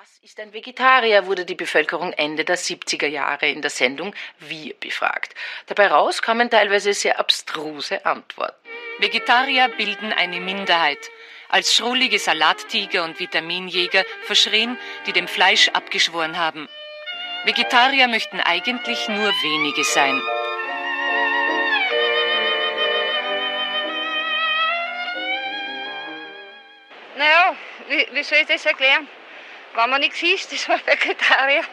Was ist ein Vegetarier, wurde die Bevölkerung Ende der 70er Jahre in der Sendung Wir befragt. Dabei raus kamen teilweise sehr abstruse Antworten. Vegetarier bilden eine Minderheit. Als schrullige Salattiger und Vitaminjäger verschrien, die dem Fleisch abgeschworen haben. Vegetarier möchten eigentlich nur wenige sein. Naja, wie, wie soll ich das erklären? Wenn man nichts isst, ist man Vegetarier.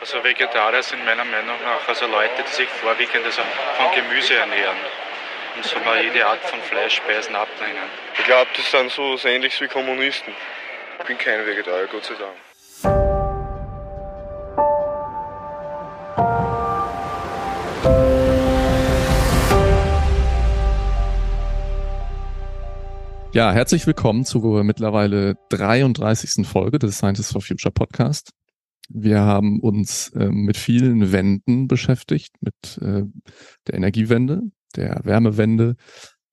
Also Vegetarier sind meiner Meinung nach also Leute, die sich vorwiegend also von Gemüse ernähren und so mal jede Art von Fleischspeisen ablehnen. Ich glaube, das sind so ähnlich wie Kommunisten. Ich bin kein Vegetarier, Gott sei Dank. Ja, herzlich willkommen zur mittlerweile 33. Folge des Scientists for Future Podcast. Wir haben uns äh, mit vielen Wänden beschäftigt, mit äh, der Energiewende, der Wärmewende,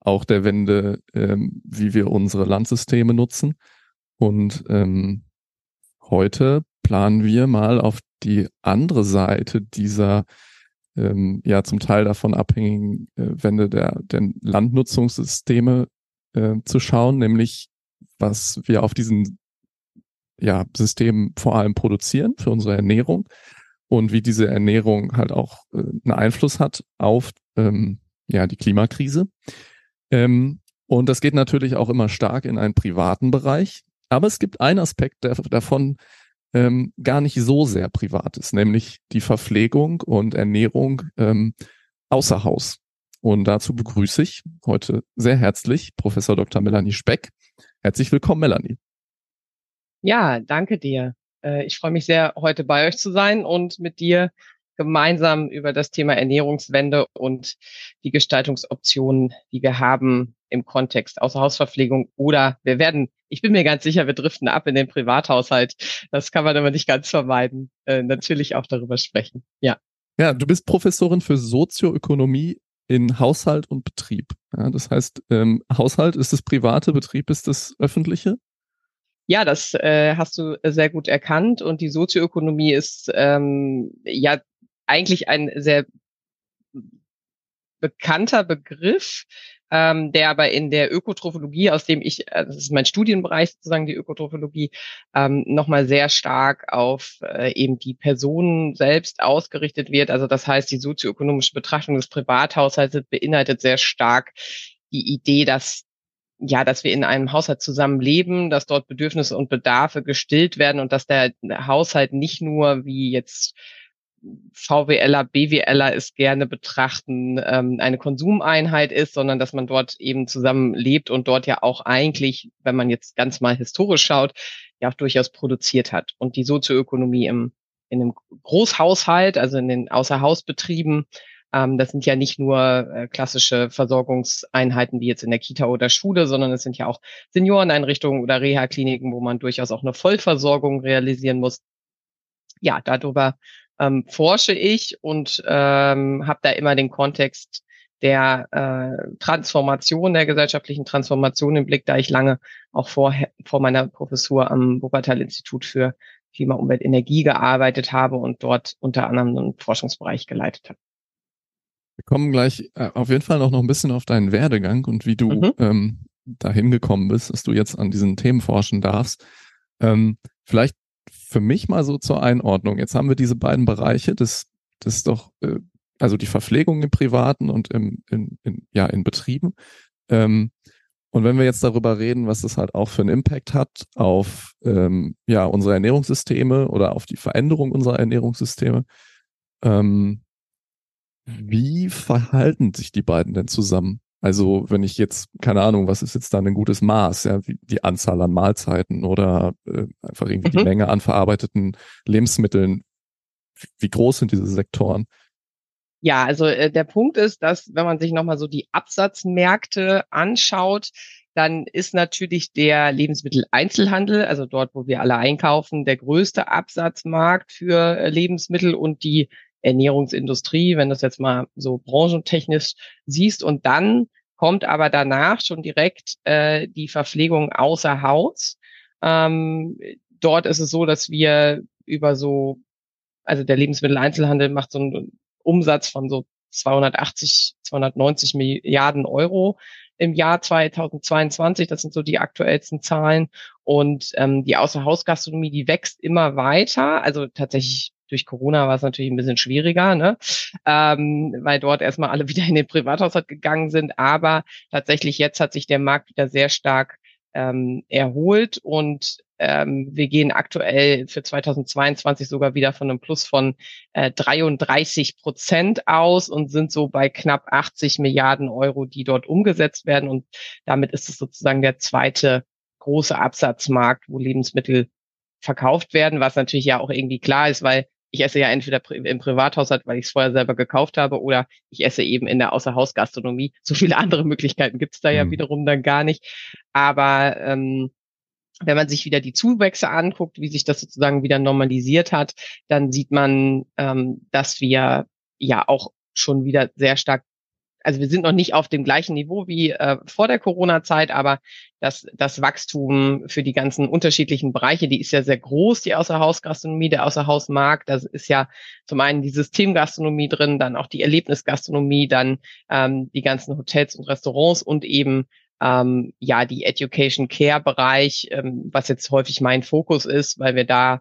auch der Wende, ähm, wie wir unsere Landsysteme nutzen. Und ähm, heute planen wir mal auf die andere Seite dieser ähm, ja zum Teil davon abhängigen äh, Wende der, der Landnutzungssysteme äh, zu schauen, nämlich was wir auf diesen ja, Systemen vor allem produzieren für unsere Ernährung und wie diese Ernährung halt auch äh, einen Einfluss hat auf ähm, ja die Klimakrise. Ähm, und das geht natürlich auch immer stark in einen privaten Bereich. Aber es gibt einen Aspekt, der davon ähm, gar nicht so sehr privat ist, nämlich die Verpflegung und Ernährung ähm, außer Haus. Und dazu begrüße ich heute sehr herzlich Professor Dr. Melanie Speck. Herzlich willkommen, Melanie. Ja, danke dir. Äh, ich freue mich sehr, heute bei euch zu sein und mit dir gemeinsam über das Thema Ernährungswende und die Gestaltungsoptionen, die wir haben im Kontext Außerhausverpflegung oder wir werden, ich bin mir ganz sicher, wir driften ab in den Privathaushalt. Das kann man aber nicht ganz vermeiden. Äh, natürlich auch darüber sprechen. Ja. Ja, du bist Professorin für Sozioökonomie in Haushalt und Betrieb. Ja, das heißt, ähm, Haushalt ist das private, Betrieb ist das öffentliche? Ja, das äh, hast du sehr gut erkannt. Und die Sozioökonomie ist ähm, ja eigentlich ein sehr bekannter Begriff, ähm, der aber in der Ökotrophologie, aus dem ich, äh, das ist mein Studienbereich sozusagen, die Ökotrophologie, ähm, nochmal sehr stark auf äh, eben die Personen selbst ausgerichtet wird. Also das heißt, die sozioökonomische Betrachtung des Privathaushalts beinhaltet sehr stark die Idee, dass ja, dass wir in einem Haushalt zusammenleben, dass dort Bedürfnisse und Bedarfe gestillt werden und dass der Haushalt nicht nur wie jetzt VWLer, BWLer es gerne betrachten, ähm, eine Konsumeinheit ist, sondern dass man dort eben zusammen lebt und dort ja auch eigentlich, wenn man jetzt ganz mal historisch schaut, ja auch durchaus produziert hat. Und die Sozioökonomie im, in einem Großhaushalt, also in den Außerhausbetrieben, ähm, das sind ja nicht nur äh, klassische Versorgungseinheiten wie jetzt in der Kita oder Schule, sondern es sind ja auch Senioreneinrichtungen oder Reha-Kliniken, wo man durchaus auch eine Vollversorgung realisieren muss. Ja, darüber ähm, forsche ich und ähm, habe da immer den Kontext der äh, Transformation, der gesellschaftlichen Transformation im Blick, da ich lange auch vor, vor meiner Professur am Wuppertal-Institut für Klima, Umwelt, Energie gearbeitet habe und dort unter anderem einen Forschungsbereich geleitet habe. Wir kommen gleich äh, auf jeden Fall noch, noch ein bisschen auf deinen Werdegang und wie du mhm. ähm, dahin gekommen bist, dass du jetzt an diesen Themen forschen darfst. Ähm, vielleicht für mich mal so zur Einordnung. Jetzt haben wir diese beiden Bereiche, das, das ist doch, äh, also die Verpflegung im Privaten und im, in, in, ja, in Betrieben. Ähm, und wenn wir jetzt darüber reden, was das halt auch für einen Impact hat auf ähm, ja, unsere Ernährungssysteme oder auf die Veränderung unserer Ernährungssysteme, ähm, wie verhalten sich die beiden denn zusammen? Also wenn ich jetzt, keine Ahnung, was ist jetzt dann ein gutes Maß, ja, wie die Anzahl an Mahlzeiten oder äh, einfach irgendwie mhm. die Menge an verarbeiteten Lebensmitteln, wie groß sind diese Sektoren? Ja, also äh, der Punkt ist, dass wenn man sich nochmal so die Absatzmärkte anschaut, dann ist natürlich der Lebensmitteleinzelhandel, also dort, wo wir alle einkaufen, der größte Absatzmarkt für äh, Lebensmittel und die Ernährungsindustrie, wenn du das jetzt mal so branchentechnisch siehst. Und dann kommt aber danach schon direkt äh, die Verpflegung außer Haus. Ähm, dort ist es so, dass wir über so, also der Lebensmitteleinzelhandel macht so einen Umsatz von so 280, 290 Milliarden Euro im Jahr 2022. Das sind so die aktuellsten Zahlen. Und ähm, die Außerhausgastronomie, die wächst immer weiter. Also tatsächlich durch Corona war es natürlich ein bisschen schwieriger, ne? ähm, weil dort erstmal alle wieder in den Privathaushalt gegangen sind. Aber tatsächlich jetzt hat sich der Markt wieder sehr stark ähm, erholt und ähm, wir gehen aktuell für 2022 sogar wieder von einem Plus von äh, 33 Prozent aus und sind so bei knapp 80 Milliarden Euro, die dort umgesetzt werden. Und damit ist es sozusagen der zweite große Absatzmarkt, wo Lebensmittel verkauft werden, was natürlich ja auch irgendwie klar ist, weil ich esse ja entweder im Privathaushalt, weil ich es vorher selber gekauft habe, oder ich esse eben in der Außerhausgastronomie. So viele andere Möglichkeiten gibt es da mhm. ja wiederum dann gar nicht. Aber ähm, wenn man sich wieder die Zuwächse anguckt, wie sich das sozusagen wieder normalisiert hat, dann sieht man, ähm, dass wir ja auch schon wieder sehr stark also wir sind noch nicht auf dem gleichen Niveau wie äh, vor der Corona-Zeit, aber das, das Wachstum für die ganzen unterschiedlichen Bereiche, die ist ja sehr groß, die Außerhausgastronomie, der Außerhausmarkt. Da ist ja zum einen die Systemgastronomie drin, dann auch die Erlebnisgastronomie, dann ähm, die ganzen Hotels und Restaurants und eben ähm, ja die Education Care Bereich, ähm, was jetzt häufig mein Fokus ist, weil wir da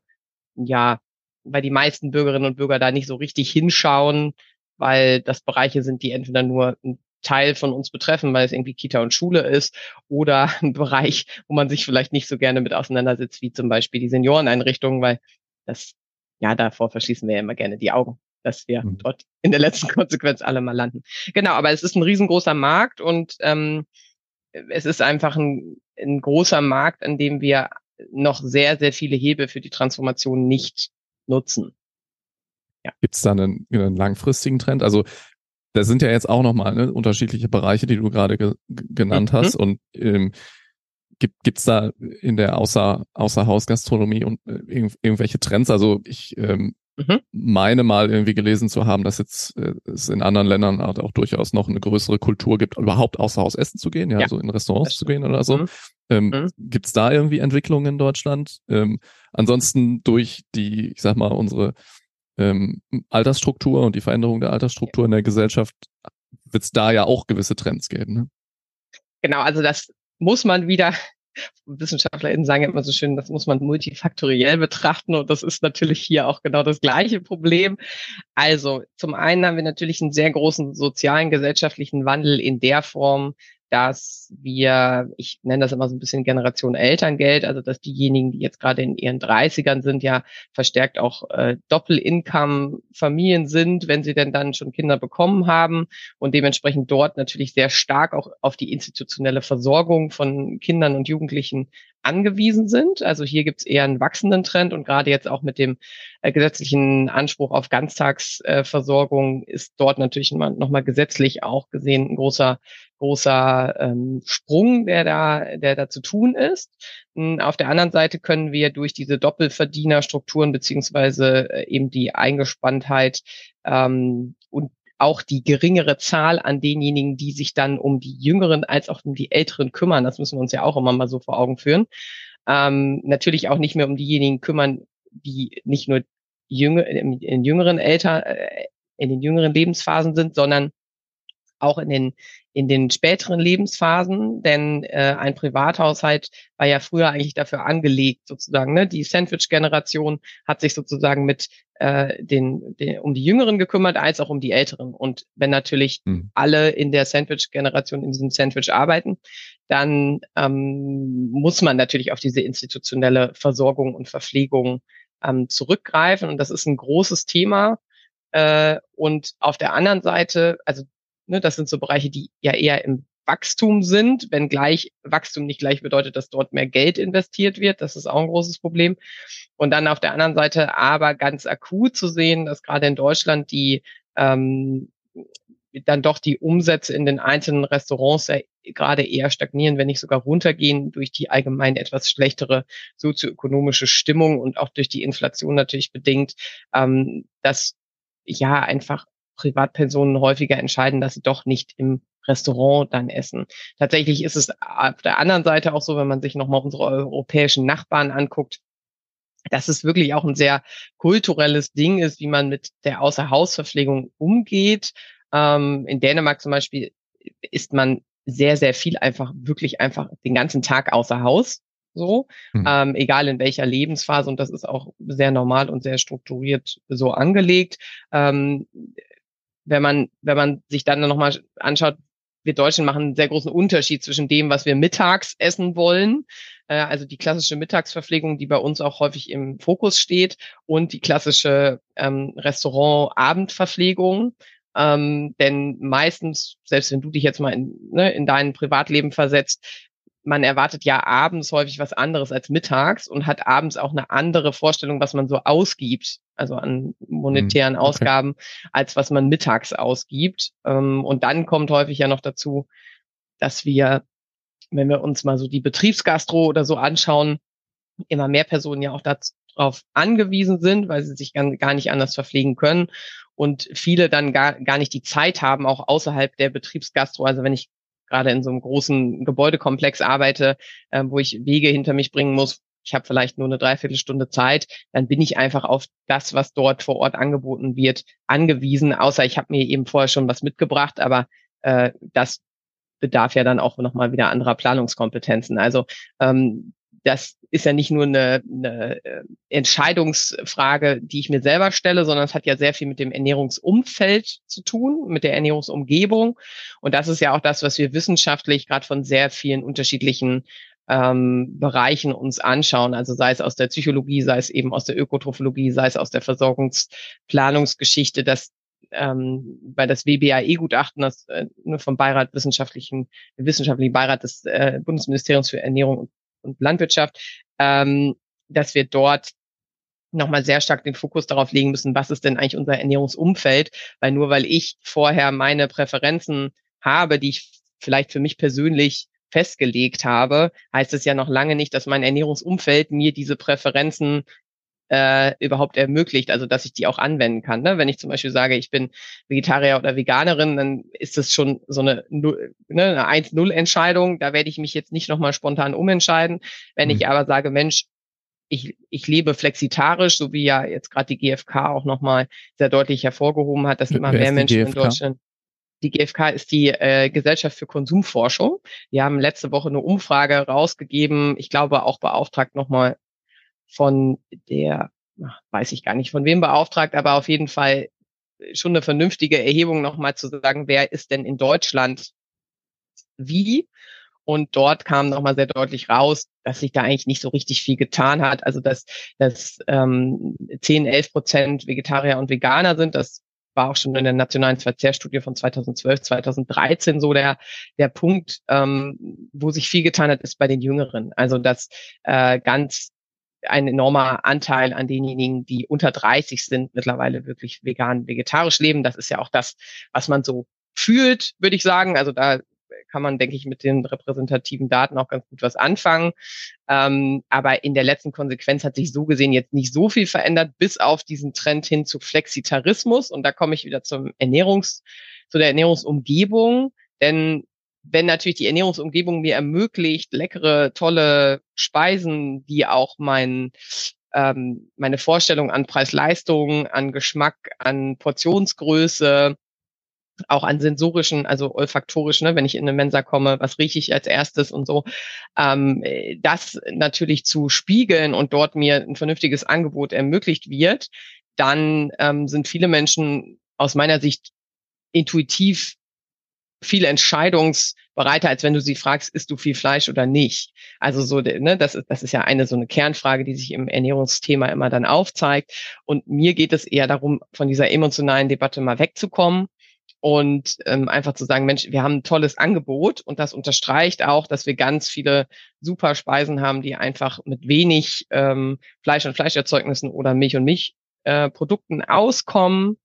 ja, weil die meisten Bürgerinnen und Bürger da nicht so richtig hinschauen, weil das Bereiche sind, die entweder nur ein Teil von uns betreffen, weil es irgendwie Kita und Schule ist, oder ein Bereich, wo man sich vielleicht nicht so gerne mit auseinandersetzt, wie zum Beispiel die Senioreneinrichtungen, weil das, ja, davor verschließen wir ja immer gerne die Augen, dass wir mhm. dort in der letzten Konsequenz alle mal landen. Genau, aber es ist ein riesengroßer Markt und ähm, es ist einfach ein, ein großer Markt, an dem wir noch sehr, sehr viele Hebel für die Transformation nicht nutzen. Ja. Gibt es da einen, einen langfristigen Trend? Also da sind ja jetzt auch nochmal ne, unterschiedliche Bereiche, die du gerade ge genannt mhm. hast. Und ähm, gibt es da in der Außer Außerhausgastronomie und äh, irg irgendwelche Trends? Also ich ähm, mhm. meine mal irgendwie gelesen zu haben, dass jetzt äh, es in anderen Ländern halt auch durchaus noch eine größere Kultur gibt, überhaupt außer Haus essen zu gehen, ja, ja. so in Restaurants zu gehen oder so. Mhm. Ähm, mhm. Gibt es da irgendwie Entwicklungen in Deutschland? Ähm, ansonsten durch die, ich sag mal, unsere ähm, Altersstruktur und die Veränderung der Altersstruktur in der Gesellschaft wird es da ja auch gewisse Trends geben. Ne? Genau, also das muss man wieder WissenschaftlerInnen sagen immer so schön, das muss man multifaktoriell betrachten und das ist natürlich hier auch genau das gleiche Problem. Also zum einen haben wir natürlich einen sehr großen sozialen, gesellschaftlichen Wandel in der Form, dass wir, ich nenne das immer so ein bisschen Generation Elterngeld, also dass diejenigen, die jetzt gerade in ihren 30ern sind, ja verstärkt auch äh, Doppel-Income-Familien sind, wenn sie denn dann schon Kinder bekommen haben und dementsprechend dort natürlich sehr stark auch auf die institutionelle Versorgung von Kindern und Jugendlichen angewiesen sind. Also hier gibt es eher einen wachsenden Trend und gerade jetzt auch mit dem äh, gesetzlichen Anspruch auf Ganztagsversorgung äh, ist dort natürlich nochmal gesetzlich auch gesehen ein großer großer ähm, Sprung, der da, der da zu tun ist. Hm, auf der anderen Seite können wir durch diese Doppelverdienerstrukturen beziehungsweise äh, eben die Eingespanntheit ähm, auch die geringere Zahl an denjenigen, die sich dann um die Jüngeren als auch um die Älteren kümmern. Das müssen wir uns ja auch immer mal so vor Augen führen. Ähm, natürlich auch nicht mehr um diejenigen kümmern, die nicht nur jünger, in, jüngeren Eltern, äh, in den jüngeren Lebensphasen sind, sondern auch in den in den späteren Lebensphasen, denn äh, ein Privathaushalt war ja früher eigentlich dafür angelegt, sozusagen. Ne? Die Sandwich-Generation hat sich sozusagen mit äh, den, den um die Jüngeren gekümmert, als auch um die Älteren. Und wenn natürlich hm. alle in der Sandwich-Generation in diesem Sandwich arbeiten, dann ähm, muss man natürlich auf diese institutionelle Versorgung und Verpflegung ähm, zurückgreifen. Und das ist ein großes Thema. Äh, und auf der anderen Seite, also Ne, das sind so Bereiche, die ja eher im Wachstum sind, wenn gleich Wachstum nicht gleich bedeutet, dass dort mehr Geld investiert wird. Das ist auch ein großes Problem. Und dann auf der anderen Seite aber ganz akut zu sehen, dass gerade in Deutschland die ähm, dann doch die Umsätze in den einzelnen Restaurants ja gerade eher stagnieren, wenn nicht sogar runtergehen durch die allgemein etwas schlechtere sozioökonomische Stimmung und auch durch die Inflation natürlich bedingt, ähm, dass ja einfach Privatpersonen häufiger entscheiden, dass sie doch nicht im Restaurant dann essen. Tatsächlich ist es auf der anderen Seite auch so, wenn man sich nochmal unsere europäischen Nachbarn anguckt, dass es wirklich auch ein sehr kulturelles Ding ist, wie man mit der Außerhausverpflegung umgeht. Ähm, in Dänemark zum Beispiel ist man sehr, sehr viel einfach, wirklich einfach den ganzen Tag außer Haus. So, mhm. ähm, egal in welcher Lebensphase und das ist auch sehr normal und sehr strukturiert so angelegt. Ähm, wenn man, wenn man sich dann nochmal anschaut, wir Deutschen machen einen sehr großen Unterschied zwischen dem, was wir mittags essen wollen, äh, also die klassische Mittagsverpflegung, die bei uns auch häufig im Fokus steht, und die klassische ähm, Restaurant-Abendverpflegung. Ähm, denn meistens, selbst wenn du dich jetzt mal in, ne, in dein Privatleben versetzt, man erwartet ja abends häufig was anderes als mittags und hat abends auch eine andere Vorstellung, was man so ausgibt, also an monetären hm, okay. Ausgaben, als was man mittags ausgibt. Ähm, und dann kommt häufig ja noch dazu, dass wir, wenn wir uns mal so die Betriebsgastro oder so anschauen, immer mehr Personen ja auch darauf angewiesen sind, weil sie sich gar nicht anders verpflegen können und viele dann gar, gar nicht die Zeit haben, auch außerhalb der Betriebsgastro. Also wenn ich gerade in so einem großen Gebäudekomplex arbeite, äh, wo ich Wege hinter mich bringen muss, ich habe vielleicht nur eine Dreiviertelstunde Zeit, dann bin ich einfach auf das, was dort vor Ort angeboten wird, angewiesen, außer ich habe mir eben vorher schon was mitgebracht, aber äh, das bedarf ja dann auch nochmal wieder anderer Planungskompetenzen. Also ähm, das ist ja nicht nur eine, eine äh, Entscheidungsfrage, die ich mir selber stelle, sondern es hat ja sehr viel mit dem Ernährungsumfeld zu tun, mit der Ernährungsumgebung. Und das ist ja auch das, was wir wissenschaftlich gerade von sehr vielen unterschiedlichen ähm, Bereichen uns anschauen. Also sei es aus der Psychologie, sei es eben aus der Ökotrophologie, sei es aus der Versorgungsplanungsgeschichte, dass ähm, weil das WBAE-Gutachten, das äh, nur vom Beirat wissenschaftlichen, wissenschaftlichen Beirat des äh, Bundesministeriums für Ernährung und und Landwirtschaft, ähm, dass wir dort nochmal sehr stark den Fokus darauf legen müssen, was ist denn eigentlich unser Ernährungsumfeld, weil nur weil ich vorher meine Präferenzen habe, die ich vielleicht für mich persönlich festgelegt habe, heißt es ja noch lange nicht, dass mein Ernährungsumfeld mir diese Präferenzen äh, überhaupt ermöglicht, also dass ich die auch anwenden kann. Ne? Wenn ich zum Beispiel sage, ich bin Vegetarier oder Veganerin, dann ist das schon so eine, ne, eine 1-0-Entscheidung. Da werde ich mich jetzt nicht nochmal spontan umentscheiden. Wenn mhm. ich aber sage, Mensch, ich, ich lebe flexitarisch, so wie ja jetzt gerade die GfK auch nochmal sehr deutlich hervorgehoben hat, dass immer mehr Menschen GfK? in Deutschland die GfK ist die äh, Gesellschaft für Konsumforschung. Die haben letzte Woche eine Umfrage rausgegeben, ich glaube auch beauftragt nochmal von der, weiß ich gar nicht von wem beauftragt, aber auf jeden Fall schon eine vernünftige Erhebung nochmal zu sagen, wer ist denn in Deutschland wie. Und dort kam nochmal sehr deutlich raus, dass sich da eigentlich nicht so richtig viel getan hat. Also dass, dass ähm, 10, 11 Prozent Vegetarier und Veganer sind. Das war auch schon in der nationalen Verzehrstudie von 2012, 2013 so der, der Punkt, ähm, wo sich viel getan hat, ist bei den Jüngeren. Also dass äh, ganz ein enormer Anteil an denjenigen, die unter 30 sind, mittlerweile wirklich vegan, vegetarisch leben. Das ist ja auch das, was man so fühlt, würde ich sagen. Also da kann man, denke ich, mit den repräsentativen Daten auch ganz gut was anfangen. Ähm, aber in der letzten Konsequenz hat sich so gesehen jetzt nicht so viel verändert, bis auf diesen Trend hin zu Flexitarismus. Und da komme ich wieder zum Ernährungs, zu der Ernährungsumgebung. Denn wenn natürlich die Ernährungsumgebung mir ermöglicht, leckere, tolle Speisen, die auch mein, ähm, meine Vorstellung an Preis-Leistung, an Geschmack, an Portionsgröße, auch an sensorischen, also olfaktorisch, ne, wenn ich in eine Mensa komme, was rieche ich als erstes und so, ähm, das natürlich zu spiegeln und dort mir ein vernünftiges Angebot ermöglicht wird, dann ähm, sind viele Menschen aus meiner Sicht intuitiv viel entscheidungsbereiter, als wenn du sie fragst, isst du viel Fleisch oder nicht. Also so, ne, das ist, das ist ja eine so eine Kernfrage, die sich im Ernährungsthema immer dann aufzeigt. Und mir geht es eher darum, von dieser emotionalen Debatte mal wegzukommen und ähm, einfach zu sagen, Mensch, wir haben ein tolles Angebot und das unterstreicht auch, dass wir ganz viele super Speisen haben, die einfach mit wenig ähm, Fleisch und Fleischerzeugnissen oder Milch und Milchprodukten äh, auskommen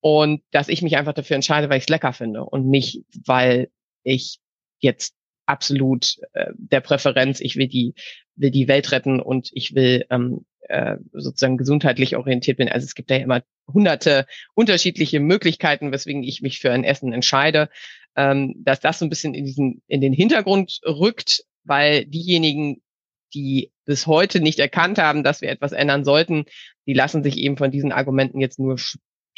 und dass ich mich einfach dafür entscheide, weil ich es lecker finde und nicht, weil ich jetzt absolut äh, der Präferenz, ich will die, will die Welt retten und ich will ähm, äh, sozusagen gesundheitlich orientiert bin. Also es gibt ja immer hunderte unterschiedliche Möglichkeiten, weswegen ich mich für ein Essen entscheide, ähm, dass das so ein bisschen in diesen, in den Hintergrund rückt, weil diejenigen, die bis heute nicht erkannt haben, dass wir etwas ändern sollten, die lassen sich eben von diesen Argumenten jetzt nur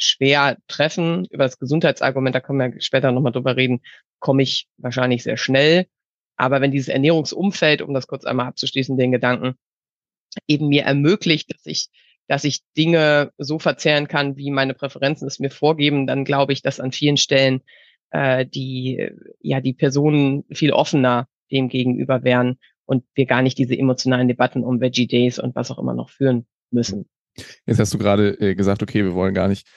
schwer treffen. Über das Gesundheitsargument, da können wir später nochmal drüber reden, komme ich wahrscheinlich sehr schnell. Aber wenn dieses Ernährungsumfeld, um das kurz einmal abzuschließen, den Gedanken, eben mir ermöglicht, dass ich, dass ich Dinge so verzehren kann, wie meine Präferenzen es mir vorgeben, dann glaube ich, dass an vielen Stellen äh, die, ja, die Personen viel offener dem gegenüber wären und wir gar nicht diese emotionalen Debatten um Veggie Days und was auch immer noch führen müssen. Jetzt hast du gerade äh, gesagt, okay, wir wollen gar nicht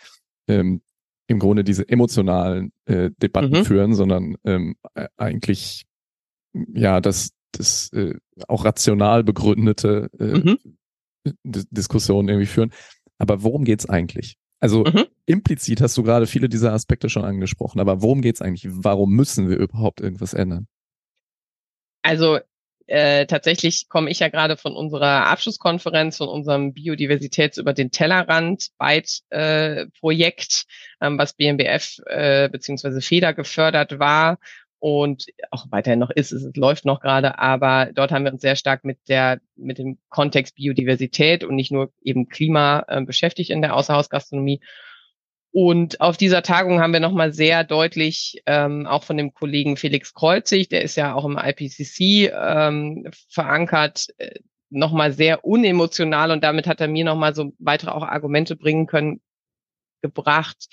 ähm, im Grunde diese emotionalen äh, Debatten mhm. führen, sondern ähm, äh, eigentlich ja das das äh, auch rational begründete äh, mhm. Diskussionen irgendwie führen. Aber worum geht's eigentlich? Also mhm. implizit hast du gerade viele dieser Aspekte schon angesprochen, aber worum geht's eigentlich? Warum müssen wir überhaupt irgendwas ändern? Also äh, tatsächlich komme ich ja gerade von unserer Abschlusskonferenz, von unserem Biodiversitäts über den Tellerrand Byte äh, ähm, was BMBF äh, beziehungsweise FEDER gefördert war und auch weiterhin noch ist, es läuft noch gerade, aber dort haben wir uns sehr stark mit der mit dem Kontext Biodiversität und nicht nur eben Klima äh, beschäftigt in der Außerhausgastronomie und auf dieser Tagung haben wir nochmal sehr deutlich, ähm, auch von dem Kollegen Felix Kreuzig, der ist ja auch im IPCC ähm, verankert, äh, nochmal sehr unemotional und damit hat er mir nochmal so weitere auch Argumente bringen können, gebracht.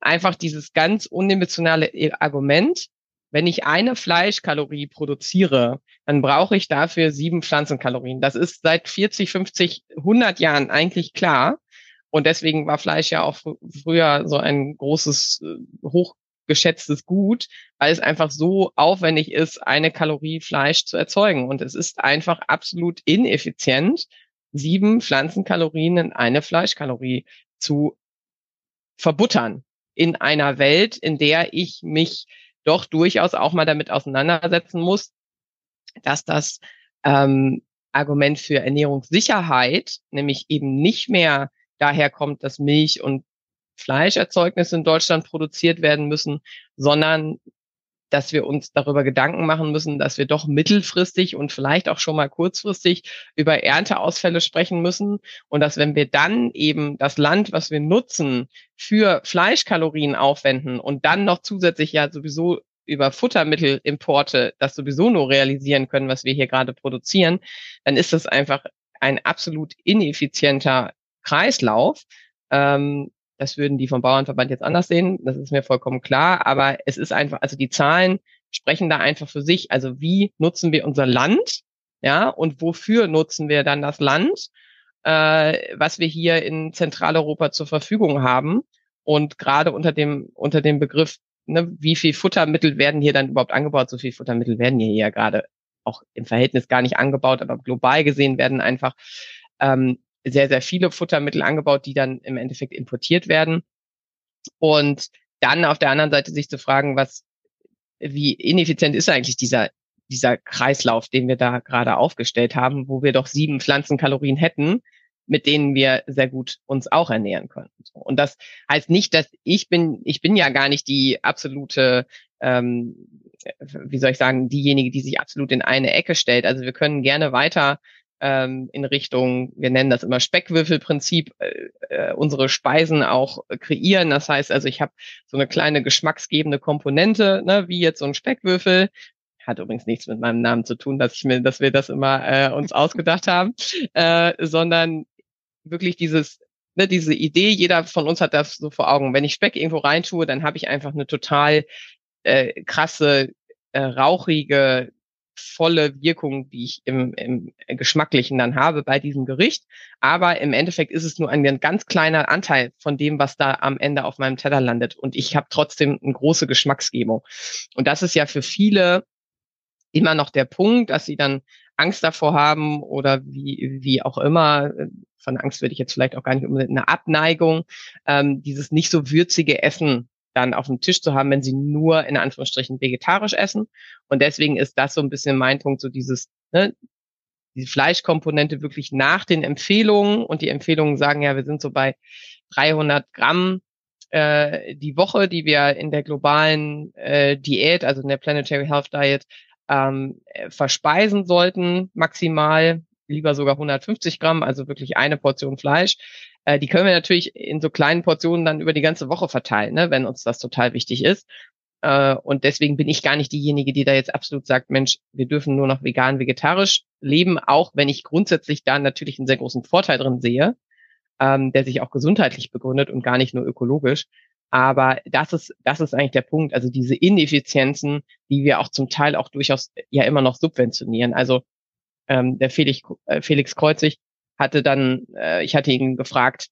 Einfach dieses ganz unemotionale Argument, wenn ich eine Fleischkalorie produziere, dann brauche ich dafür sieben Pflanzenkalorien. Das ist seit 40, 50, 100 Jahren eigentlich klar. Und deswegen war Fleisch ja auch früher so ein großes, äh, hochgeschätztes Gut, weil es einfach so aufwendig ist, eine Kalorie Fleisch zu erzeugen. Und es ist einfach absolut ineffizient, sieben Pflanzenkalorien in eine Fleischkalorie zu verbuttern in einer Welt, in der ich mich doch durchaus auch mal damit auseinandersetzen muss, dass das ähm, Argument für Ernährungssicherheit, nämlich eben nicht mehr daher kommt, dass Milch und Fleischerzeugnisse in Deutschland produziert werden müssen, sondern dass wir uns darüber Gedanken machen müssen, dass wir doch mittelfristig und vielleicht auch schon mal kurzfristig über Ernteausfälle sprechen müssen. Und dass wenn wir dann eben das Land, was wir nutzen, für Fleischkalorien aufwenden und dann noch zusätzlich ja sowieso über Futtermittelimporte das sowieso nur realisieren können, was wir hier gerade produzieren, dann ist das einfach ein absolut ineffizienter Kreislauf. Ähm, das würden die vom Bauernverband jetzt anders sehen, das ist mir vollkommen klar, aber es ist einfach, also die Zahlen sprechen da einfach für sich. Also wie nutzen wir unser Land, ja, und wofür nutzen wir dann das Land, äh, was wir hier in Zentraleuropa zur Verfügung haben? Und gerade unter dem unter dem Begriff, ne, wie viel Futtermittel werden hier dann überhaupt angebaut? So viel Futtermittel werden hier ja gerade auch im Verhältnis gar nicht angebaut, aber global gesehen werden einfach ähm, sehr, sehr viele Futtermittel angebaut, die dann im Endeffekt importiert werden. Und dann auf der anderen Seite sich zu fragen, was, wie ineffizient ist eigentlich dieser, dieser Kreislauf, den wir da gerade aufgestellt haben, wo wir doch sieben Pflanzenkalorien hätten, mit denen wir sehr gut uns auch ernähren können. Und das heißt nicht, dass ich bin, ich bin ja gar nicht die absolute, ähm, wie soll ich sagen, diejenige, die sich absolut in eine Ecke stellt. Also wir können gerne weiter ähm, in Richtung, wir nennen das immer Speckwürfelprinzip, äh, äh, unsere Speisen auch kreieren. Das heißt also, ich habe so eine kleine geschmacksgebende Komponente, ne, wie jetzt so ein Speckwürfel. Hat übrigens nichts mit meinem Namen zu tun, dass ich mir, dass wir das immer äh, uns ausgedacht haben, äh, sondern wirklich dieses ne, diese Idee, jeder von uns hat das so vor Augen. Wenn ich Speck irgendwo reintue, dann habe ich einfach eine total äh, krasse, äh, rauchige, volle Wirkung, die ich im, im Geschmacklichen dann habe bei diesem Gericht. Aber im Endeffekt ist es nur ein ganz kleiner Anteil von dem, was da am Ende auf meinem Teller landet. Und ich habe trotzdem eine große Geschmacksgebung. Und das ist ja für viele immer noch der Punkt, dass sie dann Angst davor haben oder wie, wie auch immer, von Angst würde ich jetzt vielleicht auch gar nicht unbedingt eine Abneigung, ähm, dieses nicht so würzige Essen dann auf dem Tisch zu haben, wenn sie nur in Anführungsstrichen vegetarisch essen. Und deswegen ist das so ein bisschen mein Punkt, so dieses, ne, die Fleischkomponente wirklich nach den Empfehlungen und die Empfehlungen sagen ja, wir sind so bei 300 Gramm äh, die Woche, die wir in der globalen äh, Diät, also in der Planetary Health Diet ähm, verspeisen sollten, maximal lieber sogar 150 Gramm, also wirklich eine Portion Fleisch. Äh, die können wir natürlich in so kleinen Portionen dann über die ganze Woche verteilen, ne, wenn uns das total wichtig ist. Äh, und deswegen bin ich gar nicht diejenige, die da jetzt absolut sagt, Mensch, wir dürfen nur noch vegan, vegetarisch leben, auch wenn ich grundsätzlich da natürlich einen sehr großen Vorteil drin sehe, ähm, der sich auch gesundheitlich begründet und gar nicht nur ökologisch. Aber das ist, das ist eigentlich der Punkt. Also diese Ineffizienzen, die wir auch zum Teil auch durchaus ja immer noch subventionieren. Also ähm, der Felix, äh, Felix Kreuzig hatte dann, äh, ich hatte ihn gefragt,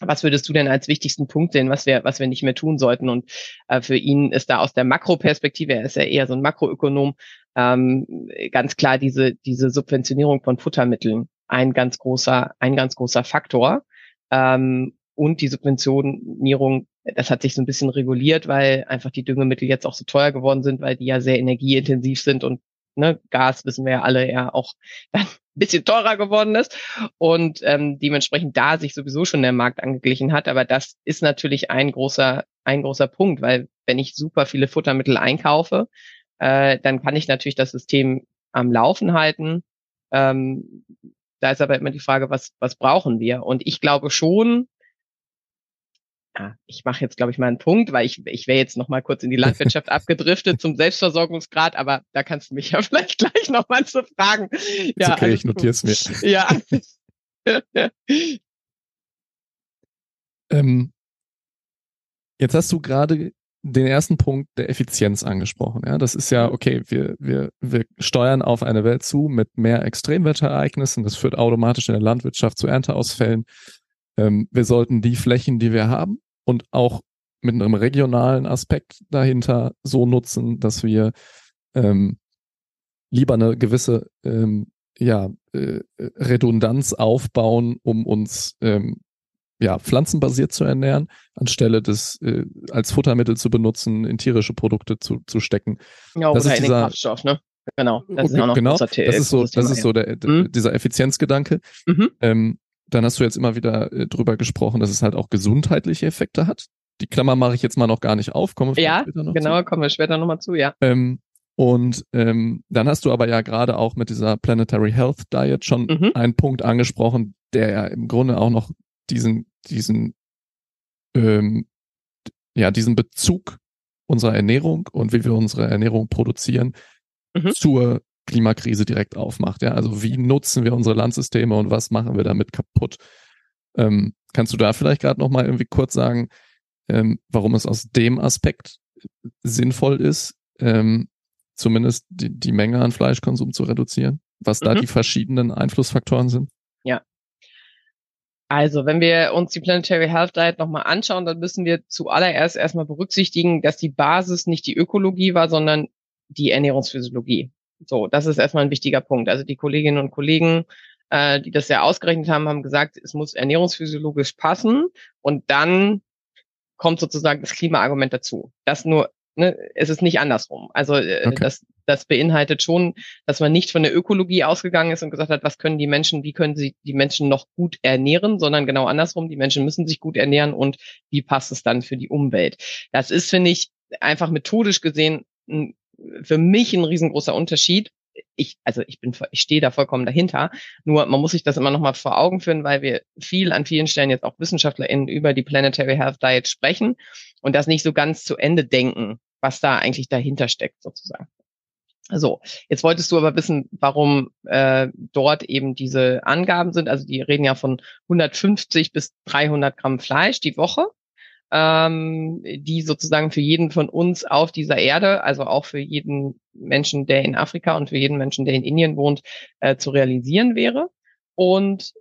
was würdest du denn als wichtigsten Punkt sehen, was wir, was wir nicht mehr tun sollten? Und äh, für ihn ist da aus der Makroperspektive, er ist ja eher so ein Makroökonom, ähm, ganz klar diese, diese Subventionierung von Futtermitteln ein ganz großer, ein ganz großer Faktor. Ähm, und die Subventionierung, das hat sich so ein bisschen reguliert, weil einfach die Düngemittel jetzt auch so teuer geworden sind, weil die ja sehr energieintensiv sind und ne, Gas wissen wir ja alle ja auch dann ein bisschen teurer geworden ist und ähm, dementsprechend da sich sowieso schon der Markt angeglichen hat. Aber das ist natürlich ein großer, ein großer Punkt, weil wenn ich super viele Futtermittel einkaufe, äh, dann kann ich natürlich das System am Laufen halten. Ähm, da ist aber immer die Frage, was, was brauchen wir? Und ich glaube schon, ja, ich mache jetzt, glaube ich, mal einen Punkt, weil ich, ich wäre jetzt noch mal kurz in die Landwirtschaft abgedriftet zum Selbstversorgungsgrad, aber da kannst du mich ja vielleicht gleich noch mal zu fragen. Ja, okay, also, ich notiere es mir. Ja. ähm, jetzt hast du gerade den ersten Punkt der Effizienz angesprochen. Ja, das ist ja mhm. okay. Wir, wir, wir steuern auf eine Welt zu mit mehr Extremwetterereignissen. Das führt automatisch in der Landwirtschaft zu Ernteausfällen. Ähm, wir sollten die Flächen, die wir haben und auch mit einem regionalen Aspekt dahinter so nutzen, dass wir ähm, lieber eine gewisse ähm, ja, äh, Redundanz aufbauen, um uns ähm, ja, pflanzenbasiert zu ernähren, anstelle des äh, als Futtermittel zu benutzen, in tierische Produkte zu, zu stecken. Ja, das oder ist in dieser, den Kraftstoff, ne? Genau, das okay, ist auch noch genau, das ist so, das ist so der, mhm. dieser Effizienzgedanke. Mhm. Ähm, dann hast du jetzt immer wieder äh, drüber gesprochen, dass es halt auch gesundheitliche Effekte hat. Die Klammer mache ich jetzt mal noch gar nicht auf. Kommen wir ja, später noch genau, zu. kommen wir später nochmal zu, ja. Ähm, und ähm, dann hast du aber ja gerade auch mit dieser Planetary Health Diet schon mhm. einen Punkt angesprochen, der ja im Grunde auch noch diesen, diesen, ähm, ja, diesen Bezug unserer Ernährung und wie wir unsere Ernährung produzieren mhm. zur Klimakrise direkt aufmacht. Ja, also wie nutzen wir unsere Landsysteme und was machen wir damit kaputt? Ähm, kannst du da vielleicht gerade noch mal irgendwie kurz sagen, ähm, warum es aus dem Aspekt sinnvoll ist, ähm, zumindest die, die Menge an Fleischkonsum zu reduzieren? Was mhm. da die verschiedenen Einflussfaktoren sind? Ja. Also, wenn wir uns die Planetary Health Diet nochmal anschauen, dann müssen wir zuallererst erstmal berücksichtigen, dass die Basis nicht die Ökologie war, sondern die Ernährungsphysiologie. So, das ist erstmal ein wichtiger Punkt. Also die Kolleginnen und Kollegen, äh, die das ja ausgerechnet haben, haben gesagt, es muss ernährungsphysiologisch passen und dann kommt sozusagen das Klimaargument dazu. Das nur, ne, es ist nicht andersrum. Also äh, okay. das, das beinhaltet schon, dass man nicht von der Ökologie ausgegangen ist und gesagt hat, was können die Menschen, wie können sie die Menschen noch gut ernähren, sondern genau andersrum, die Menschen müssen sich gut ernähren und wie passt es dann für die Umwelt. Das ist, finde ich, einfach methodisch gesehen ein für mich ein riesengroßer Unterschied. Ich, also ich bin, ich stehe da vollkommen dahinter. Nur man muss sich das immer noch mal vor Augen führen, weil wir viel an vielen Stellen jetzt auch WissenschaftlerInnen über die Planetary Health Diet sprechen und das nicht so ganz zu Ende denken, was da eigentlich dahinter steckt sozusagen. So, jetzt wolltest du aber wissen, warum äh, dort eben diese Angaben sind. Also die reden ja von 150 bis 300 Gramm Fleisch die Woche ähm, die sozusagen für jeden von uns auf dieser Erde, also auch für jeden Menschen, der in Afrika und für jeden Menschen, der in Indien wohnt, äh, zu realisieren wäre. Und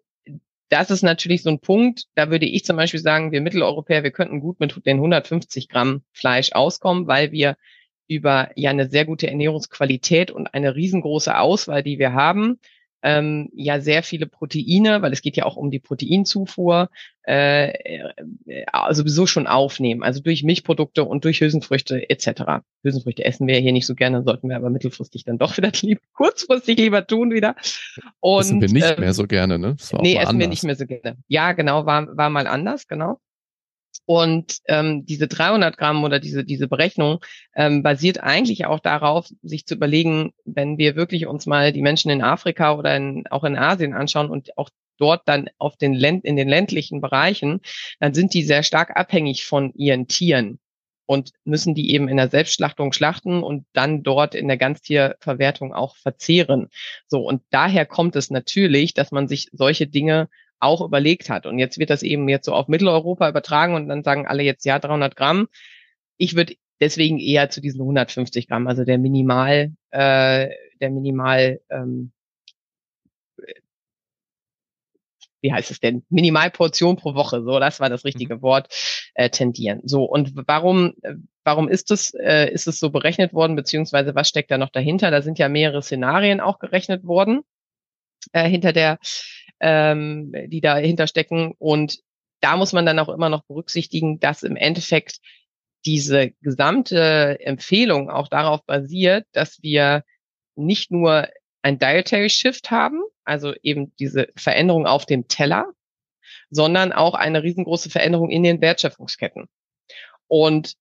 das ist natürlich so ein Punkt, da würde ich zum Beispiel sagen, wir Mitteleuropäer, wir könnten gut mit den 150 Gramm Fleisch auskommen, weil wir über ja eine sehr gute Ernährungsqualität und eine riesengroße Auswahl, die wir haben, ähm, ja sehr viele Proteine, weil es geht ja auch um die Proteinzufuhr, äh, äh, sowieso schon aufnehmen, also durch Milchprodukte und durch Hülsenfrüchte etc. Hülsenfrüchte essen wir ja hier nicht so gerne, sollten wir aber mittelfristig dann doch wieder lieber, kurzfristig lieber tun wieder. Und, essen wir nicht äh, mehr so gerne, ne? Nee, essen anders. wir nicht mehr so gerne. Ja, genau, war, war mal anders, genau. Und ähm, diese 300 Gramm oder diese, diese Berechnung ähm, basiert eigentlich auch darauf, sich zu überlegen, wenn wir wirklich uns mal die Menschen in Afrika oder in, auch in Asien anschauen und auch dort dann auf den Länd in den ländlichen Bereichen, dann sind die sehr stark abhängig von ihren Tieren und müssen die eben in der Selbstschlachtung schlachten und dann dort in der Ganztierverwertung auch verzehren. So und daher kommt es natürlich, dass man sich solche Dinge auch überlegt hat. Und jetzt wird das eben jetzt so auf Mitteleuropa übertragen und dann sagen alle jetzt ja 300 Gramm. Ich würde deswegen eher zu diesen 150 Gramm, also der Minimal, äh, der Minimal, ähm, wie heißt es denn? Minimalportion pro Woche, so das war das richtige mhm. Wort, äh, tendieren. So und warum, warum ist es, äh, ist es so berechnet worden, beziehungsweise was steckt da noch dahinter? Da sind ja mehrere Szenarien auch gerechnet worden äh, hinter der ähm, die dahinter stecken. Und da muss man dann auch immer noch berücksichtigen, dass im Endeffekt diese gesamte Empfehlung auch darauf basiert, dass wir nicht nur ein Dietary Shift haben, also eben diese Veränderung auf dem Teller, sondern auch eine riesengroße Veränderung in den Wertschöpfungsketten. Und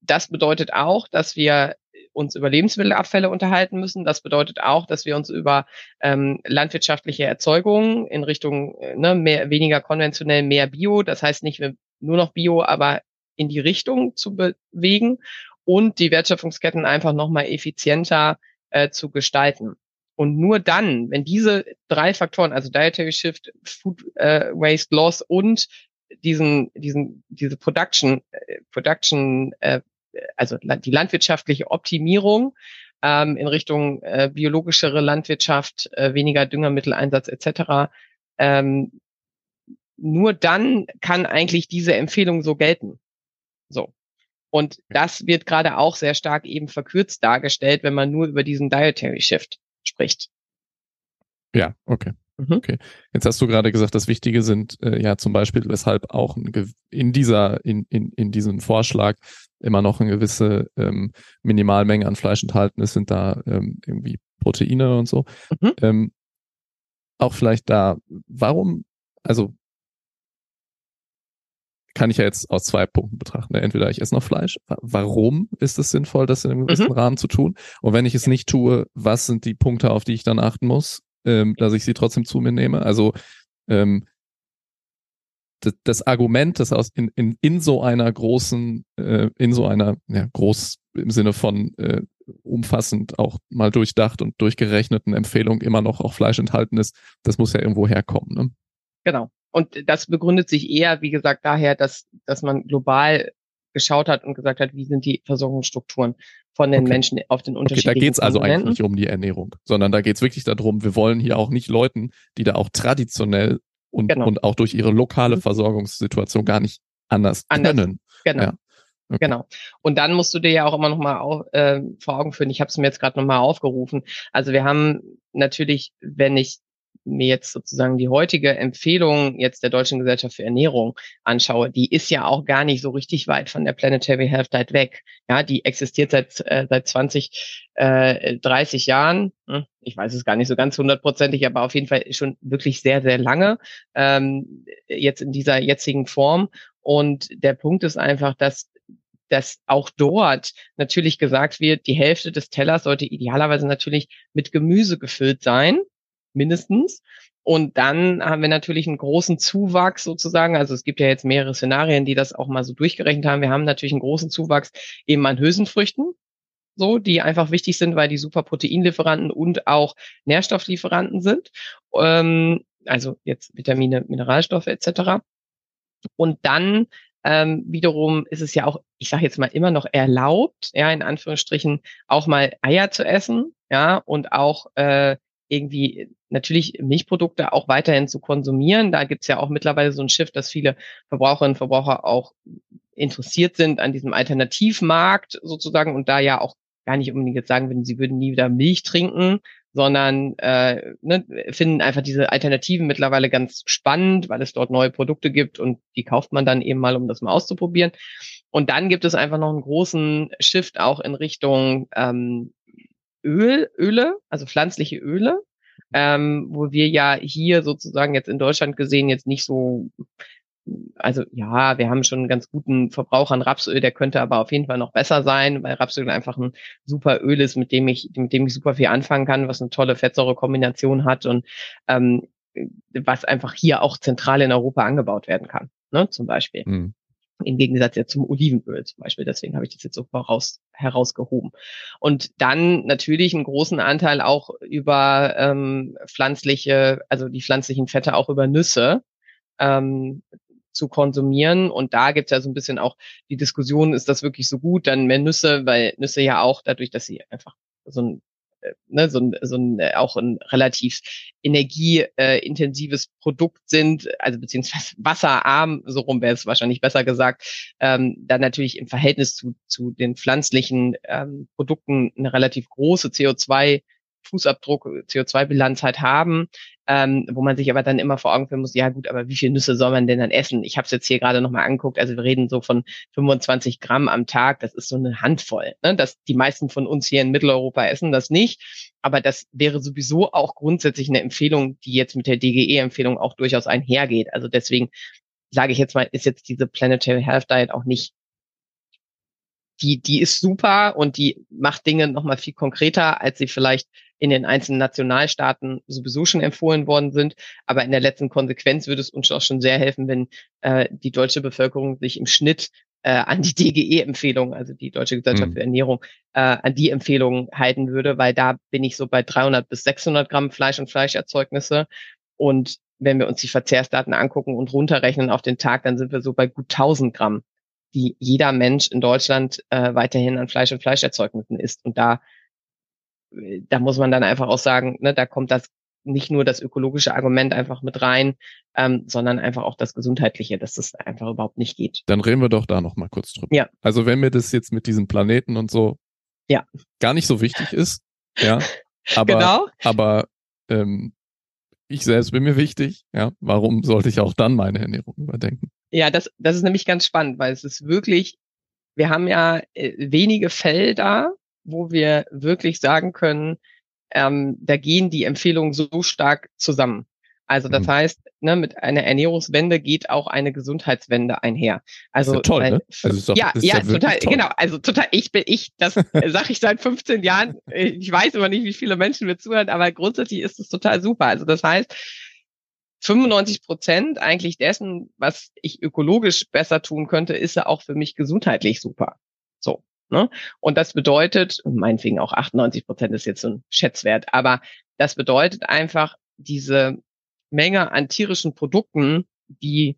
das bedeutet auch, dass wir uns über Lebensmittelabfälle unterhalten müssen. Das bedeutet auch, dass wir uns über ähm, landwirtschaftliche Erzeugung in Richtung äh, ne, mehr, weniger konventionell, mehr Bio, das heißt nicht nur noch Bio, aber in die Richtung zu bewegen und die Wertschöpfungsketten einfach nochmal effizienter äh, zu gestalten. Und nur dann, wenn diese drei Faktoren, also Dietary Shift, Food äh, Waste Loss und diesen, diesen, diese Production, äh, Production äh, also die landwirtschaftliche Optimierung ähm, in Richtung äh, biologischere Landwirtschaft, äh, weniger Düngermitteleinsatz etc. Ähm, nur dann kann eigentlich diese Empfehlung so gelten. So. Und das wird gerade auch sehr stark eben verkürzt dargestellt, wenn man nur über diesen Dietary Shift spricht. Ja, okay. Mhm. Okay. Jetzt hast du gerade gesagt, das Wichtige sind äh, ja zum Beispiel, weshalb auch in dieser, in, in, in diesem Vorschlag immer noch eine gewisse ähm, Minimalmenge an Fleisch enthalten ist, sind da ähm, irgendwie Proteine und so. Mhm. Ähm, auch vielleicht da, warum, also kann ich ja jetzt aus zwei Punkten betrachten. Entweder ich esse noch Fleisch. Warum ist es sinnvoll, das in einem gewissen mhm. Rahmen zu tun? Und wenn ich es nicht tue, was sind die Punkte, auf die ich dann achten muss? Ähm, dass ich sie trotzdem zu mir nehme. Also ähm, das, das Argument, das aus in, in, in so einer großen, äh, in so einer, ja, groß im Sinne von äh, umfassend auch mal durchdacht und durchgerechneten Empfehlung immer noch auch Fleisch enthalten ist, das muss ja irgendwo herkommen. Ne? Genau. Und das begründet sich eher, wie gesagt, daher, dass, dass man global geschaut hat und gesagt hat, wie sind die Versorgungsstrukturen von den okay. Menschen auf den unterschiedlichen Okay, da geht's also eigentlich nicht um die Ernährung, sondern da geht's wirklich darum, wir wollen hier auch nicht Leuten, die da auch traditionell und, genau. und auch durch ihre lokale mhm. Versorgungssituation gar nicht anders, anders. können. Genau. Ja. Okay. Genau. Und dann musst du dir ja auch immer noch mal äh, vor Augen führen. Ich habe es mir jetzt gerade noch mal aufgerufen. Also wir haben natürlich, wenn ich mir jetzt sozusagen die heutige Empfehlung jetzt der Deutschen Gesellschaft für Ernährung anschaue, die ist ja auch gar nicht so richtig weit von der Planetary Health Diet weg. Ja, die existiert seit, äh, seit 20, äh, 30 Jahren. Hm, ich weiß es gar nicht so ganz hundertprozentig, aber auf jeden Fall schon wirklich sehr, sehr lange, ähm, jetzt in dieser jetzigen Form. Und der Punkt ist einfach, dass dass auch dort natürlich gesagt wird, die Hälfte des Tellers sollte idealerweise natürlich mit Gemüse gefüllt sein mindestens. Und dann haben wir natürlich einen großen Zuwachs sozusagen. Also es gibt ja jetzt mehrere Szenarien, die das auch mal so durchgerechnet haben. Wir haben natürlich einen großen Zuwachs eben an Hülsenfrüchten, so, die einfach wichtig sind, weil die super Proteinlieferanten und auch Nährstofflieferanten sind. Ähm, also jetzt Vitamine, Mineralstoffe etc. Und dann ähm, wiederum ist es ja auch, ich sage jetzt mal immer noch erlaubt, ja, in Anführungsstrichen, auch mal Eier zu essen, ja, und auch äh, irgendwie natürlich Milchprodukte auch weiterhin zu konsumieren. Da gibt's ja auch mittlerweile so ein Shift, dass viele Verbraucherinnen und Verbraucher auch interessiert sind an diesem Alternativmarkt sozusagen und da ja auch gar nicht unbedingt jetzt sagen würden, sie würden nie wieder Milch trinken, sondern äh, ne, finden einfach diese Alternativen mittlerweile ganz spannend, weil es dort neue Produkte gibt und die kauft man dann eben mal, um das mal auszuprobieren. Und dann gibt es einfach noch einen großen Shift auch in Richtung ähm, Öl, Öle, also pflanzliche Öle, ähm, wo wir ja hier sozusagen jetzt in Deutschland gesehen jetzt nicht so also ja, wir haben schon einen ganz guten Verbrauch an Rapsöl, der könnte aber auf jeden Fall noch besser sein, weil Rapsöl einfach ein super Öl ist, mit dem ich, mit dem ich super viel anfangen kann, was eine tolle Fettsäurekombination hat und ähm, was einfach hier auch zentral in Europa angebaut werden kann, ne, zum Beispiel. Mhm. Im Gegensatz ja zum Olivenöl zum Beispiel. Deswegen habe ich das jetzt so voraus, herausgehoben. Und dann natürlich einen großen Anteil auch über ähm, pflanzliche, also die pflanzlichen Fette auch über Nüsse. Ähm, zu konsumieren. Und da gibt es ja so ein bisschen auch die Diskussion, ist das wirklich so gut? Dann mehr Nüsse, weil Nüsse ja auch dadurch, dass sie einfach so ein ne, so ein, so ein äh, auch ein relativ energieintensives äh, Produkt sind, also beziehungsweise wasserarm, so rum wäre es wahrscheinlich besser gesagt, ähm, dann natürlich im Verhältnis zu, zu den pflanzlichen ähm, Produkten eine relativ große CO2 Fußabdruck, CO2-Bilanz halt haben, ähm, wo man sich aber dann immer vor Augen führen muss, ja gut, aber wie viele Nüsse soll man denn dann essen? Ich habe es jetzt hier gerade nochmal angeguckt, also wir reden so von 25 Gramm am Tag, das ist so eine Handvoll. Ne? Das, die meisten von uns hier in Mitteleuropa essen das nicht, aber das wäre sowieso auch grundsätzlich eine Empfehlung, die jetzt mit der DGE-Empfehlung auch durchaus einhergeht. Also deswegen sage ich jetzt mal, ist jetzt diese Planetary Health Diet auch nicht die, die ist super und die macht Dinge nochmal viel konkreter, als sie vielleicht in den einzelnen Nationalstaaten sowieso schon empfohlen worden sind. Aber in der letzten Konsequenz würde es uns auch schon sehr helfen, wenn äh, die deutsche Bevölkerung sich im Schnitt äh, an die DGE-Empfehlung, also die Deutsche Gesellschaft mhm. für Ernährung, äh, an die Empfehlung halten würde, weil da bin ich so bei 300 bis 600 Gramm Fleisch und Fleischerzeugnisse. Und wenn wir uns die Verzehrsdaten angucken und runterrechnen auf den Tag, dann sind wir so bei gut 1000 Gramm, die jeder Mensch in Deutschland äh, weiterhin an Fleisch und Fleischerzeugnissen isst. Und da da muss man dann einfach auch sagen, ne, da kommt das nicht nur das ökologische Argument einfach mit rein, ähm, sondern einfach auch das gesundheitliche, dass das einfach überhaupt nicht geht. Dann reden wir doch da noch mal kurz drüber. Ja. Also wenn mir das jetzt mit diesem Planeten und so ja. gar nicht so wichtig ist, ja, aber genau. aber ähm, ich selbst bin mir wichtig, ja, warum sollte ich auch dann meine Ernährung überdenken? Ja, das das ist nämlich ganz spannend, weil es ist wirklich, wir haben ja äh, wenige Felder, wo wir wirklich sagen können, ähm, da gehen die Empfehlungen so stark zusammen. Also das mhm. heißt, ne, mit einer Ernährungswende geht auch eine Gesundheitswende einher. Also ja toll, ne? also doch, ja, ja, ja total, toll. genau. Also total. Ich bin ich, das sage ich seit 15 Jahren. Ich weiß immer nicht, wie viele Menschen mir zuhören, aber grundsätzlich ist es total super. Also das heißt, 95 Prozent eigentlich dessen, was ich ökologisch besser tun könnte, ist ja auch für mich gesundheitlich super. So. Ne? Und das bedeutet, meinetwegen auch 98 Prozent ist jetzt so ein Schätzwert, aber das bedeutet einfach diese Menge an tierischen Produkten, die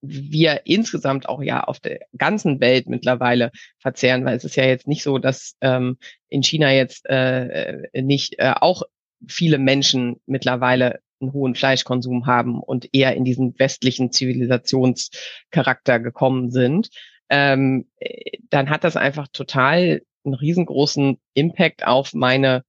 wir insgesamt auch ja auf der ganzen Welt mittlerweile verzehren, weil es ist ja jetzt nicht so, dass ähm, in China jetzt äh, äh nicht äh, auch viele Menschen mittlerweile einen hohen Fleischkonsum haben und eher in diesen westlichen Zivilisationscharakter gekommen sind, ähm, dann hat das einfach total einen riesengroßen Impact auf meine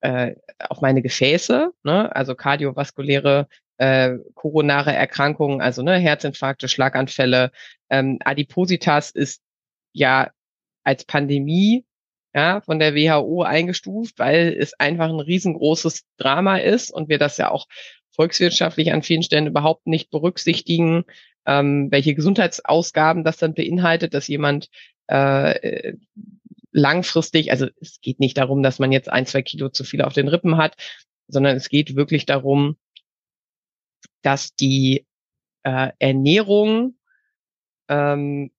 äh, auf meine Gefäße, ne? also kardiovaskuläre äh, koronare Erkrankungen, also ne, Herzinfarkte, Schlaganfälle. Ähm, Adipositas ist ja als Pandemie ja, von der WHO eingestuft, weil es einfach ein riesengroßes Drama ist und wir das ja auch volkswirtschaftlich an vielen Stellen überhaupt nicht berücksichtigen, ähm, welche Gesundheitsausgaben das dann beinhaltet, dass jemand äh, langfristig, also es geht nicht darum, dass man jetzt ein, zwei Kilo zu viel auf den Rippen hat, sondern es geht wirklich darum, dass die äh, Ernährung ähm,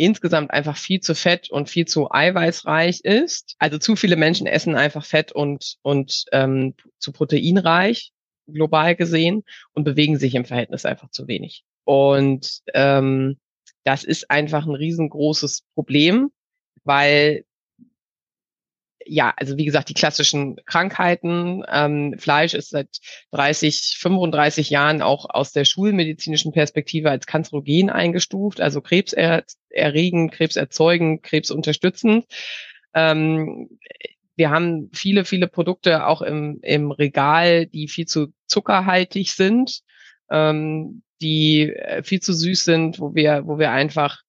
insgesamt einfach viel zu fett und viel zu eiweißreich ist. Also zu viele Menschen essen einfach Fett und, und ähm, zu proteinreich, global gesehen, und bewegen sich im Verhältnis einfach zu wenig. Und ähm, das ist einfach ein riesengroßes Problem, weil ja, also wie gesagt, die klassischen Krankheiten. Ähm, Fleisch ist seit 30, 35 Jahren auch aus der schulmedizinischen Perspektive als kanzerogen eingestuft, also krebserregend, krebserzeugend, krebsunterstützend. Ähm, wir haben viele, viele Produkte auch im, im Regal, die viel zu zuckerhaltig sind. Ähm, die äh, viel zu süß sind, wo wir, wo wir einfach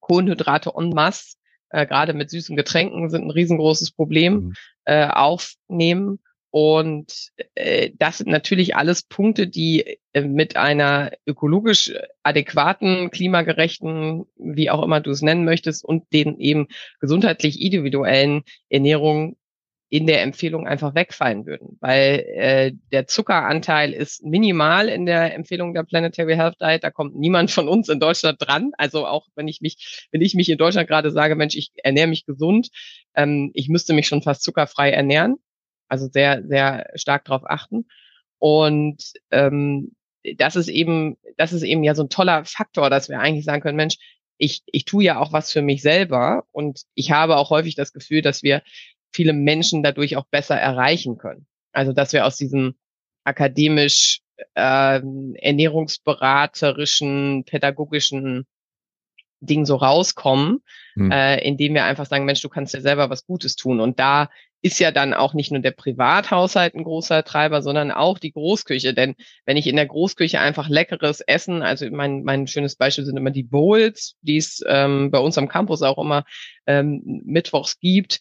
Kohlenhydrate en masse, äh, gerade mit süßen Getränken sind ein riesengroßes Problem, mhm. äh, aufnehmen. Und äh, das sind natürlich alles Punkte, die äh, mit einer ökologisch adäquaten, klimagerechten, wie auch immer du es nennen möchtest, und den eben gesundheitlich individuellen Ernährung in der Empfehlung einfach wegfallen würden, weil äh, der Zuckeranteil ist minimal in der Empfehlung der Planetary Health Diet. Da kommt niemand von uns in Deutschland dran. Also auch wenn ich mich, wenn ich mich in Deutschland gerade sage, Mensch, ich ernähre mich gesund, ähm, ich müsste mich schon fast zuckerfrei ernähren. Also sehr, sehr stark darauf achten. Und ähm, das ist eben, das ist eben ja so ein toller Faktor, dass wir eigentlich sagen können, Mensch, ich, ich tue ja auch was für mich selber und ich habe auch häufig das Gefühl, dass wir viele Menschen dadurch auch besser erreichen können. Also dass wir aus diesem akademisch ähm, ernährungsberaterischen, pädagogischen Ding so rauskommen, hm. äh, indem wir einfach sagen, Mensch, du kannst dir selber was Gutes tun. Und da ist ja dann auch nicht nur der Privathaushalt ein großer Treiber, sondern auch die Großküche. Denn wenn ich in der Großküche einfach leckeres Essen, also mein, mein schönes Beispiel sind immer die Bowls, die es ähm, bei uns am Campus auch immer ähm, mittwochs gibt,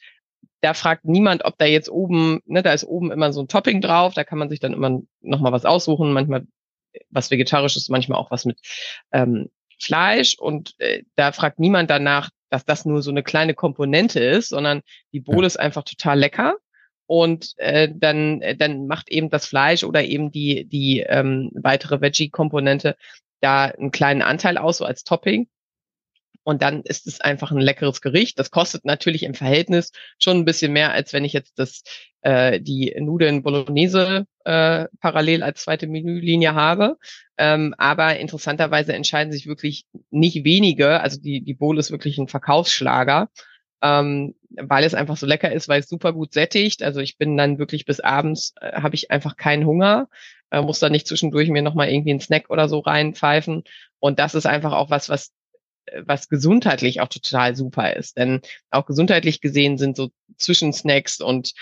da fragt niemand, ob da jetzt oben, ne, da ist oben immer so ein Topping drauf, da kann man sich dann immer nochmal was aussuchen, manchmal was vegetarisches, manchmal auch was mit ähm, Fleisch. Und äh, da fragt niemand danach, dass das nur so eine kleine Komponente ist, sondern die Bohle ist einfach total lecker. Und äh, dann äh, dann macht eben das Fleisch oder eben die die ähm, weitere Veggie-Komponente da einen kleinen Anteil aus so als Topping und dann ist es einfach ein leckeres Gericht. Das kostet natürlich im Verhältnis schon ein bisschen mehr, als wenn ich jetzt das äh, die Nudeln Bolognese äh, parallel als zweite Menülinie habe. Ähm, aber interessanterweise entscheiden sich wirklich nicht wenige, also die, die Bowl ist wirklich ein Verkaufsschlager, ähm, weil es einfach so lecker ist, weil es super gut sättigt. Also ich bin dann wirklich bis abends, äh, habe ich einfach keinen Hunger, äh, muss da nicht zwischendurch mir nochmal irgendwie einen Snack oder so reinpfeifen. Und das ist einfach auch was, was was gesundheitlich auch total super ist. Denn auch gesundheitlich gesehen sind so Zwischensnacks und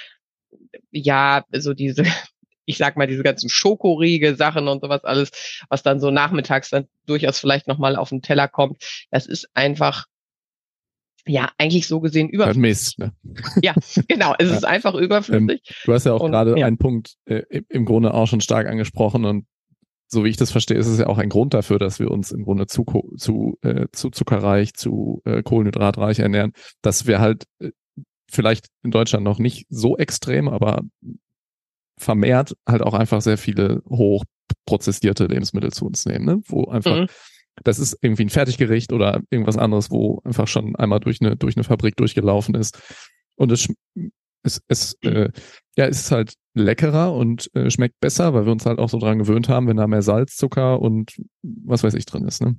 ja, so diese, ich sag mal, diese ganzen Schokoriegel Sachen und sowas alles, was dann so nachmittags dann durchaus vielleicht nochmal auf den Teller kommt, das ist einfach ja, eigentlich so gesehen überflüssig. Mist, ne? Ja, genau. Es ja. ist einfach überflüssig. Ähm, du hast ja auch gerade ja. einen Punkt äh, im Grunde auch schon stark angesprochen und so wie ich das verstehe, ist es ja auch ein Grund dafür, dass wir uns im Grunde zu, zu, äh, zu zuckerreich, zu äh, kohlenhydratreich ernähren, dass wir halt äh, vielleicht in Deutschland noch nicht so extrem, aber vermehrt halt auch einfach sehr viele hochprozessierte Lebensmittel zu uns nehmen, ne? wo einfach mhm. das ist irgendwie ein Fertiggericht oder irgendwas anderes, wo einfach schon einmal durch eine durch eine Fabrik durchgelaufen ist und es es, es äh, ja, es ist halt leckerer und äh, schmeckt besser, weil wir uns halt auch so dran gewöhnt haben, wenn da mehr Salz, Zucker und was weiß ich drin ist, ne?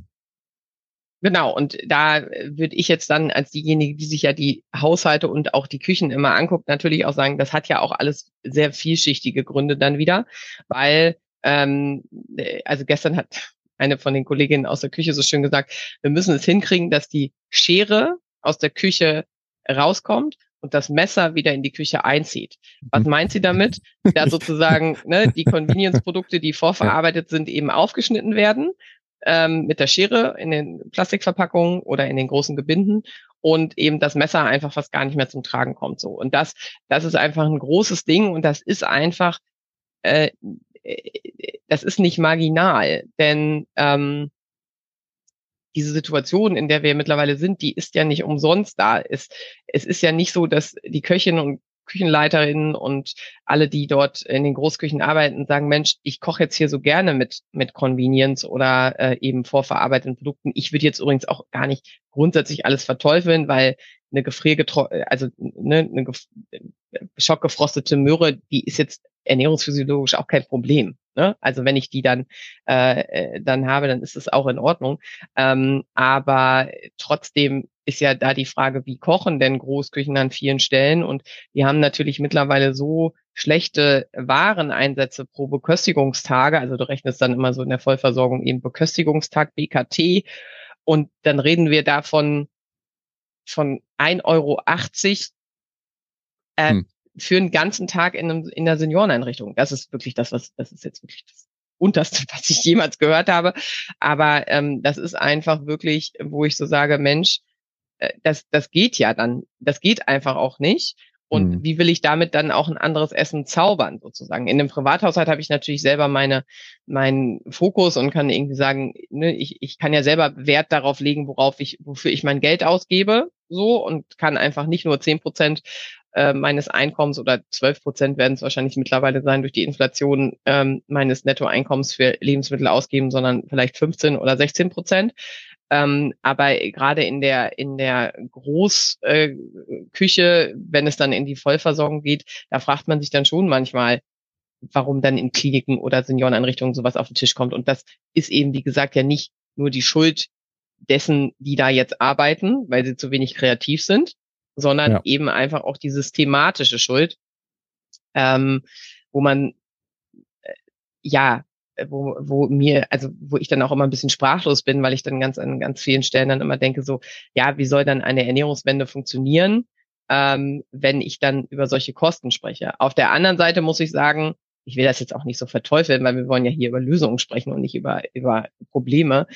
Genau, und da würde ich jetzt dann als diejenige, die sich ja die Haushalte und auch die Küchen immer anguckt, natürlich auch sagen, das hat ja auch alles sehr vielschichtige Gründe dann wieder, weil, ähm, also gestern hat eine von den Kolleginnen aus der Küche so schön gesagt, wir müssen es hinkriegen, dass die Schere aus der Küche rauskommt und das Messer wieder in die Küche einzieht. Was mhm. meint sie damit? Da sozusagen ne, die Convenience-Produkte, die vorverarbeitet sind, eben aufgeschnitten werden ähm, mit der Schere in den Plastikverpackungen oder in den großen Gebinden und eben das Messer einfach fast gar nicht mehr zum Tragen kommt. So und das, das ist einfach ein großes Ding und das ist einfach, äh, äh das ist nicht marginal, denn ähm, diese Situation, in der wir mittlerweile sind, die ist ja nicht umsonst da. Es, es ist ja nicht so, dass die Köchinnen und Küchenleiterinnen und alle, die dort in den Großküchen arbeiten, sagen, Mensch, ich koche jetzt hier so gerne mit, mit Convenience oder äh, eben vorverarbeiteten Produkten. Ich würde jetzt übrigens auch gar nicht grundsätzlich alles verteufeln, weil eine gefriergetro also ne, eine schockgefrostete Möhre, die ist jetzt ernährungsphysiologisch auch kein Problem. Ne? Also wenn ich die dann äh, äh, dann habe, dann ist es auch in Ordnung. Ähm, aber trotzdem ist ja da die Frage, wie kochen denn Großküchen an vielen Stellen? Und die haben natürlich mittlerweile so schlechte Wareneinsätze pro Beköstigungstage. Also du rechnest dann immer so in der Vollversorgung eben Beköstigungstag, BKT. Und dann reden wir davon von 1,80 Euro äh, hm für einen ganzen Tag in, einem, in einer Senioreneinrichtung. Das ist wirklich das, was, das ist jetzt wirklich das Unterste, was ich jemals gehört habe. Aber ähm, das ist einfach wirklich, wo ich so sage, Mensch, äh, das, das geht ja dann, das geht einfach auch nicht. Und Mhm. wie will ich damit dann auch ein anderes Essen zaubern, sozusagen? In einem Privathaushalt habe ich natürlich selber meine, meinen Fokus und kann irgendwie sagen, ne, ich, ich kann ja selber Wert darauf legen, worauf ich, wofür ich mein Geld ausgebe, so, und kann einfach nicht nur zehn Prozent äh, meines Einkommens oder zwölf Prozent werden es wahrscheinlich mittlerweile sein durch die Inflation ähm, meines Nettoeinkommens für Lebensmittel ausgeben, sondern vielleicht 15 oder 16 Prozent. Ähm, aber gerade in der in der Großküche, äh, wenn es dann in die Vollversorgung geht, da fragt man sich dann schon manchmal, warum dann in Kliniken oder Senioreneinrichtungen sowas auf den Tisch kommt. Und das ist eben, wie gesagt, ja nicht nur die Schuld dessen, die da jetzt arbeiten, weil sie zu wenig kreativ sind, sondern Ja. eben einfach auch die systematische Schuld, ähm, wo man äh, ja, wo, wo mir, also wo ich dann auch immer ein bisschen sprachlos bin, weil ich dann ganz an ganz vielen Stellen dann immer denke, so, ja, wie soll dann eine Ernährungswende funktionieren, ähm, wenn ich dann über solche Kosten spreche? Auf der anderen Seite muss ich sagen, ich will das jetzt auch nicht so verteufeln, weil wir wollen ja hier über Lösungen sprechen und nicht über, über Probleme.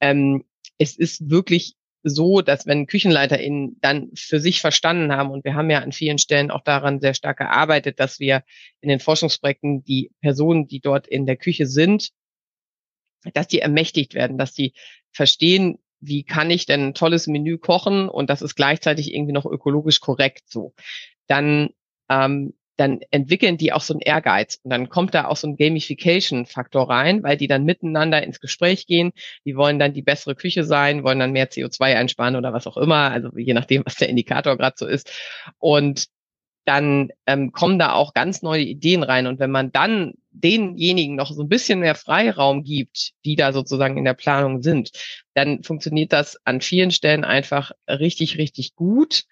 Ähm, es ist wirklich so, dass wenn KüchenleiterInnen dann für sich verstanden haben, und wir haben ja an vielen Stellen auch daran sehr stark gearbeitet, dass wir in den Forschungsprojekten die Personen, die dort in der Küche sind, dass die ermächtigt werden, dass die verstehen, wie kann ich denn ein tolles Menü kochen und das ist gleichzeitig irgendwie noch ökologisch korrekt so. Dann ähm, dann entwickeln die auch so einen Ehrgeiz und dann kommt da auch so ein Gamification-Faktor rein, weil die dann miteinander ins Gespräch gehen. Die wollen dann die bessere Küche sein, wollen dann mehr CO2 einsparen oder was auch immer, also je nachdem, was der Indikator gerade so ist. Und dann ähm, kommen da auch ganz neue Ideen rein. Und wenn man dann denjenigen noch so ein bisschen mehr Freiraum gibt, die da sozusagen in der Planung sind, dann funktioniert das an vielen Stellen einfach richtig, richtig gut.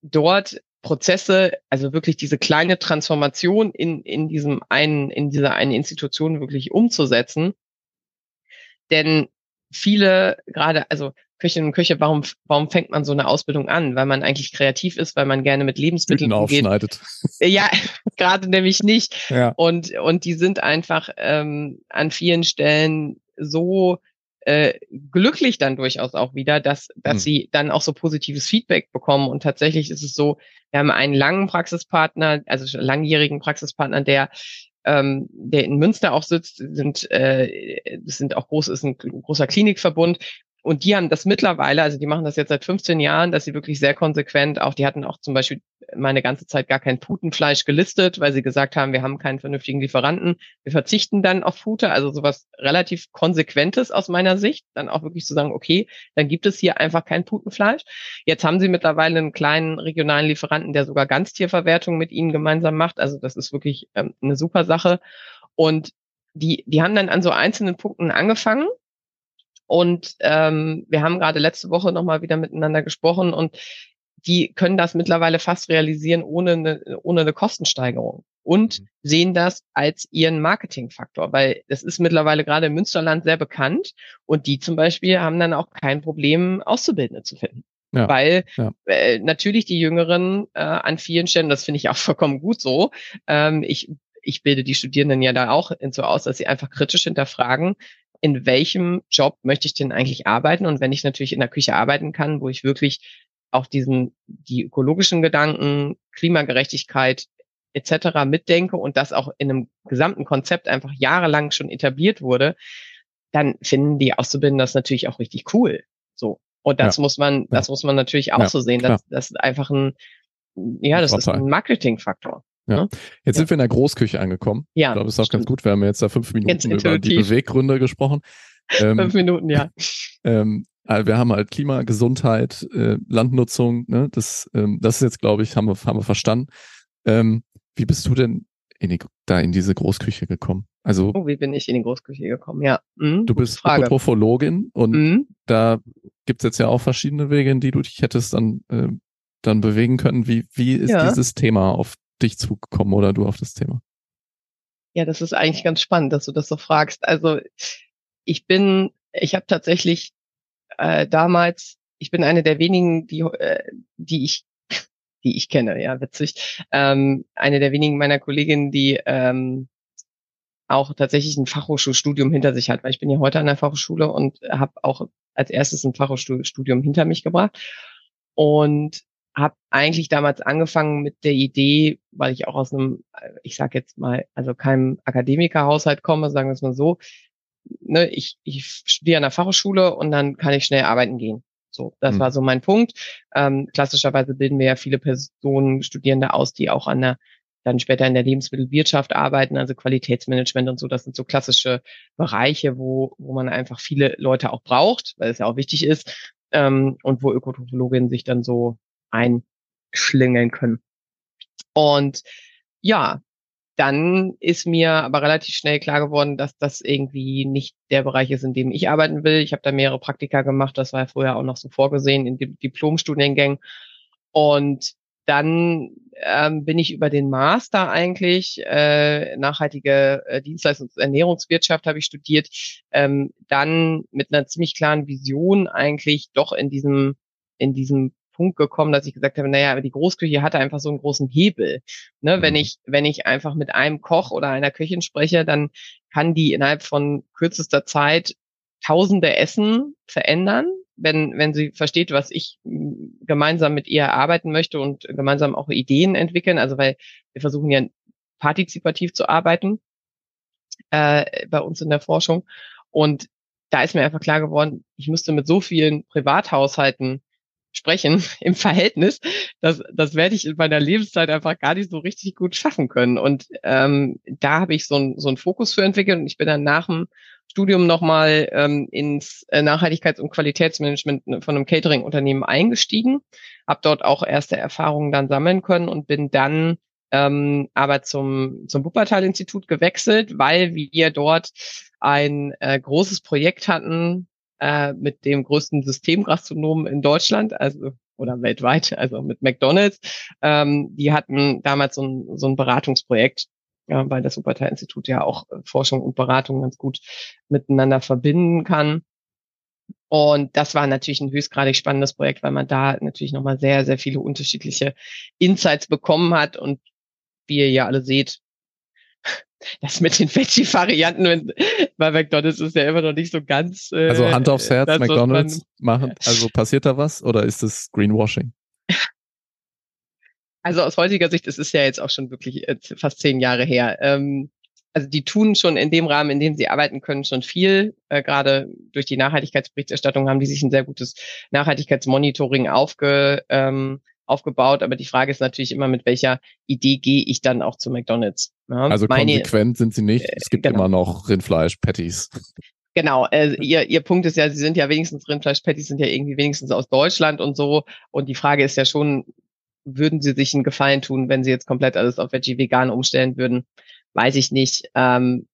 Dort Prozesse, also wirklich diese kleine Transformation in, in diesem einen, in dieser einen Institution wirklich umzusetzen. Denn viele, gerade, also Köchinnen und Köche, warum, warum fängt man so eine Ausbildung an? Weil man eigentlich kreativ ist, weil man gerne mit Lebensmitteln Tüten umgeht. aufschneidet. Ja, gerade nämlich nicht. Ja. Und, und die sind einfach ähm, an vielen Stellen so äh, glücklich dann durchaus auch wieder, dass, dass Hm. sie dann auch so positives Feedback bekommen. Und tatsächlich ist es so, wir haben einen langen Praxispartner, also langjährigen Praxispartner, der ähm, der in Münster auch sitzt, sind, äh, das sind auch groß, ist ein großer Klinikverbund. Und die haben das mittlerweile, also die machen das jetzt seit 15 Jahren, dass sie wirklich sehr konsequent auch, die hatten auch zum Beispiel meine ganze Zeit gar kein Putenfleisch gelistet, weil sie gesagt haben, wir haben keinen vernünftigen Lieferanten. Wir verzichten dann auf Pute, also sowas relativ Konsequentes aus meiner Sicht, dann auch wirklich zu sagen, okay, dann gibt es hier einfach kein Putenfleisch. Jetzt haben sie mittlerweile einen kleinen regionalen Lieferanten, der sogar Ganztierverwertung mit ihnen gemeinsam macht. Also das ist wirklich ähm, eine super Sache. Und die, die haben dann an so einzelnen Punkten angefangen. Und ähm, wir haben gerade letzte Woche nochmal wieder miteinander gesprochen und die können das mittlerweile fast realisieren ohne eine, ohne eine Kostensteigerung und Mhm. sehen das als ihren Marketingfaktor, weil das ist mittlerweile gerade im Münsterland sehr bekannt und die zum Beispiel haben dann auch kein Problem, Auszubildende zu finden. Ja, Weil ja. äh, natürlich die Jüngeren äh, an vielen Stellen, das finde ich auch vollkommen gut so, ähm, ich, ich bilde die Studierenden ja da auch so aus, dass sie einfach kritisch hinterfragen, in welchem Job möchte ich denn eigentlich arbeiten? Und wenn ich natürlich in der Küche arbeiten kann, wo ich wirklich auch diesen, die ökologischen Gedanken, Klimagerechtigkeit etc. mitdenke und das auch in einem gesamten Konzept einfach jahrelang schon etabliert wurde, dann finden die Auszubildenden das natürlich auch richtig cool. So. Und das Ja. muss man, das muss man natürlich auch Ja, so sehen. Das, das ist einfach ein, ja, das ist Vorteil. ein Marketingfaktor. Jetzt Ja. sind wir in der Großküche angekommen. Ja. Ich glaube, das ist auch ganz stimmt. gut. Wir haben jetzt da fünf Minuten Jetzt über die. Beweggründe gesprochen. Ähm, Fünf Minuten, ja. ähm, also wir haben halt Klima, Gesundheit, äh, Landnutzung. Ne? Das, ähm, das ist jetzt, glaube ich, haben wir, haben wir verstanden. Ähm, wie bist du denn in die, da in diese Großküche gekommen? Also Oh, wie bin ich in die Großküche gekommen? Ja. Mhm, du bist. Ökotrophologin und Mhm. da gibt's jetzt ja auch verschiedene Wege, in die du dich hättest dann, äh, dann bewegen können. Wie, wie ist Ja. dieses Thema auf dich zugekommen oder du auf das Thema? Ja, das ist eigentlich ganz spannend, dass du das so fragst. Also ich bin, ich habe tatsächlich äh, damals, ich bin eine der wenigen, die, äh, die ich, die ich kenne, ja, witzig, ähm, eine der wenigen meiner Kolleginnen, die ähm, auch tatsächlich ein Fachhochschulstudium hinter sich hat, weil ich bin ja heute an der Fachhochschule und habe auch als erstes ein Fachhochschulstudium hinter mich gebracht. Und habe eigentlich damals angefangen mit der Idee, weil ich auch aus einem, ich sage jetzt mal, also keinem Akademikerhaushalt komme, sagen wir es mal so, ne, ich, ich studiere an der Fachhochschule und dann kann ich schnell arbeiten gehen. So, das mhm. war so mein Punkt. Ähm, klassischerweise bilden wir ja viele Personen, Studierende aus, die auch an der dann später in der Lebensmittelwirtschaft arbeiten, also Qualitätsmanagement und so. Das sind so klassische Bereiche, wo, wo man einfach viele Leute auch braucht, weil es ja auch wichtig ist, ähm, und wo Ökotrophologinnen sich dann so einschlingeln können. Und ja, dann ist mir aber relativ schnell klar geworden, dass das irgendwie nicht der Bereich ist, in dem ich arbeiten will. Ich habe da mehrere Praktika gemacht, das war ja vorher auch noch so vorgesehen in den Diplomstudiengängen. Und dann ähm, bin ich über den Master eigentlich, äh, nachhaltige äh, Dienstleistungs- und Ernährungswirtschaft habe ich studiert, ähm, dann mit einer ziemlich klaren Vision eigentlich doch in diesem, in diesem Punkt gekommen, dass ich gesagt habe, naja, aber die Großküche hatte einfach so einen großen Hebel. Ne, wenn mhm. ich, wenn ich einfach mit einem Koch oder einer Köchin spreche, dann kann die innerhalb von kürzester Zeit tausende Essen verändern, wenn, wenn sie versteht, was ich gemeinsam mit ihr arbeiten möchte und gemeinsam auch Ideen entwickeln. Also weil wir versuchen ja partizipativ zu arbeiten äh, bei uns in der Forschung. Und da ist mir einfach klar geworden, ich müsste mit so vielen Privathaushalten sprechen im Verhältnis, das, das werde ich in meiner Lebenszeit einfach gar nicht so richtig gut schaffen können. Und ähm, da habe ich so, ein, so einen Fokus für entwickelt und ich bin dann nach dem Studium nochmal ähm, ins äh, Nachhaltigkeits- und Qualitätsmanagement ne, von einem Catering-Unternehmen eingestiegen, habe dort auch erste Erfahrungen dann sammeln können und bin dann ähm, aber zum, zum Wuppertal-Institut gewechselt, weil wir dort ein äh, großes Projekt hatten, äh, mit dem größten Systemgastronomen in Deutschland, also oder weltweit, also mit McDonald's. Ähm, die hatten damals so ein, so ein Beratungsprojekt, ja, weil das Wuppertal-Institut ja auch äh, Forschung und Beratung ganz gut miteinander verbinden kann. Und das war natürlich ein höchstgradig spannendes Projekt, weil man da natürlich nochmal sehr, sehr viele unterschiedliche Insights bekommen hat. Und wie ihr ja alle seht, das mit den Veggie-Varianten bei McDonalds ist ja immer noch nicht so ganz. Äh, also Hand aufs Herz, McDonalds machen. Also passiert da was oder ist das Greenwashing? Also aus heutiger Sicht ist es ja jetzt auch schon wirklich äh, fast zehn Jahre her. Ähm, also die tun schon in dem Rahmen, in dem sie arbeiten können, schon viel. Äh, Gerade durch die Nachhaltigkeitsberichterstattung haben die sich ein sehr gutes Nachhaltigkeitsmonitoring aufge, ähm, aufgebaut. Aber die Frage ist natürlich immer, mit welcher Idee gehe ich dann auch zu McDonalds? Ja, also meine, konsequent sind sie nicht. Es gibt genau. immer noch Rindfleisch-Patties. Genau, äh, ihr, ihr Punkt ist ja, sie sind ja wenigstens Rindfleisch-Patties sind ja irgendwie wenigstens aus Deutschland und so. Und die Frage ist ja schon, würden sie sich einen Gefallen tun, wenn sie jetzt komplett alles auf Veggie vegan umstellen würden? Weiß ich nicht. Ähm,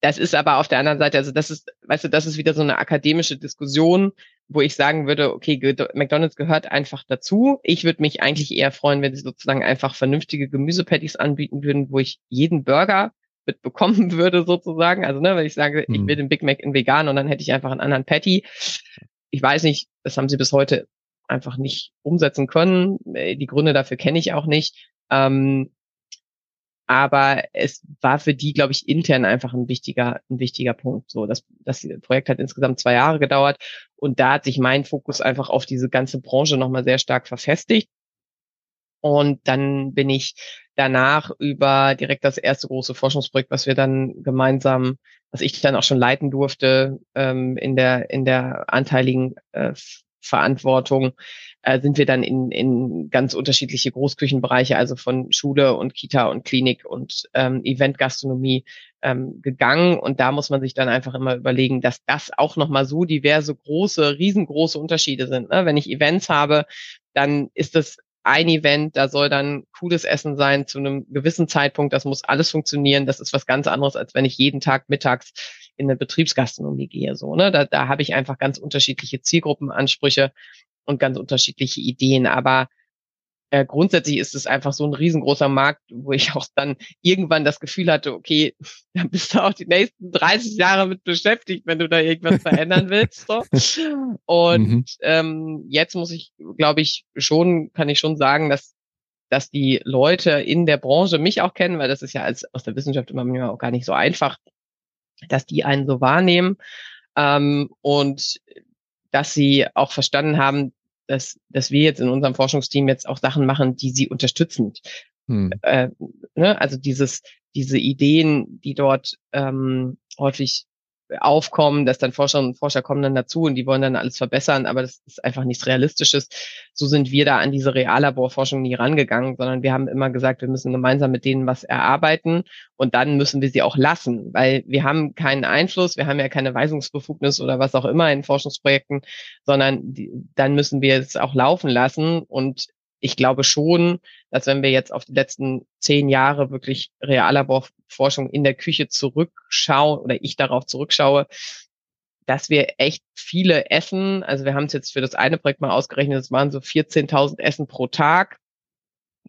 das ist aber auf der anderen Seite, also das ist, weißt du, das ist wieder so eine akademische Diskussion, wo ich sagen würde, okay, McDonald's gehört einfach dazu. Ich würde mich eigentlich eher freuen, wenn sie sozusagen einfach vernünftige Gemüsepatties anbieten würden, wo ich jeden Burger mitbekommen würde sozusagen. Also, ne, wenn ich sage, hm. ich will den Big Mac in vegan und dann hätte ich einfach einen anderen Patty. Ich weiß nicht, das haben sie bis heute einfach nicht umsetzen können. Die Gründe dafür kenne ich auch nicht. Ähm, aber es war für die, glaube ich, intern einfach ein wichtiger, ein wichtiger Punkt. So, das, das Projekt hat insgesamt zwei Jahre gedauert und da hat sich mein Fokus einfach auf diese ganze Branche nochmal sehr stark verfestigt. Und dann bin ich danach über direkt das erste große Forschungsprojekt, was wir dann gemeinsam, was ich dann auch schon leiten durfte, ähm, in der in der anteiligen äh, Verantwortung, äh, sind wir dann in, in ganz unterschiedliche Großküchenbereiche, also von Schule und Kita und Klinik und ähm, Eventgastronomie ähm, gegangen. Und da muss man sich dann einfach immer überlegen, dass das auch nochmal so diverse große, riesengroße Unterschiede sind. Ne? Wenn ich Events habe, dann ist das ein Event, da soll dann cooles Essen sein zu einem gewissen Zeitpunkt, das muss alles funktionieren. Das ist was ganz anderes, als wenn ich jeden Tag mittags in eine Betriebsgastronomie gehe. So, ne? Da, da habe ich einfach ganz unterschiedliche Zielgruppenansprüche und ganz unterschiedliche Ideen. Aber äh, grundsätzlich ist es einfach so ein riesengroßer Markt, wo ich auch dann irgendwann das Gefühl hatte, okay, da bist du auch die nächsten 30 Jahre mit beschäftigt, wenn du da irgendwas verändern willst. So. Und mhm. ähm, jetzt muss ich, glaube ich, schon, kann ich schon sagen, dass dass die Leute in der Branche mich auch kennen, weil das ist ja als aus der Wissenschaft immer auch gar nicht so einfach, dass die einen so wahrnehmen ähm, und dass sie auch verstanden haben, dass, dass wir jetzt in unserem Forschungsteam jetzt auch Sachen machen, die sie unterstützend. Hm. Äh, ne? Also dieses, diese Ideen, die dort ähm, häufig aufkommen, dass dann Forscherinnen und Forscher kommen dann dazu und die wollen dann alles verbessern, aber das ist einfach nichts Realistisches. So sind wir da an diese Reallaborforschung nie rangegangen, sondern wir haben immer gesagt, wir müssen gemeinsam mit denen was erarbeiten und dann müssen wir sie auch lassen, weil wir haben keinen Einfluss, wir haben ja keine Weisungsbefugnis oder was auch immer in Forschungsprojekten, sondern die, dann müssen wir es auch laufen lassen und ich glaube schon, dass wenn wir jetzt auf die letzten zehn Jahre wirklich Reallaborforschung in der Küche zurückschauen oder ich darauf zurückschaue, dass wir echt viele Essen, also wir haben es jetzt für das eine Projekt mal ausgerechnet, es waren so 14.000 Essen pro Tag.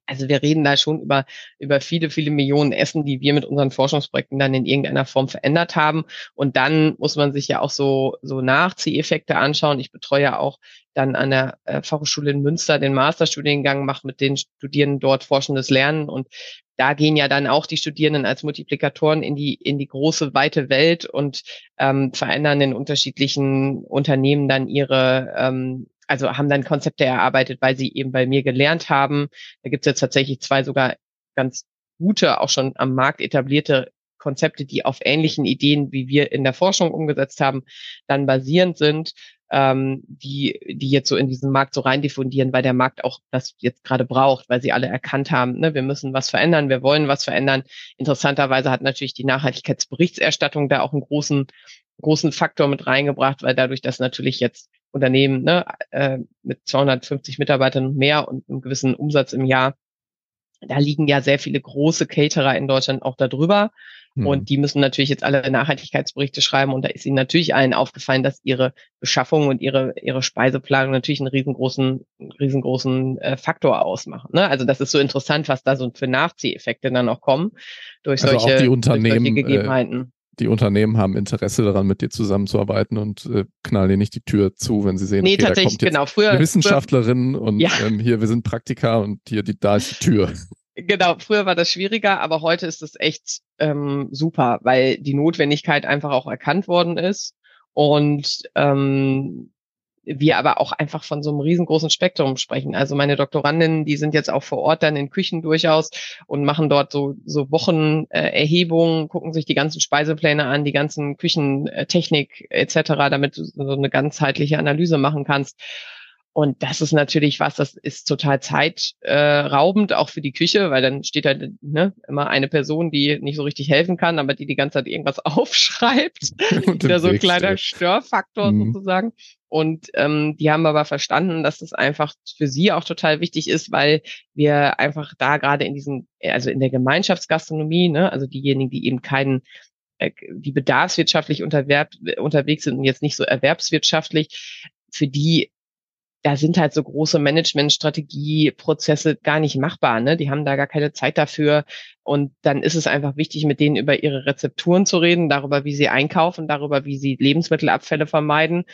Also wir reden da schon über, über viele, viele Millionen Essen, die wir mit unseren Forschungsprojekten dann in irgendeiner Form verändert haben. Und dann muss man sich ja auch so, so Nachzieheffekte anschauen. Ich betreue auch dann an der äh, Fachhochschule in Münster den Masterstudiengang, mache mit den Studierenden dort forschendes Lernen. Und da gehen ja dann auch die Studierenden als Multiplikatoren in die, in die große, weite Welt und ähm, verändern in unterschiedlichen Unternehmen dann ihre ähm, also haben dann Konzepte erarbeitet, weil sie eben bei mir gelernt haben. Da gibt es jetzt tatsächlich zwei sogar ganz gute, auch schon am Markt etablierte Konzepte, die auf ähnlichen Ideen, wie wir in der Forschung umgesetzt haben, dann basierend sind, ähm, die, die jetzt so in diesen Markt so rein diffundieren, weil der Markt auch das jetzt gerade braucht, weil sie alle erkannt haben, ne, wir müssen was verändern, wir wollen was verändern. Interessanterweise hat natürlich die Nachhaltigkeitsberichterstattung da auch einen großen, großen Faktor mit reingebracht, weil dadurch, dass natürlich jetzt Unternehmen ne, äh, mit 250 Mitarbeitern und mehr und einem gewissen Umsatz im Jahr, da liegen ja sehr viele große Caterer in Deutschland auch darüber. Mhm. Und die müssen natürlich jetzt alle Nachhaltigkeitsberichte schreiben. Und da ist ihnen natürlich allen aufgefallen, dass ihre Beschaffung und ihre, ihre Speiseplanung natürlich einen riesengroßen, riesengroßen äh, Faktor ausmachen. Ne? Also das ist so interessant, was da so für Nachzieheffekte dann auch kommen durch also solche, auch die Unternehmen, solche Gegebenheiten. Die Unternehmen haben Interesse daran, mit dir zusammenzuarbeiten und äh, knallen dir nicht die Tür zu, wenn sie sehen, nee, okay, tatsächlich, da kommt jetzt genau, früher, Wissenschaftlerin früher, und ja. ähm, hier, wir sind Praktiker und hier, die, da ist die Tür. Genau, früher war das schwieriger, aber heute ist es echt ähm, super, weil die Notwendigkeit einfach auch erkannt worden ist und ähm, wir aber auch einfach von so einem riesengroßen Spektrum sprechen. Also meine Doktorandinnen, die sind jetzt auch vor Ort dann in Küchen durchaus und machen dort so, so Wochenerhebungen, äh, gucken sich die ganzen Speisepläne an, die ganzen Küchentechnik etc., damit du so eine ganzheitliche Analyse machen kannst. Und das ist natürlich was, das ist total zeitraubend, äh, auch für die Küche, weil dann steht da ne, immer eine Person, die nicht so richtig helfen kann, aber die die ganze Zeit irgendwas aufschreibt. Wieder so ein kleiner Störfaktor mhm. sozusagen. Und ähm, die haben aber verstanden, dass das einfach für sie auch total wichtig ist, weil wir einfach da gerade in diesem, also in der Gemeinschaftsgastronomie, ne, also diejenigen, die eben keinen äh, die bedarfswirtschaftlich unterwerb, unterwegs sind und jetzt nicht so erwerbswirtschaftlich, für die da sind halt so große Managementstrategieprozesse gar nicht machbar. Ne? Die haben da gar keine Zeit dafür. Und dann ist es einfach wichtig, mit denen über ihre Rezepturen zu reden, darüber, wie sie einkaufen, darüber, wie sie Lebensmittelabfälle vermeiden.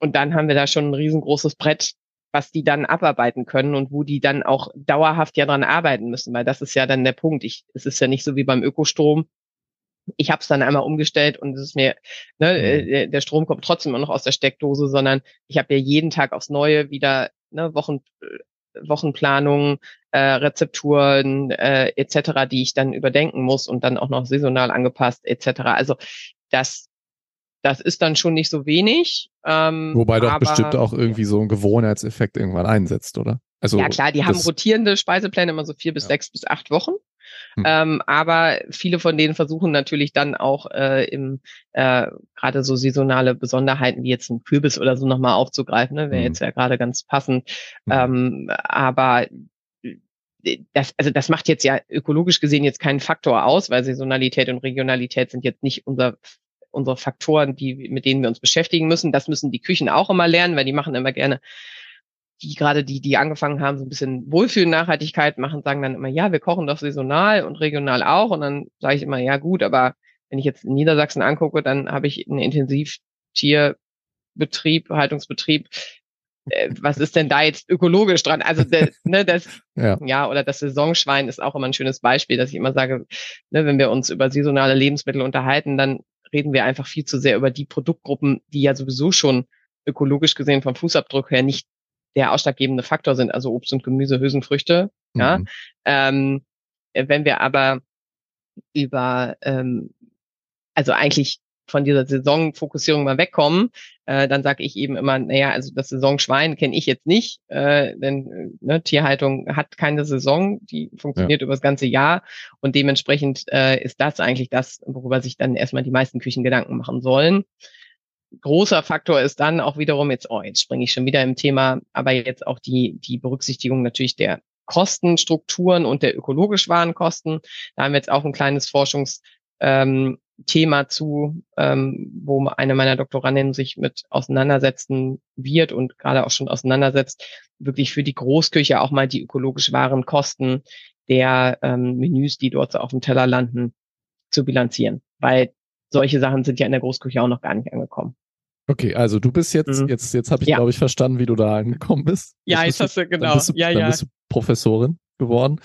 Und dann haben wir da schon ein riesengroßes Brett, was die dann abarbeiten können und wo die dann auch dauerhaft ja dran arbeiten müssen, weil das ist ja dann der Punkt. Ich, es ist ja nicht so wie beim Ökostrom, ich habe es dann einmal umgestellt und es ist mir, ne, mhm. Äh, der Strom kommt trotzdem immer noch aus der Steckdose, sondern ich habe ja jeden Tag aufs Neue wieder ne, Wochen, äh, Wochenplanungen, äh, Rezepturen äh, etc., die ich dann überdenken muss und dann auch noch saisonal angepasst etc. Also das das ist dann schon nicht so wenig. Ähm, Wobei doch bestimmt auch irgendwie so ein Gewohnheitseffekt irgendwann einsetzt, oder? Also ja klar, die haben rotierende Speisepläne immer so vier bis ja. sechs bis acht Wochen. Hm. Ähm, aber viele von denen versuchen natürlich dann auch äh, im äh, gerade so saisonale Besonderheiten wie jetzt ein Kürbis oder so nochmal aufzugreifen. Ne? Wäre hm. jetzt ja gerade ganz passend. Hm. Ähm, aber äh, das, also das macht jetzt ja ökologisch gesehen jetzt keinen Faktor aus, weil Saisonalität und Regionalität sind jetzt nicht unser unsere Faktoren, die, mit denen wir uns beschäftigen müssen. Das müssen die Küchen auch immer lernen, weil die machen immer gerne die gerade die, die angefangen haben, so ein bisschen Wohlfühl-Nachhaltigkeit machen, sagen dann immer, ja, wir kochen doch saisonal und regional auch. Und dann sage ich immer, ja gut, aber wenn ich jetzt in Niedersachsen angucke, dann habe ich einen Intensivtierbetrieb, Haltungsbetrieb. Äh, was ist denn da jetzt ökologisch dran? Also der, ne, das, ja. ja, oder das Saisonschwein ist auch immer ein schönes Beispiel, dass ich immer sage, ne, wenn wir uns über saisonale Lebensmittel unterhalten, dann reden wir einfach viel zu sehr über die Produktgruppen, die ja sowieso schon ökologisch gesehen vom Fußabdruck her nicht der ausschlaggebende Faktor sind, also Obst und Gemüse, Hülsenfrüchte. Mhm. Ja, ähm, wenn wir aber über ähm, also eigentlich von dieser Saisonfokussierung mal wegkommen, äh, dann sage ich eben immer, naja, also das Saisonschwein kenne ich jetzt nicht, äh, denn äh, ne, Tierhaltung hat keine Saison, die funktioniert ja. über das ganze Jahr und dementsprechend äh, ist das eigentlich das, worüber sich dann erstmal die meisten Küchen Gedanken machen sollen. Großer Faktor ist dann auch wiederum jetzt, oh, jetzt springe ich schon wieder im Thema, aber jetzt auch die, die Berücksichtigung natürlich der Kostenstrukturen und der ökologisch wahren Kosten. Da haben wir jetzt auch ein kleines Forschungs ähm, Thema zu, ähm, wo eine meiner Doktorandinnen sich mit auseinandersetzen wird und gerade auch schon auseinandersetzt, wirklich für die Großküche auch mal die ökologisch wahren Kosten der ähm, Menüs, die dort so auf dem Teller landen, zu bilanzieren. Weil solche Sachen sind ja in der Großküche auch noch gar nicht angekommen. Okay, also du bist jetzt, mhm. jetzt, jetzt habe ich, ja. glaube ich, verstanden, wie du da angekommen bist. Ja, jetzt hast du, genau. Dann bist du, ja, dann ja. bist du Professorin geworden.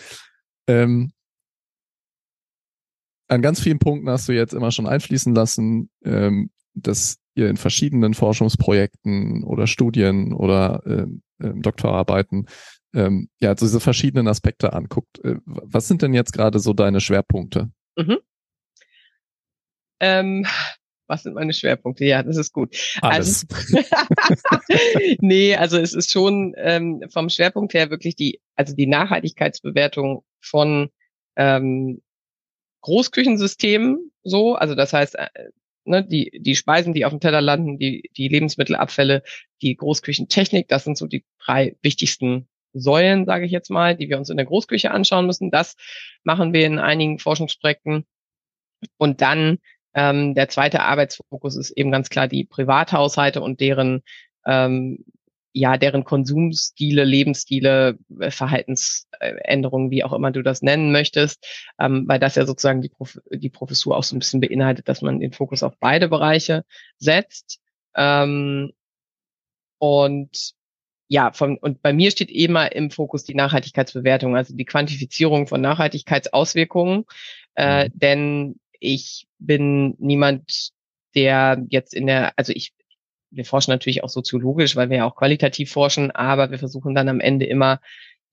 Ähm, an ganz vielen Punkten hast du jetzt immer schon einfließen lassen, ähm, dass ihr in verschiedenen Forschungsprojekten oder Studien oder ähm, ähm, Doktorarbeiten ähm, ja also diese verschiedenen Aspekte anguckt. Äh, was sind denn jetzt gerade so deine Schwerpunkte? Mhm. Ähm, was sind meine Schwerpunkte? Ja, das ist gut. Alles. Also, nee, also es ist schon ähm, vom Schwerpunkt her wirklich die, also die Nachhaltigkeitsbewertung von ähm, Großküchensystemen so, also das heißt, äh, ne, die, die Speisen, die auf dem Teller landen, die, die Lebensmittelabfälle, die Großküchentechnik, das sind so die drei wichtigsten Säulen, sage ich jetzt mal, die wir uns in der Großküche anschauen müssen. Das machen wir in einigen Forschungsprojekten. Und dann ähm, der zweite Arbeitsfokus ist eben ganz klar die Privathaushalte und deren ähm, ja, deren Konsumstile, Lebensstile, äh, Verhaltensänderungen, wie auch immer du das nennen möchtest, ähm, weil das ja sozusagen die, Prof die Professur auch so ein bisschen beinhaltet, dass man den Fokus auf beide Bereiche setzt. Ähm, und ja, von, und bei mir steht immer im Fokus die Nachhaltigkeitsbewertung, also die Quantifizierung von Nachhaltigkeitsauswirkungen, äh, mhm. denn ich bin niemand, der jetzt in der, also ich wir forschen natürlich auch soziologisch, weil wir ja auch qualitativ forschen, aber wir versuchen dann am Ende immer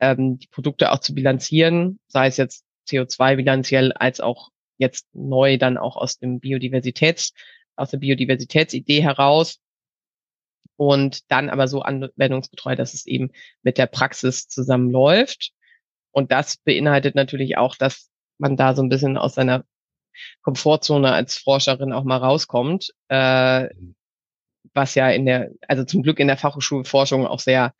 ähm, die Produkte auch zu bilanzieren, sei es jetzt CO2 bilanziell als auch jetzt neu dann auch aus dem Biodiversitäts, aus der Biodiversitätsidee heraus. Und dann aber so anwendungsgetreu, dass es eben mit der Praxis zusammenläuft. Und das beinhaltet natürlich auch, dass man da so ein bisschen aus seiner Komfortzone als Forscherin auch mal rauskommt, äh, mhm was ja in der, also zum Glück in der Fachhochschulforschung auch sehr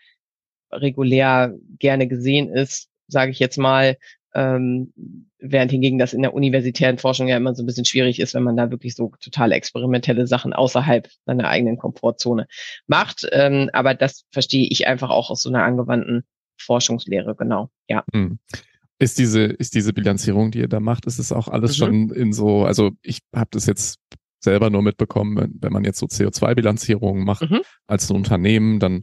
regulär gerne gesehen ist, sage ich jetzt mal, ähm, während hingegen das in der universitären Forschung ja immer so ein bisschen schwierig ist, wenn man da wirklich so total experimentelle Sachen außerhalb seiner eigenen Komfortzone macht. Ähm, aber das verstehe ich einfach auch aus so einer angewandten Forschungslehre, genau, ja. Hm. Ist diese, ist diese Bilanzierung, die ihr da macht, ist es auch alles mhm. schon in so, also ich habe das jetzt selber nur mitbekommen, wenn man jetzt so CO2-Bilanzierungen macht mhm. als ein Unternehmen, dann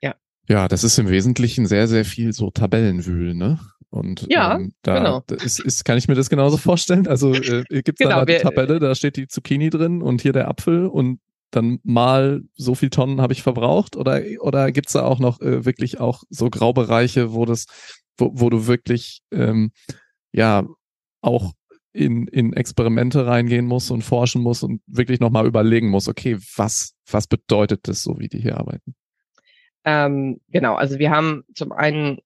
ja. ja, das ist im Wesentlichen sehr, sehr viel so Tabellenwühlen, ne? Und ja, ähm, da genau. ist, ist, kann ich mir das genauso vorstellen. Also äh, gibt es genau, da die Tabelle, da steht die Zucchini drin und hier der Apfel und dann mal so viel Tonnen habe ich verbraucht oder oder gibt's da auch noch äh, wirklich auch so Graubereiche, wo das, wo, wo du wirklich ähm, ja auch in, in Experimente reingehen muss und forschen muss und wirklich nochmal überlegen muss, okay, was, was bedeutet das so, wie die hier arbeiten? Ähm, genau, also wir haben zum einen,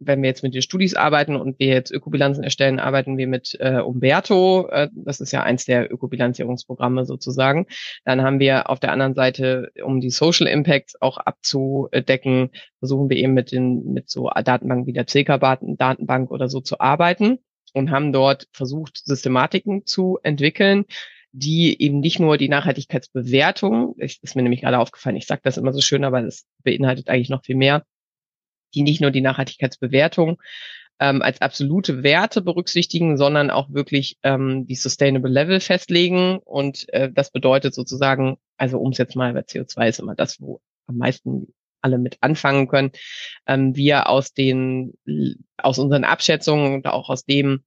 wenn wir jetzt mit den Studis arbeiten und wir jetzt Ökobilanzen erstellen, arbeiten wir mit äh, Umberto. Äh, das ist ja eins der Ökobilanzierungsprogramme sozusagen. Dann haben wir auf der anderen Seite, um die Social Impacts auch abzudecken, versuchen wir eben mit den mit so Datenbanken wie der CK-Datenbank oder so zu arbeiten und haben dort versucht, Systematiken zu entwickeln, die eben nicht nur die Nachhaltigkeitsbewertung, ich, ist mir nämlich gerade aufgefallen, ich sage das immer so schön, aber es beinhaltet eigentlich noch viel mehr, die nicht nur die Nachhaltigkeitsbewertung ähm, als absolute Werte berücksichtigen, sondern auch wirklich ähm, die Sustainable Level festlegen. Und äh, das bedeutet sozusagen, also um es jetzt mal, bei CO2 ist immer das, wo am meisten alle mit anfangen können. Ähm, wir aus den, aus unseren Abschätzungen und auch aus dem,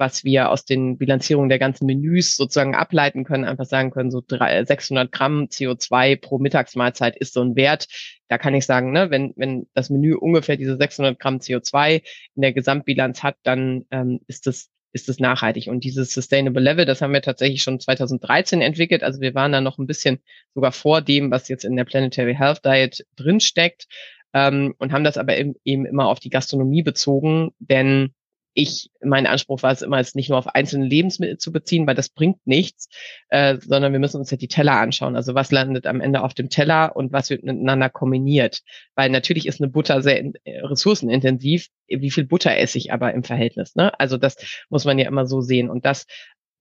was wir aus den Bilanzierungen der ganzen Menüs sozusagen ableiten können, einfach sagen können, so 600 Gramm CO2 pro Mittagsmahlzeit ist so ein Wert. Da kann ich sagen, ne, wenn, wenn das Menü ungefähr diese 600 Gramm CO2 in der Gesamtbilanz hat, dann ähm, ist das ist es nachhaltig. Und dieses Sustainable Level, das haben wir tatsächlich schon 2013 entwickelt. Also wir waren da noch ein bisschen sogar vor dem, was jetzt in der Planetary Health Diet drinsteckt ähm, und haben das aber eben, eben immer auf die Gastronomie bezogen, denn ich, mein Anspruch war es immer, es nicht nur auf einzelne Lebensmittel zu beziehen, weil das bringt nichts, äh, sondern wir müssen uns ja die Teller anschauen. Also was landet am Ende auf dem Teller und was wird miteinander kombiniert. Weil natürlich ist eine Butter sehr äh, ressourcenintensiv. Wie viel Butter esse ich aber im Verhältnis? Ne? Also das muss man ja immer so sehen. Und das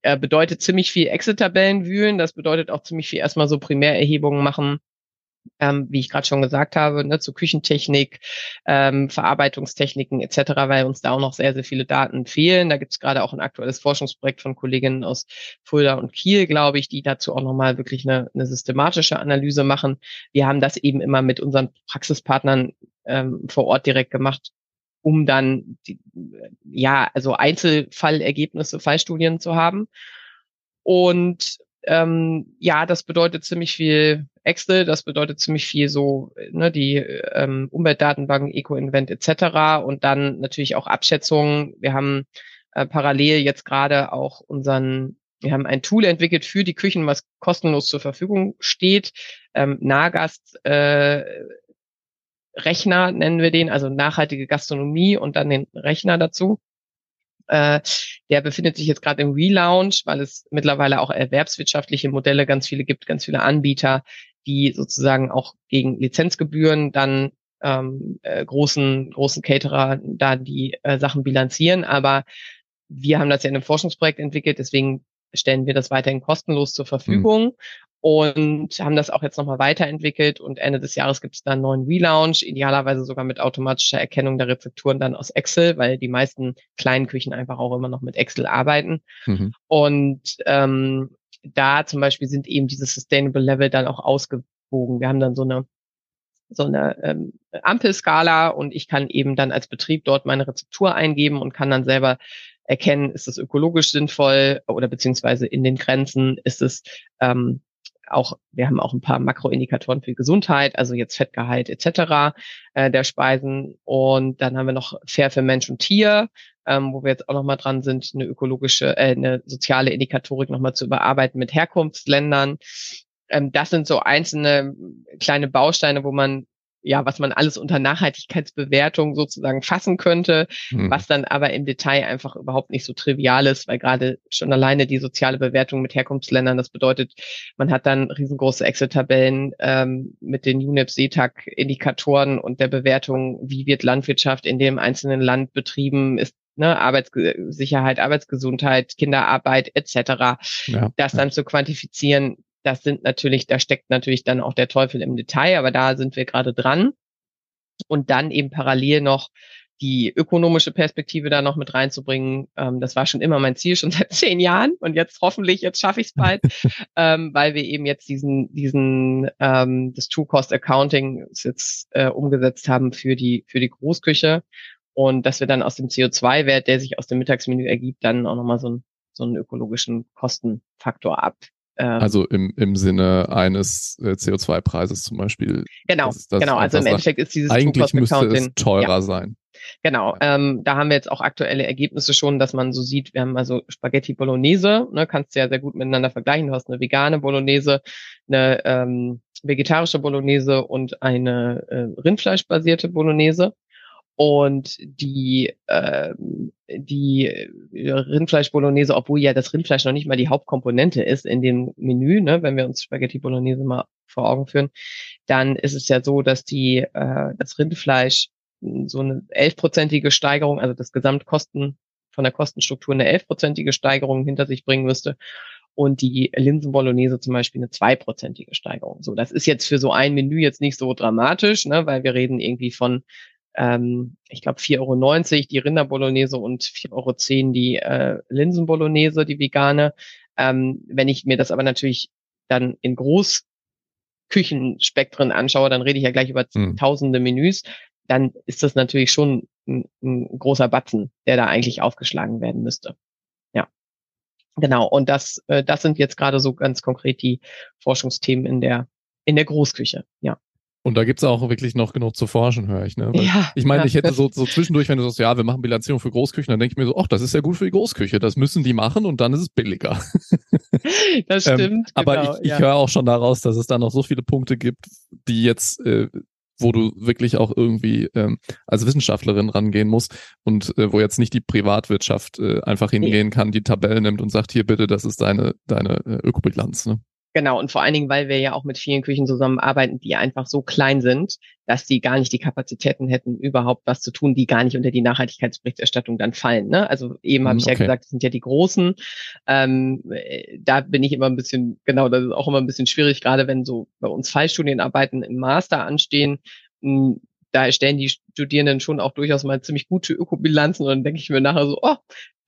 äh, bedeutet ziemlich viel Excel-Tabellen wühlen. Das bedeutet auch ziemlich viel erstmal so Primärerhebungen machen ähm, wie ich gerade schon gesagt habe, ne, zu Küchentechnik, ähm, Verarbeitungstechniken etc., weil uns da auch noch sehr, sehr viele Daten fehlen. Da gibt es gerade auch ein aktuelles Forschungsprojekt von Kolleginnen aus Fulda und Kiel, glaube ich, die dazu auch nochmal wirklich eine, eine systematische Analyse machen. Wir haben das eben immer mit unseren Praxispartnern ähm, vor Ort direkt gemacht, um dann die, ja, also Einzelfallergebnisse, Fallstudien zu haben. Und ähm, ja, das bedeutet ziemlich viel Excel, das bedeutet ziemlich viel so, ne, die ähm, Umweltdatenbanken, Eco-Invent etc. Und dann natürlich auch Abschätzungen. Wir haben äh, parallel jetzt gerade auch unseren, wir haben ein Tool entwickelt für die Küchen, was kostenlos zur Verfügung steht. Ähm, Nahgast äh, Rechner nennen wir den, also nachhaltige Gastronomie und dann den Rechner dazu. Äh, der befindet sich jetzt gerade im Relaunch, weil es mittlerweile auch erwerbswirtschaftliche Modelle ganz viele gibt, ganz viele Anbieter, die sozusagen auch gegen Lizenzgebühren dann ähm, äh, großen, großen Caterer da die äh, Sachen bilanzieren. Aber wir haben das ja in einem Forschungsprojekt entwickelt, deswegen stellen wir das weiterhin kostenlos zur Verfügung. Mhm und haben das auch jetzt nochmal weiterentwickelt und Ende des Jahres gibt es dann einen neuen Relaunch, idealerweise sogar mit automatischer Erkennung der Rezepturen dann aus Excel, weil die meisten kleinen Küchen einfach auch immer noch mit Excel arbeiten. Mhm. Und ähm, da zum Beispiel sind eben diese Sustainable Level dann auch ausgewogen. Wir haben dann so eine so eine ähm, Ampelskala und ich kann eben dann als Betrieb dort meine Rezeptur eingeben und kann dann selber erkennen, ist es ökologisch sinnvoll oder beziehungsweise in den Grenzen ist es ähm, auch, wir haben auch ein paar Makroindikatoren für Gesundheit, also jetzt Fettgehalt etc. Äh, der Speisen. Und dann haben wir noch fair für Mensch und Tier, ähm, wo wir jetzt auch nochmal dran sind, eine ökologische, äh, eine soziale Indikatorik nochmal zu überarbeiten mit Herkunftsländern. Ähm, das sind so einzelne kleine Bausteine, wo man ja, was man alles unter Nachhaltigkeitsbewertung sozusagen fassen könnte, mhm. was dann aber im Detail einfach überhaupt nicht so trivial ist, weil gerade schon alleine die soziale Bewertung mit Herkunftsländern, das bedeutet, man hat dann riesengroße Excel-Tabellen ähm, mit den UNEP-SETAG-Indikatoren und der Bewertung, wie wird Landwirtschaft in dem einzelnen Land betrieben, ist ne, Arbeitssicherheit, Arbeitsgesundheit, Kinderarbeit etc. Ja, das dann zu quantifizieren, das sind natürlich, da steckt natürlich dann auch der Teufel im Detail, aber da sind wir gerade dran. Und dann eben parallel noch die ökonomische Perspektive da noch mit reinzubringen. Ähm, das war schon immer mein Ziel, schon seit zehn Jahren. Und jetzt hoffentlich, jetzt schaffe ich es bald, ähm, weil wir eben jetzt diesen, diesen, ähm, das True Cost Accounting jetzt äh, umgesetzt haben für die, für die Großküche. Und dass wir dann aus dem CO2-Wert, der sich aus dem Mittagsmenü ergibt, dann auch nochmal so, einen so einen ökologischen Kostenfaktor ab, also im, im Sinne eines äh, CO2-Preises zum Beispiel. Genau, das, das genau. Also im Endeffekt ist dieses Eigentlich müsste es teurer ja. sein. Genau, ähm, da haben wir jetzt auch aktuelle Ergebnisse schon, dass man so sieht, wir haben also Spaghetti Bolognese, ne, kannst du ja sehr gut miteinander vergleichen. Du hast eine vegane Bolognese, eine ähm, vegetarische Bolognese und eine äh, Rindfleischbasierte Bolognese. Und die, äh, die Rindfleisch Bolognese, obwohl ja das Rindfleisch noch nicht mal die Hauptkomponente ist in dem Menü, ne, wenn wir uns Spaghetti Bolognese mal vor Augen führen, dann ist es ja so, dass die äh, das Rindfleisch so eine elfprozentige Steigerung, also das Gesamtkosten von der Kostenstruktur eine elfprozentige Steigerung hinter sich bringen müsste und die Linsenbolognese zum Beispiel eine zweiprozentige Steigerung. So, das ist jetzt für so ein Menü jetzt nicht so dramatisch, ne, weil wir reden irgendwie von ähm, ich glaube 4,90 Euro die Rinderbolognese und 4,10 Euro die äh, Linsenbolognese, die vegane. Ähm, wenn ich mir das aber natürlich dann in Großküchenspektren anschaue, dann rede ich ja gleich über mhm. tausende Menüs, dann ist das natürlich schon ein, ein großer Batzen, der da eigentlich aufgeschlagen werden müsste. Genau, und das, äh, das sind jetzt gerade so ganz konkret die Forschungsthemen in der, in der Großküche, ja. Und da gibt's auch wirklich noch genug zu forschen, höre ich. Ne? Weil Ja, ich meine, ja. ich hätte so, so zwischendurch, wenn du sagst, ja, wir machen Bilanzierung für Großküchen, dann denke ich mir so, ach, das ist ja gut für die Großküche, das müssen die machen und dann ist es billiger. Das Ähm, stimmt. Aber genau, ich, ich ja. höre auch schon daraus, dass es da noch so viele Punkte gibt, die jetzt, äh, wo du wirklich auch irgendwie ähm, als Wissenschaftlerin rangehen musst und äh, wo jetzt nicht die Privatwirtschaft äh, einfach hingehen kann, die Tabelle nimmt und sagt, hier bitte, das ist deine, deine äh, Ökobilanz. Ne? Genau, und vor allen Dingen, weil wir ja auch mit vielen Küchen zusammenarbeiten, die einfach so klein sind, dass die gar nicht die Kapazitäten hätten, überhaupt was zu tun, die gar nicht unter die Nachhaltigkeitsberichterstattung dann fallen. Ne? Also eben habe Mhm, ich ja okay. gesagt, das sind ja die Großen. Ähm, äh, da bin ich immer ein bisschen, genau, das ist auch immer ein bisschen schwierig, gerade wenn so bei uns Fallstudienarbeiten im Master anstehen. mh, Da erstellen die Studierenden schon auch durchaus mal ziemlich gute Ökobilanzen und dann denke ich mir nachher so, oh,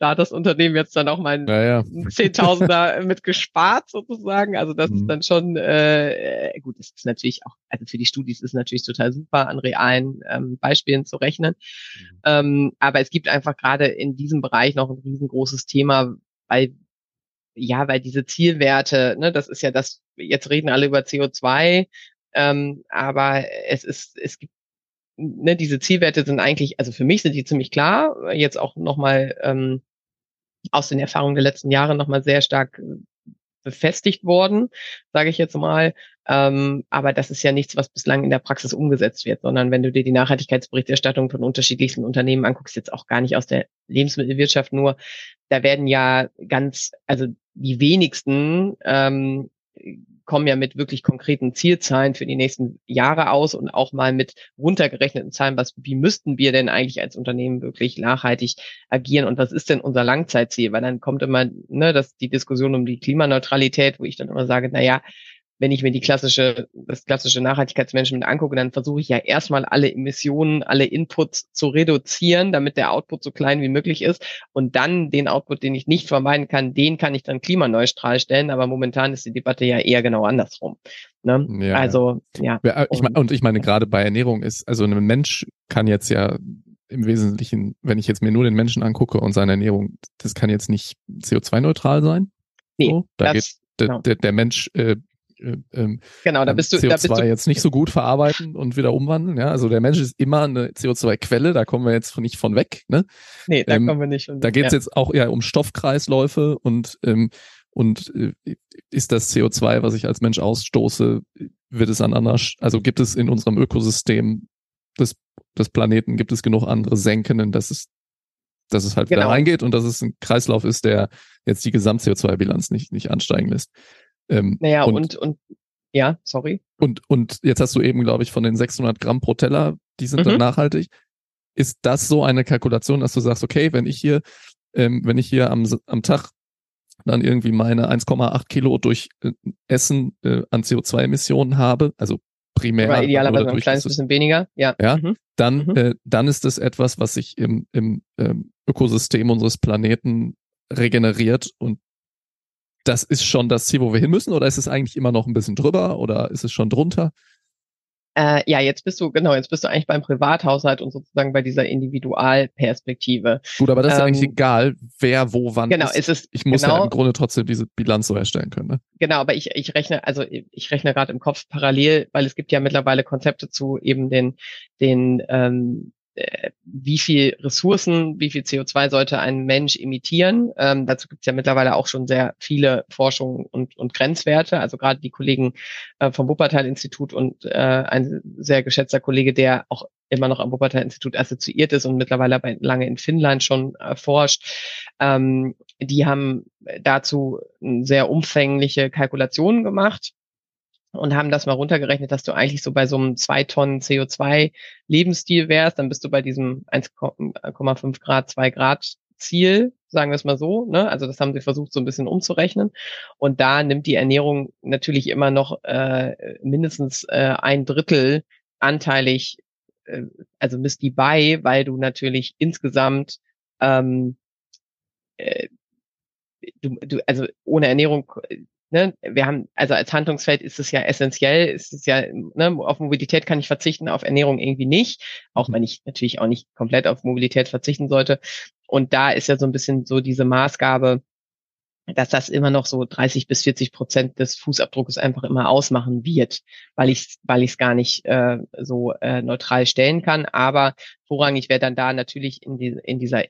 da hat das Unternehmen jetzt dann auch mal ein Naja, Zehntausender mit gespart sozusagen. Also das Mhm. ist dann schon äh, gut. Das ist natürlich auch, also für die Studis ist natürlich total super, an realen ähm, Beispielen zu rechnen. Ähm, aber es gibt einfach gerade in diesem Bereich noch ein riesengroßes Thema, weil ja, weil diese Zielwerte, ne, das ist ja das. Jetzt reden alle über CO2, ähm, aber es ist, es gibt ne, diese Zielwerte sind eigentlich, also für mich sind die ziemlich klar. Jetzt auch nochmal ähm, aus den Erfahrungen der letzten Jahre nochmal sehr stark äh, befestigt worden, sage ich jetzt mal. Ähm, aber das ist ja nichts, was bislang in der Praxis umgesetzt wird, sondern wenn du dir die Nachhaltigkeitsberichterstattung von unterschiedlichsten Unternehmen anguckst, jetzt auch gar nicht aus der Lebensmittelwirtschaft nur, da werden ja ganz, also die wenigsten ähm, kommen ja mit wirklich konkreten Zielzahlen für die nächsten Jahre aus und auch mal mit runtergerechneten Zahlen, was, wie müssten wir denn eigentlich als Unternehmen wirklich nachhaltig agieren und was ist denn unser Langzeitziel? Weil dann kommt immer ne, das, die Diskussion um die Klimaneutralität, wo ich dann immer sage, na ja, wenn ich mir die klassische, das klassische Nachhaltigkeitsmanagement angucke, dann versuche ich ja erstmal alle Emissionen, alle Inputs zu reduzieren, damit der Output so klein wie möglich ist. Und dann den Output, den ich nicht vermeiden kann, den kann ich dann klimaneutral stellen. Aber momentan ist die Debatte ja eher genau andersrum. Ne? Ja, also, ja. Ja, ich mein, Und- ich meine, gerade bei Ernährung ist, also ein Mensch kann jetzt ja im Wesentlichen, wenn ich jetzt mir nur den Menschen angucke und seine Ernährung, das kann jetzt nicht CO2-neutral sein. Nee, so, da geht das, der, genau. der, der Mensch äh, ähm, genau, da kann bist du, CO2 da bist du, jetzt nicht so gut verarbeiten und wieder umwandeln. Ja, also der Mensch ist immer eine CO2-Quelle, da kommen wir jetzt nicht von weg. Ne? nee, da ähm, kommen wir nicht. schon- Da geht es ja. jetzt auch ja um Stoffkreisläufe und ähm, und äh, ist das CO2, was ich als Mensch ausstoße, wird es an anderer, also gibt es in unserem Ökosystem des, des Planeten, gibt es genug andere Senkenden, dass es, dass es halt wieder Genau. reingeht und dass es ein Kreislauf ist, der jetzt die Gesamt-CO2-Bilanz nicht, nicht ansteigen lässt. Ähm, Naja, und, und, und, ja, sorry. und, und jetzt hast du eben, glaube ich, von den 600 Gramm pro Teller, die sind dann Mhm. nachhaltig. Ist das so eine Kalkulation, dass du sagst, okay, wenn ich hier, ähm, wenn ich hier am, am Tag dann irgendwie meine 1,8 Kilo durch äh, Essen äh, an CO2-Emissionen habe, also primär Oder idealerweise ein kleines bisschen weniger. Ja. Ja. Mhm. dann, Mhm. äh, dann ist es etwas, was sich im, im ähm, Ökosystem unseres Planeten regeneriert und das ist schon das Ziel, wo wir hin müssen, oder ist es eigentlich immer noch ein bisschen drüber oder ist es schon drunter? Äh, ja, jetzt bist du, genau, jetzt bist du eigentlich beim Privathaushalt und sozusagen bei dieser Individualperspektive. Gut, aber das ist ja eigentlich Ähm, egal, wer wo wann Genau, ist. es ist, Ich muss ja genau, im Grunde trotzdem diese Bilanz so erstellen können. Ne? genau, aber ich, ich rechne, also ich rechne gerade im Kopf parallel, weil es gibt ja mittlerweile Konzepte zu eben den, den, ähm, äh, wie viel Ressourcen, wie viel CO2 sollte ein Mensch emittieren. Ähm, dazu gibt es ja mittlerweile auch schon sehr viele Forschungen und, und Grenzwerte. Also gerade die Kollegen äh, vom Wuppertal-Institut und äh, ein sehr geschätzter Kollege, der auch immer noch am Wuppertal-Institut assoziiert ist und mittlerweile aber lange in Finnland schon äh, forscht. Ähm, die haben dazu sehr umfängliche Kalkulationen gemacht und haben das mal runtergerechnet, dass du eigentlich so bei so einem zwei Tonnen CO2 Lebensstil wärst, dann bist du bei diesem 1,5 Grad, 2 Grad Ziel, sagen wir es mal so. Ne? Also das haben sie versucht, so ein bisschen umzurechnen. Und da nimmt die Ernährung natürlich immer noch äh, mindestens äh, ein Drittel anteilig, äh, also misst die bei, weil du natürlich insgesamt ähm, äh, du, du, also ohne Ernährung ne, wir haben, also als Handlungsfeld ist es ja essentiell, ist es ja, ne, auf Mobilität kann ich verzichten, auf Ernährung irgendwie nicht, auch wenn ich natürlich auch nicht komplett auf Mobilität verzichten sollte. Und da ist ja so ein bisschen so diese Maßgabe, dass das immer noch so 30 bis 40 Prozent des Fußabdrucks einfach immer ausmachen wird, weil ich weil ich es gar nicht äh, so äh, neutral stellen kann. Aber vorrangig wäre dann da natürlich in, die, in dieser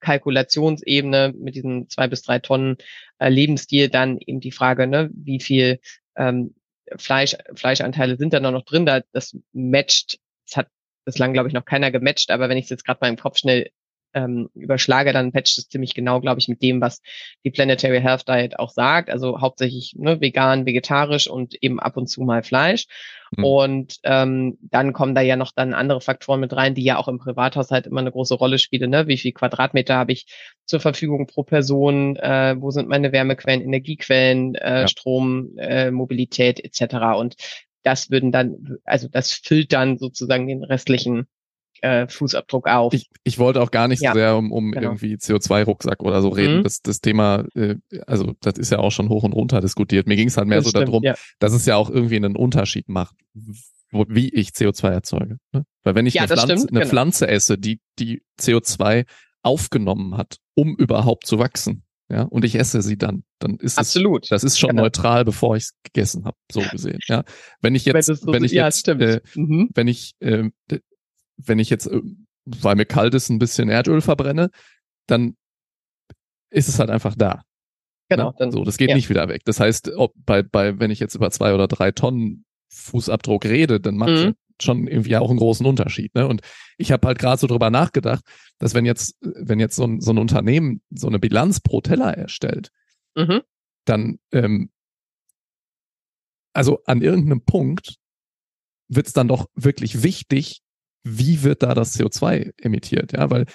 Einzelkalkulationsebene mit diesen zwei bis drei Tonnen äh, Lebensstil dann eben die Frage, ne, wie viel ähm, Fleisch, Fleischanteile sind da noch drin. Da das matcht, das hat bislang, glaube ich, noch keiner gematcht, aber wenn ich es jetzt gerade mal im Kopf schnell ähm, überschlage, dann patcht es ziemlich genau, glaube ich, mit dem, was die Planetary Health Diet auch sagt. Also hauptsächlich ne, vegan, vegetarisch und eben ab und zu mal Fleisch. Mhm. Und ähm, dann kommen da ja noch dann andere Faktoren mit rein, die ja auch im Privathaushalt immer eine große Rolle spielen. Ne? Wie viel Quadratmeter habe ich zur Verfügung pro Person? Äh, wo sind meine Wärmequellen, Energiequellen, äh, ja. Strom, äh, Mobilität etc. Und das würden dann, also das füllt dann sozusagen den restlichen äh, Fußabdruck auf. Ich, ich wollte auch gar nicht ja, sehr um, um genau. irgendwie CO2-Rucksack oder so reden. Mhm. Das, das Thema, äh, also das ist ja auch schon hoch und runter diskutiert. Mir ging es halt mehr das so stimmt, darum, ja. dass es ja auch irgendwie einen Unterschied macht, wo, wie ich CO2 erzeuge. Ne? Weil wenn ich ja, eine, Pflanze, stimmt, eine genau. Pflanze esse, die, die CO2 aufgenommen hat, um überhaupt zu wachsen, ja, und ich esse sie dann, dann ist Absolut. es, das ist schon genau. neutral, bevor ich es gegessen habe, so gesehen, ja. Wenn ich jetzt, wenn, so wenn ich ja, jetzt, äh, mhm. wenn ich äh, wenn ich jetzt, äh, weil mir kalt ist, ein bisschen Erdöl verbrenne, dann ist es halt einfach da. Genau. Ne? Dann, so, das geht ja. nicht wieder weg. Das heißt, ob bei, bei, wenn ich jetzt über zwei oder drei Tonnen Fußabdruck rede, dann macht mhm. schon irgendwie auch einen großen Unterschied. Ne? Und ich habe halt gerade so drüber nachgedacht, dass wenn jetzt, wenn jetzt so ein, so ein Unternehmen so eine Bilanz pro Teller erstellt, mhm. dann ähm, also an irgendeinem Punkt wird es dann doch wirklich wichtig, wie wird da das CO2 emittiert? Ja, weil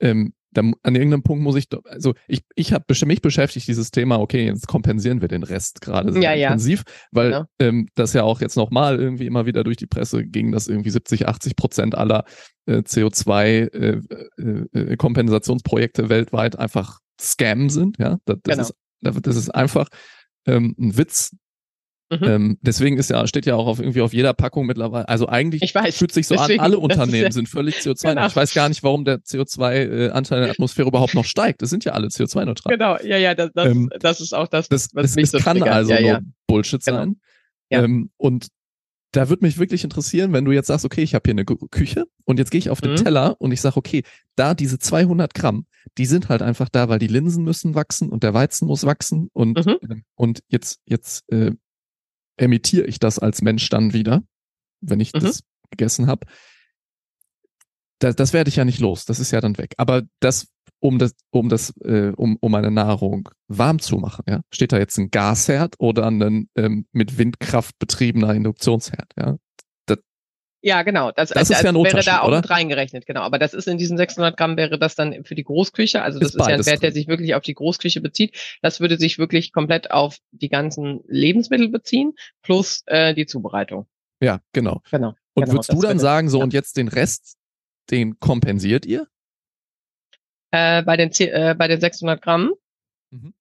ähm, da, an irgendeinem Punkt muss ich, also ich, ich habe mich beschäftigt dieses Thema, okay, jetzt kompensieren wir den Rest gerade sehr ja, intensiv, ja. weil ja. Ähm, das ja auch jetzt nochmal irgendwie immer wieder durch die Presse ging, dass irgendwie 70, 80 Prozent aller äh, CO2-Kompensationsprojekte äh, äh, weltweit einfach Scam sind, ja. Das, das genau. ist, das ist einfach ähm, ein Witz, Mhm. Ähm, deswegen ist ja, steht ja auch auf irgendwie auf jeder Packung mittlerweile. Also eigentlich ich weiß, fühlt sich so deswegen, an, alle Unternehmen ja, sind völlig CO2. Genau. Ich weiß gar nicht, warum der CO2-Anteil in der Atmosphäre überhaupt noch steigt. Das sind ja alle CO2-neutral. Genau, ja, ja, das, das, ähm, das ist auch das, das was das, mich das so kann triggert. also ja, ja. nur Bullshit genau. sein. Ja. Ähm, und da würde mich wirklich interessieren, wenn du jetzt sagst, okay, ich habe hier eine Küche und jetzt gehe ich auf den mhm. Teller und ich sage, okay, da diese 200 Gramm, die sind halt einfach da, weil die Linsen müssen wachsen und der Weizen muss wachsen und mhm. Ähm, und jetzt jetzt äh, emittiere ich das als Mensch dann wieder, wenn ich mhm. das gegessen habe. Das, das werde ich ja nicht los, das ist ja dann weg. Aber das, um das, um das, äh, um, um meine Nahrung warm zu machen, ja, steht da jetzt ein Gasherd oder ein ähm, mit Windkraft betriebener Induktionsherd, ja. Ja, genau. Das, das ist ja ein wäre da auch oder? mit reingerechnet, genau. Aber das ist in diesen 600 Gramm wäre das dann für die Großküche. Also das ist, ist ja ein Wert, der sich wirklich auf die Großküche bezieht. Das würde sich wirklich komplett auf die ganzen Lebensmittel beziehen plus äh, die Zubereitung. Ja, genau. Genau. Und genau, würdest du dann sagen, so ja. und jetzt den Rest, den kompensiert ihr? Äh, bei den äh, bei den 600 Gramm. Mhm.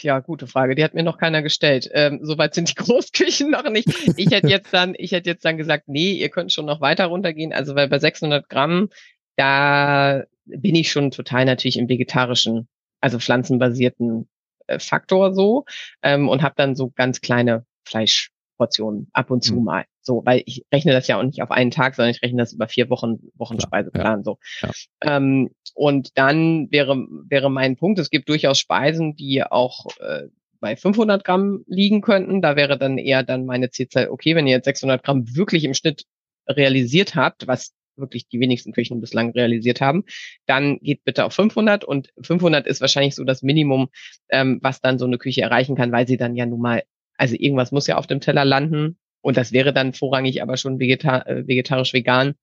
Ja, gute Frage. Die hat mir noch keiner gestellt. Ähm, Soweit sind die Großküchen noch nicht. Ich hätte jetzt dann, ich hätte jetzt dann gesagt, nee, ihr könnt schon noch weiter runtergehen. Also weil bei 600 Gramm, da bin ich schon total natürlich im vegetarischen, also pflanzenbasierten äh, Faktor so ähm, und habe dann so ganz kleine Fleischportionen ab und zu mhm. mal. So, weil ich rechne das ja auch nicht auf einen Tag, sondern ich rechne das über vier Wochen Wochenspeiseplan ja, so. Ja. Ähm, und dann wäre, wäre mein Punkt, es gibt durchaus Speisen, die auch äh, bei 500 Gramm liegen könnten. Da wäre dann eher dann meine Zielzahl, okay, wenn ihr jetzt 600 Gramm wirklich im Schnitt realisiert habt, was wirklich die wenigsten Küchen bislang realisiert haben, dann geht bitte auf 500 und 500 ist wahrscheinlich so das Minimum, ähm, was dann so eine Küche erreichen kann, weil sie dann ja nun mal, also irgendwas muss ja auf dem Teller landen. Und das wäre dann vorrangig aber schon vegetar äh, vegetarisch-vegan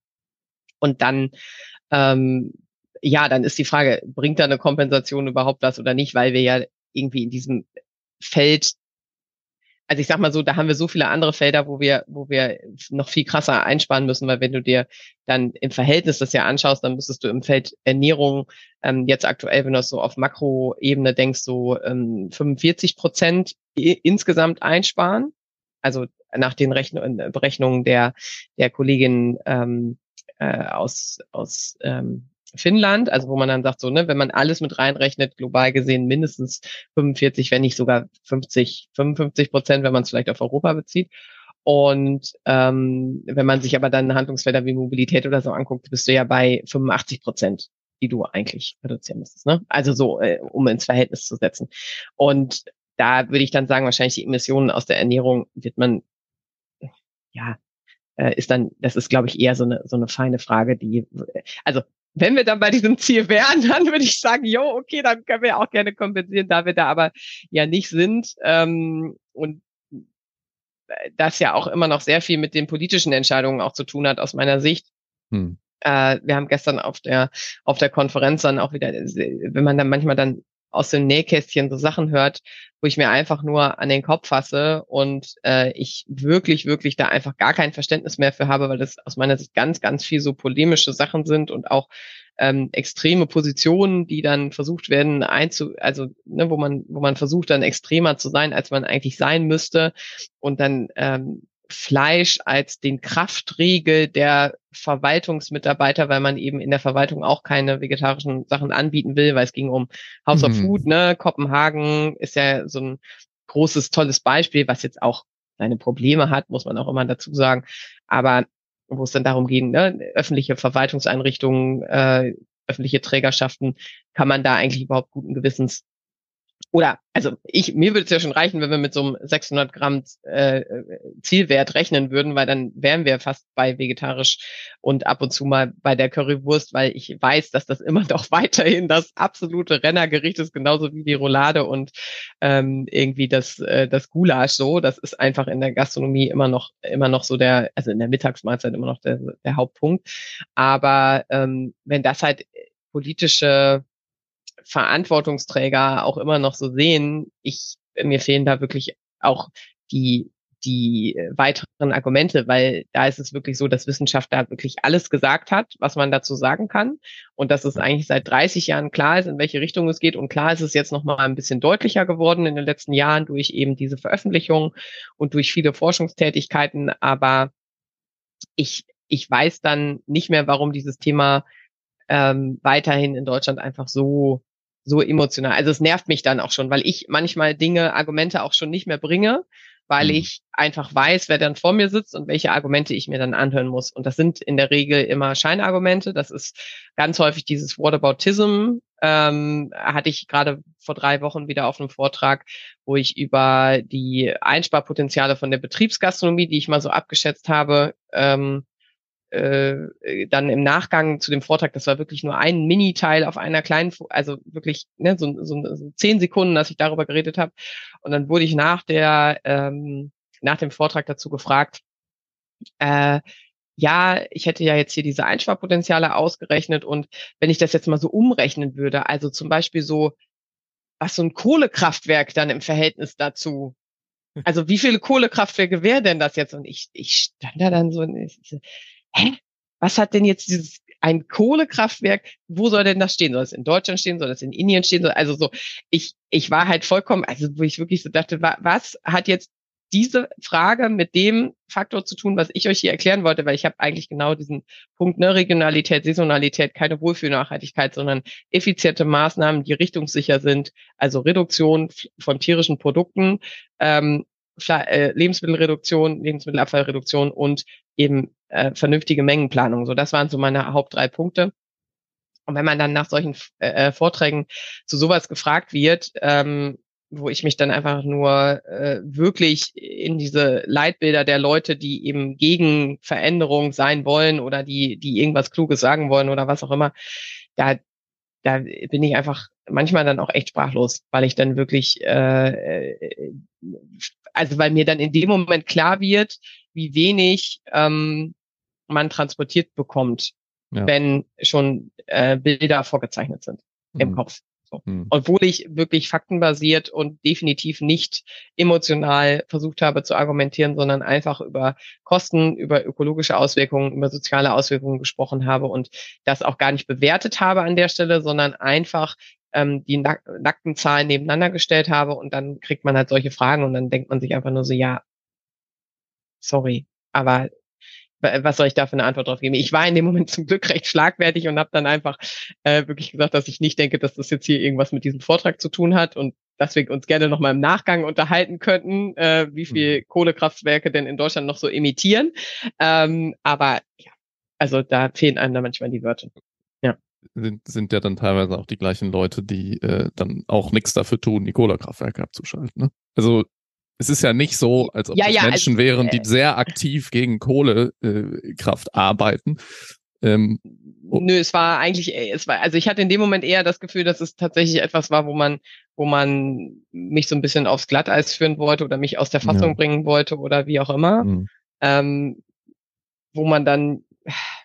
und dann ähm, ja, dann ist die Frage, bringt da eine Kompensation überhaupt was oder nicht, weil wir ja irgendwie in diesem Feld, also ich sag mal so, da haben wir so viele andere Felder, wo wir, wo wir noch viel krasser einsparen müssen, weil wenn du dir dann im Verhältnis das ja anschaust, dann müsstest du im Feld Ernährung ähm, jetzt aktuell, wenn du das so auf Makroebene denkst, so ähm, 45 Prozent insgesamt einsparen. Also nach den Rechn Berechnungen der, der Kollegin ähm, äh, aus, aus ähm, Finnland, also wo man dann sagt, so, ne, wenn man alles mit reinrechnet, global gesehen mindestens 45, wenn nicht sogar 50, 55 Prozent, wenn man es vielleicht auf Europa bezieht. Und ähm, wenn man sich aber dann Handlungsfelder wie Mobilität oder so anguckt, bist du ja bei 85 Prozent, die du eigentlich reduzieren müsstest. Ne? Also so, äh, um ins Verhältnis zu setzen. Und da würde ich dann sagen, wahrscheinlich die Emissionen aus der Ernährung wird man, ja, äh, ist dann, das ist, glaube ich, eher so eine, so eine feine Frage, die, also wenn wir dann bei diesem Ziel wären, dann würde ich sagen, jo, okay, dann können wir auch gerne kompensieren, da wir da aber ja nicht sind. Ähm, und das ja auch immer noch sehr viel mit den politischen Entscheidungen auch zu tun hat, aus meiner Sicht. Hm. Äh, wir haben gestern auf der, auf der Konferenz dann auch wieder, wenn man dann manchmal dann aus dem Nähkästchen so Sachen hört, wo ich mir einfach nur an den Kopf fasse und äh, ich wirklich, wirklich da einfach gar kein Verständnis mehr für habe, weil das aus meiner Sicht ganz, ganz viel so polemische Sachen sind und auch ähm, extreme Positionen, die dann versucht werden einzu, also ne, wo man, wo man versucht dann extremer zu sein, als man eigentlich sein müsste. Und dann ähm, Fleisch als den Kraftriegel der Verwaltungsmitarbeiter, weil man eben in der Verwaltung auch keine vegetarischen Sachen anbieten will, weil es ging um House mhm. of Food, ne? Kopenhagen ist ja so ein großes, tolles Beispiel, was jetzt auch seine Probleme hat, muss man auch immer dazu sagen. Aber wo es dann darum ging, ne, öffentliche Verwaltungseinrichtungen, äh, öffentliche Trägerschaften, kann man da eigentlich überhaupt guten Gewissens oder also ich mir würde es ja schon reichen, wenn wir mit so einem 600 Gramm äh, Zielwert rechnen würden, weil dann wären wir fast bei vegetarisch und ab und zu mal bei der Currywurst, weil ich weiß, dass das immer noch weiterhin das absolute Rennergericht ist, genauso wie die Roulade und ähm, irgendwie das äh, das Gulasch so. Das ist einfach in der Gastronomie immer noch immer noch so der, also in der Mittagsmahlzeit immer noch der, der Hauptpunkt. Aber ähm, wenn das halt politische Verantwortungsträger auch immer noch so sehen, ich, mir fehlen da wirklich auch die, die weiteren Argumente, weil da ist es wirklich so, dass Wissenschaft da wirklich alles gesagt hat, was man dazu sagen kann. Und dass es eigentlich seit 30 Jahren klar ist, in welche Richtung es geht. Und klar ist es jetzt noch mal ein bisschen deutlicher geworden in den letzten Jahren durch eben diese Veröffentlichung und durch viele Forschungstätigkeiten, aber ich ich weiß dann nicht mehr, warum dieses Thema ähm, weiterhin in Deutschland einfach so so emotional. Also es nervt mich dann auch schon, weil ich manchmal Dinge, Argumente auch schon nicht mehr bringe, weil mhm. ich einfach weiß, wer dann vor mir sitzt und welche Argumente ich mir dann anhören muss. Und das sind in der Regel immer Scheinargumente. Das ist ganz häufig dieses Whataboutism. Ähm, hatte ich gerade vor drei Wochen wieder auf einem Vortrag, wo ich über die Einsparpotenziale von der Betriebsgastronomie, die ich mal so abgeschätzt habe, ähm, äh, dann im Nachgang zu dem Vortrag, das war wirklich nur ein Mini-Teil auf einer kleinen, also wirklich ne, so, so, so zehn Sekunden, dass ich darüber geredet habe. Und dann wurde ich nach der ähm, nach dem Vortrag dazu gefragt, äh, ja, ich hätte ja jetzt hier diese Einsparpotenziale ausgerechnet und wenn ich das jetzt mal so umrechnen würde, also zum Beispiel so, was so ein Kohlekraftwerk dann im Verhältnis dazu also wie viele Kohlekraftwerke wäre denn das jetzt? Und ich, ich stand da dann so, ich, hä? Was hat denn jetzt dieses ein Kohlekraftwerk, wo soll denn das stehen? Soll es in Deutschland stehen? Soll es in Indien stehen? Also so, ich, ich war halt vollkommen, also wo ich wirklich so dachte, was hat jetzt diese Frage mit dem Faktor zu tun, was ich euch hier erklären wollte, weil ich habe eigentlich genau diesen Punkt, ne, Regionalität, Saisonalität, keine Wohlfühlnachhaltigkeit, sondern effiziente Maßnahmen, die richtungssicher sind, also Reduktion von tierischen Produkten, ähm, äh, Lebensmittelreduktion, Lebensmittelabfallreduktion und eben äh, vernünftige Mengenplanung. So, das waren so meine Haupt drei Punkte. Und wenn man dann nach solchen äh, äh, Vorträgen zu sowas gefragt wird, ähm, wo ich mich dann einfach nur äh, wirklich in diese Leitbilder der Leute, die eben gegen Veränderung sein wollen oder die, die irgendwas Kluges sagen wollen oder was auch immer, da, da bin ich einfach manchmal dann auch echt sprachlos, weil ich dann wirklich, äh, äh also weil mir dann in dem Moment klar wird, wie wenig ähm, man transportiert bekommt, ja. wenn schon äh, Bilder vorgezeichnet sind mhm. im Kopf. So. Mhm. Obwohl ich wirklich faktenbasiert und definitiv nicht emotional versucht habe zu argumentieren, sondern einfach über Kosten, über ökologische Auswirkungen, über soziale Auswirkungen gesprochen habe und das auch gar nicht bewertet habe an der Stelle, sondern einfach ähm, die nack nackten Zahlen nebeneinander gestellt habe und dann kriegt man halt solche Fragen und dann denkt man sich einfach nur so, ja, sorry, aber was soll ich da für eine Antwort drauf geben? Ich war in dem Moment zum Glück recht schlagfertig und habe dann einfach äh, wirklich gesagt, dass ich nicht denke, dass das jetzt hier irgendwas mit diesem Vortrag zu tun hat und dass wir uns gerne nochmal im Nachgang unterhalten könnten, äh, wie viel mhm. Kohlekraftwerke denn in Deutschland noch so emittieren. Ähm, aber ja, also da fehlen einem da manchmal die Wörter. Sind, sind ja dann teilweise auch die gleichen Leute, die äh, dann auch nichts dafür tun, die Kohlekraftwerke abzuschalten. Ne? Also es ist ja nicht so, als ob ja, ja, Menschen also, wären, die äh, sehr aktiv gegen Kohlekraft äh, arbeiten. Ähm. Nö, es war eigentlich, äh, es war, also ich hatte in dem Moment eher das Gefühl, dass es tatsächlich etwas war, wo man, wo man mich so ein bisschen aufs Glatteis führen wollte oder mich aus der Fassung ja. bringen wollte oder wie auch immer. Mhm. Ähm, wo man dann,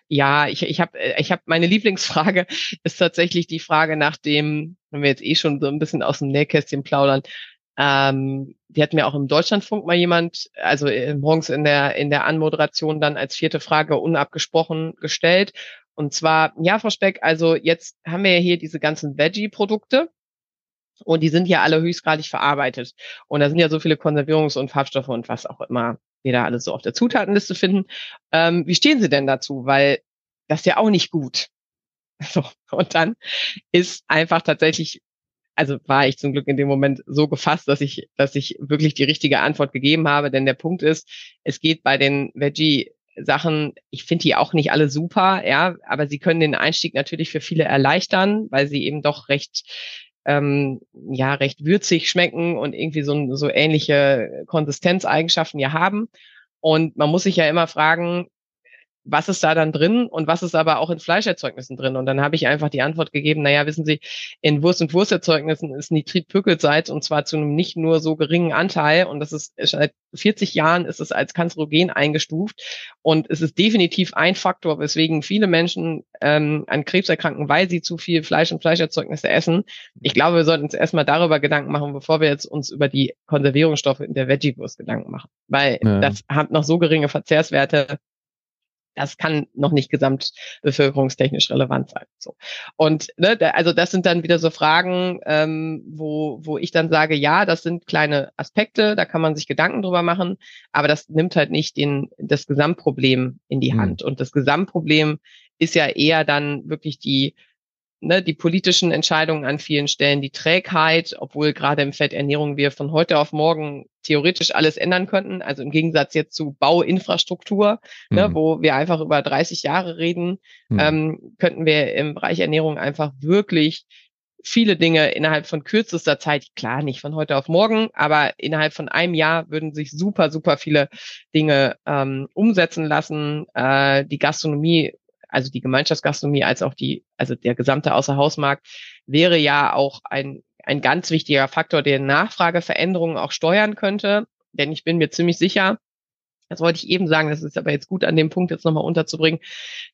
ja, ich, ich habe ich hab meine Lieblingsfrage ist tatsächlich die Frage nach dem, wenn wir jetzt eh schon so ein bisschen aus dem Nähkästchen plaudern, ähm, die hat mir auch im Deutschlandfunk mal jemand, also äh, morgens in der, in der Anmoderation dann als vierte Frage unabgesprochen gestellt. Und zwar, ja, Frau Speck, also jetzt haben wir ja hier diese ganzen Veggie-Produkte. Und die sind ja alle höchstgradig verarbeitet. Und da sind ja so viele Konservierungs- und Farbstoffe und was auch immer da alles so auf der Zutatenliste finden. Ähm, wie stehen Sie denn dazu? Weil das ist ja auch nicht gut. So, und dann ist einfach tatsächlich also war ich zum Glück in dem Moment so gefasst, dass ich, dass ich wirklich die richtige Antwort gegeben habe. Denn der Punkt ist, es geht bei den Veggie Sachen, ich finde die auch nicht alle super, ja, aber sie können den Einstieg natürlich für viele erleichtern, weil sie eben doch recht ähm, ja recht würzig schmecken und irgendwie so, so ähnliche Konsistenzeigenschaften ja haben. Und man muss sich ja immer fragen, was ist da dann drin und was ist aber auch in Fleischerzeugnissen drin? Und dann habe ich einfach die Antwort gegeben, naja, wissen Sie, in Wurst- und Wursterzeugnissen ist Nitritpökelsalz und zwar zu einem nicht nur so geringen Anteil und das ist seit 40 Jahren ist es als Kanzerogen eingestuft und es ist definitiv ein Faktor, weswegen viele Menschen ähm, an Krebs erkranken, weil sie zu viel Fleisch und Fleischerzeugnisse essen. Ich glaube, wir sollten uns erstmal darüber Gedanken machen, bevor wir jetzt uns über die Konservierungsstoffe in der Veggie-Wurst Gedanken machen, weil ja. das hat noch so geringe Verzehrswerte, das kann noch nicht gesamtbevölkerungstechnisch relevant sein. So. Und ne, also das sind dann wieder so Fragen, ähm, wo, wo ich dann sage, ja, das sind kleine Aspekte, da kann man sich Gedanken drüber machen, aber das nimmt halt nicht den, das Gesamtproblem in die mhm. Hand. Und das Gesamtproblem ist ja eher dann wirklich die ne, die politischen Entscheidungen an vielen Stellen, die Trägheit, obwohl gerade im Feld Ernährung wir von heute auf morgen theoretisch alles ändern könnten. Also im Gegensatz jetzt zu Bauinfrastruktur, ne, mhm. ne, wo wir einfach über 30 Jahre reden, mhm. ähm, könnten wir im Bereich Ernährung einfach wirklich viele Dinge innerhalb von kürzester Zeit, klar nicht von heute auf morgen, aber innerhalb von einem Jahr würden sich super, super viele Dinge ähm, umsetzen lassen. Äh, die Gastronomie also die Gemeinschaftsgastronomie als auch die, also der gesamte Außerhausmarkt wäre ja auch ein, ein ganz wichtiger Faktor, der Nachfrageveränderungen auch steuern könnte. Denn ich bin mir ziemlich sicher, das wollte ich eben sagen, das ist aber jetzt gut an dem Punkt jetzt nochmal unterzubringen,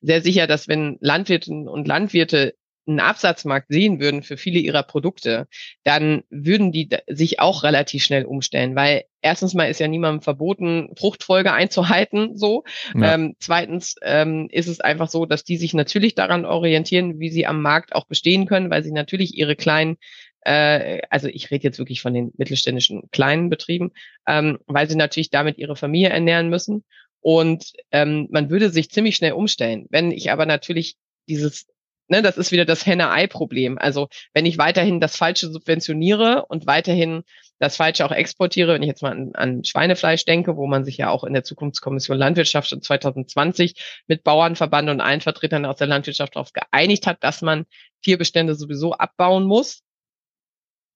sehr sicher, dass wenn Landwirtinnen und Landwirte einen Absatzmarkt sehen würden für viele ihrer Produkte, dann würden die sich auch relativ schnell umstellen, weil erstens mal ist ja niemandem verboten, Fruchtfolge einzuhalten, so. Ja. Ähm, zweitens ähm, ist es einfach so, dass die sich natürlich daran orientieren, wie sie am Markt auch bestehen können, weil sie natürlich ihre kleinen äh, also ich rede jetzt wirklich von den mittelständischen kleinen Betrieben, ähm, weil sie natürlich damit ihre Familie ernähren müssen. Und ähm, man würde sich ziemlich schnell umstellen. Wenn ich aber natürlich dieses ne, das ist wieder das Henne-Ei-Problem. Also wenn ich weiterhin das Falsche subventioniere und weiterhin das Falsche auch exportiere, wenn ich jetzt mal an, an Schweinefleisch denke, wo man sich ja auch in der Zukunftskommission Landwirtschaft schon 2020 mit Bauernverband und allen Vertretern aus der Landwirtschaft darauf geeinigt hat, dass man Tierbestände sowieso abbauen muss,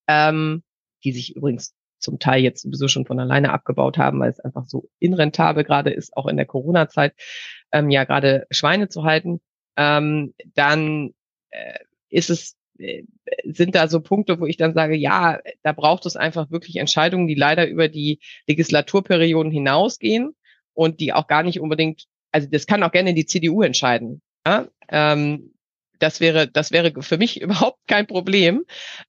ähm, die sich übrigens zum Teil jetzt sowieso schon von alleine abgebaut haben, weil es einfach so inrentabel gerade ist, auch in der Corona-Zeit, ähm, ja gerade Schweine zu halten ähm, dann äh, ist es äh, sind da so Punkte, wo ich dann sage, ja, da braucht es einfach wirklich Entscheidungen, die leider über die Legislaturperioden hinausgehen und die auch gar nicht unbedingt, also das kann auch gerne die CDU entscheiden. Ja? Ähm, das wäre, das wäre für mich überhaupt kein Problem,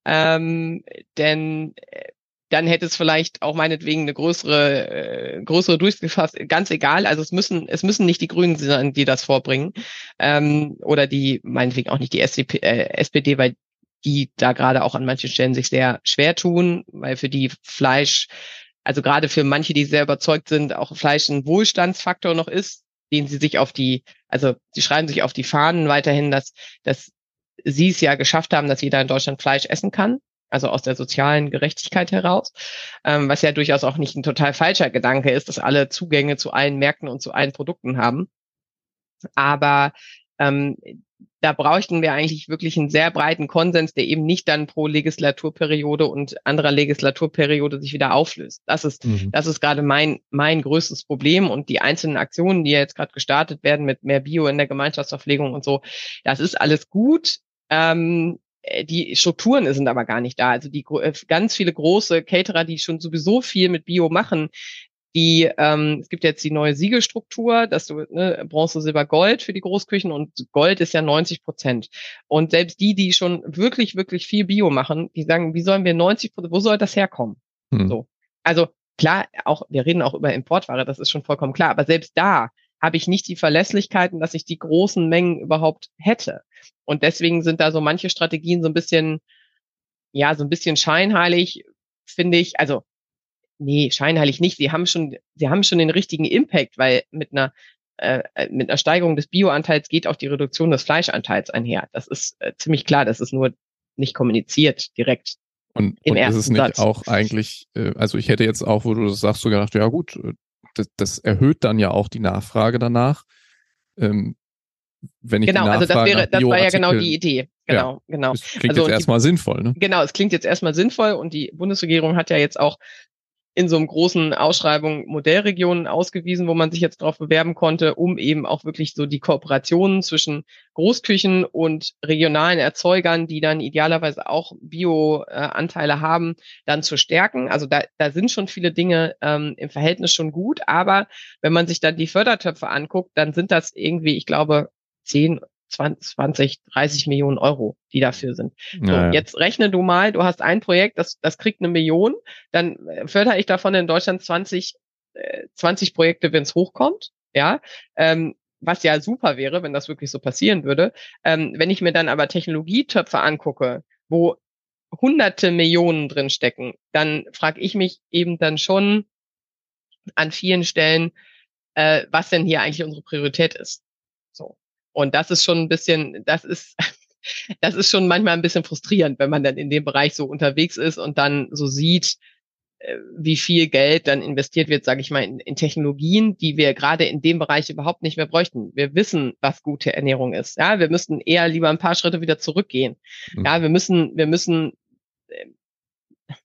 ähm, denn äh, dann hätte es vielleicht auch meinetwegen eine größere, äh, größere durchgefasst, ganz egal. Also es müssen, es müssen nicht die Grünen sein, die das vorbringen. Ähm, oder die, meinetwegen auch nicht die SDP, äh, SPD, weil die da gerade auch an manchen Stellen sich sehr schwer tun, weil für die Fleisch, also gerade für manche, die sehr überzeugt sind, auch Fleisch ein Wohlstandsfaktor noch ist. den sie sich auf die, also sie schreiben sich auf die Fahnen weiterhin, dass, dass sie es ja geschafft haben, dass jeder in Deutschland Fleisch essen kann, also aus der sozialen Gerechtigkeit heraus, ähm, was ja durchaus auch nicht ein total falscher Gedanke ist, dass alle Zugänge zu allen Märkten und zu allen Produkten haben. Aber ähm, da bräuchten wir eigentlich wirklich einen sehr breiten Konsens, der eben nicht dann pro Legislaturperiode und anderer Legislaturperiode sich wieder auflöst. Das ist, mhm. das ist gerade mein, mein größtes Problem und die einzelnen Aktionen, die jetzt gerade gestartet werden mit mehr Bio in der Gemeinschaftsverpflegung und so, das ist alles gut. Ähm, die Strukturen sind aber gar nicht da. Also die ganz viele große Caterer, die schon sowieso viel mit Bio machen, die, ähm, es gibt jetzt die neue Siegelstruktur, dass du ne, Bronze, Silber, Gold für die Großküchen und Gold ist ja 90 Prozent. Und selbst die, die schon wirklich, wirklich viel Bio machen, die sagen, wie sollen wir 90 Prozent, wo soll das herkommen? Hm. So. Also klar, auch, wir reden auch über Importware, das ist schon vollkommen klar, aber selbst da habe ich nicht die Verlässlichkeiten, dass ich die großen Mengen überhaupt hätte. Und deswegen sind da so manche Strategien so ein bisschen, ja, so ein bisschen scheinheilig, finde ich. Also Nee, scheinheilig nicht. Sie haben schon, sie haben schon den richtigen Impact, weil mit einer äh, mit einer Steigerung des Bioanteils geht auch die Reduktion des Fleischanteils einher. Das ist äh, ziemlich klar. Das ist nur nicht kommuniziert direkt. Und, und ist es nicht Satz. auch eigentlich, äh, also ich hätte jetzt auch, wo du das sagst, so gedacht, ja gut, äh, das, das erhöht dann ja auch die Nachfrage danach. Ähm, wenn ich genau, also das wäre, das war ja genau die Idee. Genau, ja, genau. Das klingt also jetzt erstmal sinnvoll, ne? Genau, es klingt jetzt erstmal sinnvoll und die Bundesregierung hat ja jetzt auch in so einem großen Ausschreibung Modellregionen ausgewiesen, wo man sich jetzt darauf bewerben konnte, um eben auch wirklich so die Kooperationen zwischen Großküchen und regionalen Erzeugern, die dann idealerweise auch Bio-Anteile haben, dann zu stärken. Also da, da sind schon viele Dinge ähm, im Verhältnis schon gut, aber wenn man sich dann die Fördertöpfe anguckt, dann sind das irgendwie, ich glaube, zehn 20, 30 Millionen Euro, die dafür sind. So, naja. Jetzt rechne du mal, du hast ein Projekt, das, das kriegt eine Million, dann äh, fördere ich davon in Deutschland 20, 20 äh, Projekte, wenn es hochkommt. Ja, ähm, was ja super wäre, wenn das wirklich so passieren würde. Ähm, wenn ich mir dann aber Technologietöpfe angucke, wo hunderte Millionen drin stecken, dann frage ich mich eben dann schon an vielen Stellen, äh, was denn hier eigentlich unsere Priorität ist. So. Und das ist schon ein bisschen, das ist, das ist schon manchmal ein bisschen frustrierend, wenn man dann in dem Bereich so unterwegs ist und dann so sieht, äh, wie viel Geld dann investiert wird, sage ich mal, in, in, Technologien, die wir gerade in dem Bereich überhaupt nicht mehr bräuchten. Wir wissen, was gute Ernährung ist. Ja, wir müssten eher lieber ein paar Schritte wieder zurückgehen. Mhm. Ja, wir müssen, wir müssen äh,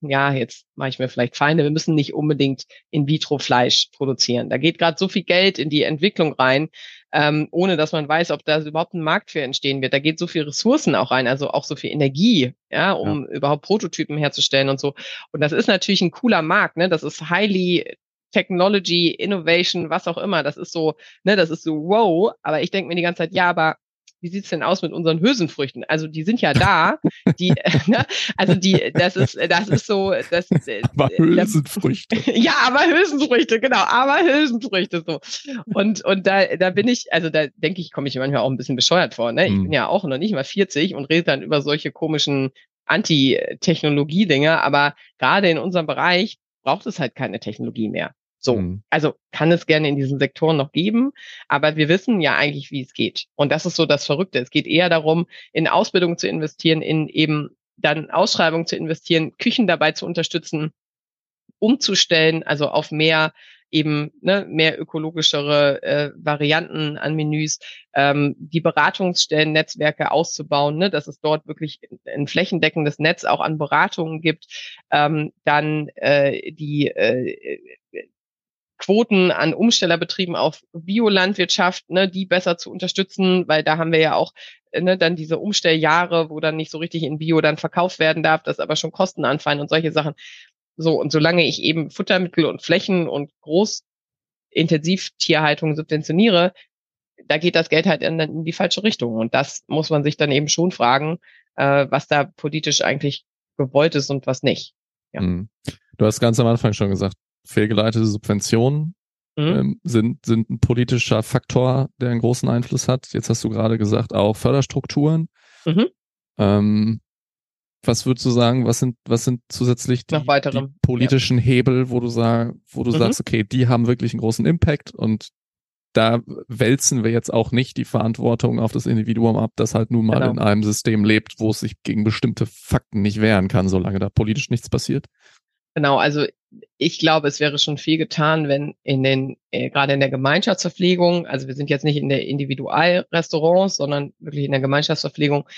ja, jetzt mache ich mir vielleicht Feinde, wir müssen nicht unbedingt In-vitro-Fleisch produzieren. Da geht gerade so viel Geld in die Entwicklung rein, ähm, ohne dass man weiß, ob da überhaupt ein Markt für entstehen wird. Da geht so viel Ressourcen auch rein, also auch so viel Energie, ja, um ja. überhaupt Prototypen herzustellen und so. Und das ist natürlich ein cooler Markt, ne? Das ist highly Technology, Innovation, was auch immer. Das ist so, ne, das ist so wow. Aber ich denke mir die ganze Zeit, ja, aber wie sieht's denn aus mit unseren Hülsenfrüchten? Also die sind ja da, die, ne? also die, das ist, das ist so, das. Äh, aber Hülsenfrüchte. ja, aber Hülsenfrüchte, genau, aber Hülsenfrüchte so. Und und da, da bin ich, also da denke ich, komme ich manchmal auch ein bisschen bescheuert vor. Ne? Ich hm. bin ja auch noch nicht mal 40 und rede dann über solche komischen Anti-Technologie-Dinge, aber gerade in unserem Bereich braucht es halt keine Technologie mehr. So, mhm. also kann es gerne in diesen Sektoren noch geben, aber wir wissen ja eigentlich, wie es geht. Und das ist so das Verrückte. Es geht eher darum, in Ausbildung zu investieren, in eben dann Ausschreibung zu investieren, Küchen dabei zu unterstützen, umzustellen, also auf mehr eben ne, mehr ökologischere äh, Varianten an Menüs, ähm, die Beratungsstellennetzwerke auszubauen, ne, dass es dort wirklich ein flächendeckendes Netz auch an Beratungen gibt, ähm, dann äh, die äh, Quoten an Umstellerbetrieben auf Biolandwirtschaft, ne, die besser zu unterstützen, weil da haben wir ja auch ne, dann diese Umstelljahre, wo dann nicht so richtig in Bio dann verkauft werden darf, das aber schon Kosten anfallen und solche Sachen. So, und solange ich eben Futtermittel und Flächen und Großintensivtierhaltung subventioniere, da geht das Geld halt in, in, die falsche Richtung. Und das muss man sich dann eben schon fragen, äh, was da politisch eigentlich gewollt ist und was nicht. Ja. Hm. Du hast ganz am Anfang schon gesagt, fehlgeleitete Subventionen mhm. ähm, sind, sind ein politischer Faktor, der einen großen Einfluss hat. Jetzt hast du gerade gesagt, auch Förderstrukturen. Mhm. Ähm, was würdest du sagen, was sind, was sind zusätzlich die, die politischen ja. Hebel, wo du, sag, wo du mhm. sagst, okay, die haben wirklich einen großen Impact und da wälzen wir jetzt auch nicht die Verantwortung auf das Individuum ab, das halt nun mal Genau. in einem System lebt, wo es sich gegen bestimmte Fakten nicht wehren kann, solange da politisch nichts passiert. Genau, also ich glaube, es wäre schon viel getan, wenn in den, äh, gerade in der Gemeinschaftsverpflegung, also wir sind jetzt nicht in der Individualrestaurants, sondern wirklich in der Gemeinschaftsverpflegung,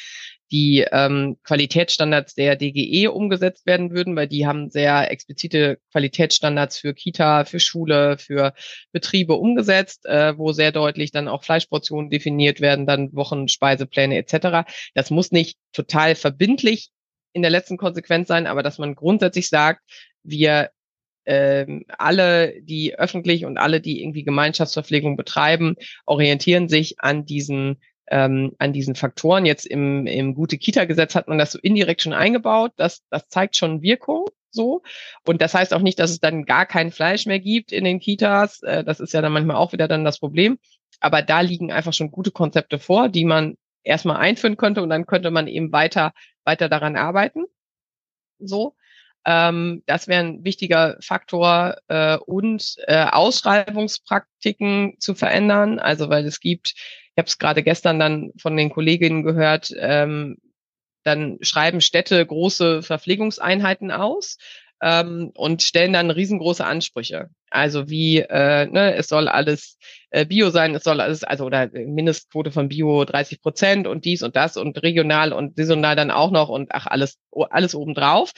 die ähm, Qualitätsstandards der DGE umgesetzt werden würden, weil die haben sehr explizite Qualitätsstandards für Kita, für Schule, für Betriebe umgesetzt, äh, wo sehr deutlich dann auch Fleischportionen definiert werden, dann Wochenspeisepläne etc. Das muss nicht total verbindlich in der letzten Konsequenz sein, aber dass man grundsätzlich sagt, wir ähm, alle, die öffentlich und alle, die irgendwie Gemeinschaftsverpflegung betreiben, orientieren sich an diesen ähm, an diesen Faktoren. Jetzt im, im Gute-Kita-Gesetz hat man das so indirekt schon eingebaut. Das, das zeigt schon Wirkung so. Und das heißt auch nicht, dass es dann gar kein Fleisch mehr gibt in den Kitas. Äh, das ist ja dann manchmal auch wieder dann das Problem. Aber da liegen einfach schon gute Konzepte vor, die man erstmal einführen könnte und dann könnte man eben weiter, weiter daran arbeiten. So. Ähm, das wäre ein wichtiger Faktor äh, und äh, Ausschreibungspraktiken zu verändern. Also weil es gibt, ich habe es gerade gestern dann von den Kolleginnen gehört, ähm, dann schreiben Städte große Verpflegungseinheiten aus ähm, und stellen dann riesengroße Ansprüche. Also wie, äh, ne, es soll alles äh, Bio sein, es soll alles, also oder Mindestquote von Bio 30 Prozent und dies und das und regional und saisonal dann auch noch und ach, alles, alles obendrauf.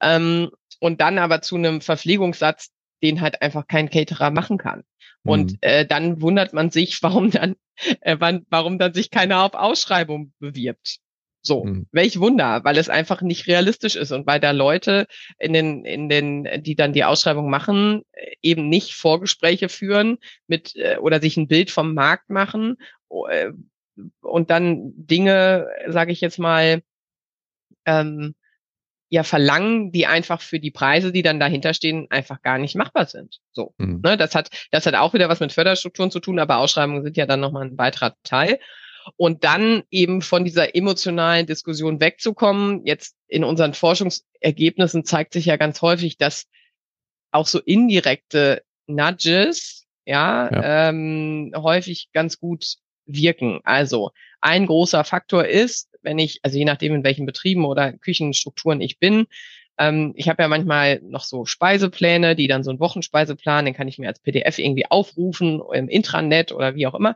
Ähm, und dann aber zu einem Verpflegungssatz, den halt einfach kein Caterer machen kann. Und Mhm. äh, dann wundert man sich, warum dann, äh, wann, warum dann sich keiner auf Ausschreibung bewirbt. So, Mhm. welch Wunder, weil es einfach nicht realistisch ist und weil da Leute in den, in den, die dann die Ausschreibung machen, äh, eben nicht Vorgespräche führen mit äh, oder sich ein Bild vom Markt machen äh, und dann Dinge, sage ich jetzt mal, ähm, ja verlangen, die einfach für die Preise, die dann dahinter stehen, einfach gar nicht machbar sind. So, Mhm. ne, das hat das hat auch wieder was mit Förderstrukturen zu tun, aber Ausschreibungen sind ja dann nochmal ein weiterer Teil. Und dann eben von dieser emotionalen Diskussion wegzukommen. Jetzt in unseren Forschungsergebnissen zeigt sich ja ganz häufig, dass auch so indirekte Nudges ja, Ähm, häufig ganz gut wirken. Also ein großer Faktor ist, wenn ich, also je nachdem, in welchen Betrieben oder Küchenstrukturen ich bin, ähm, ich habe ja manchmal noch so Speisepläne, die dann so einen Wochenspeiseplan, den kann ich mir als PDF irgendwie aufrufen im Intranet oder wie auch immer.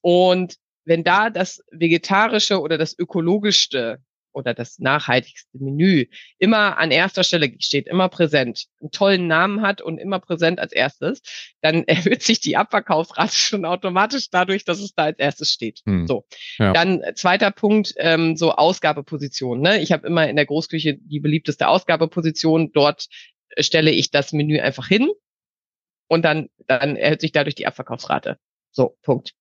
Und wenn da das vegetarische oder das ökologischste oder das nachhaltigste Menü immer an erster Stelle steht, immer präsent, einen tollen Namen hat und immer präsent als erstes, dann erhöht sich die Abverkaufsrate schon automatisch dadurch, dass es da als erstes steht. Hm. So. Ja. Dann äh, zweiter Punkt, ähm, so Ausgabeposition. Ne? Ich habe immer in der Großküche die beliebteste Ausgabeposition. Dort äh, stelle ich das Menü einfach hin und dann, dann erhöht sich dadurch die Abverkaufsrate. So, Punkt.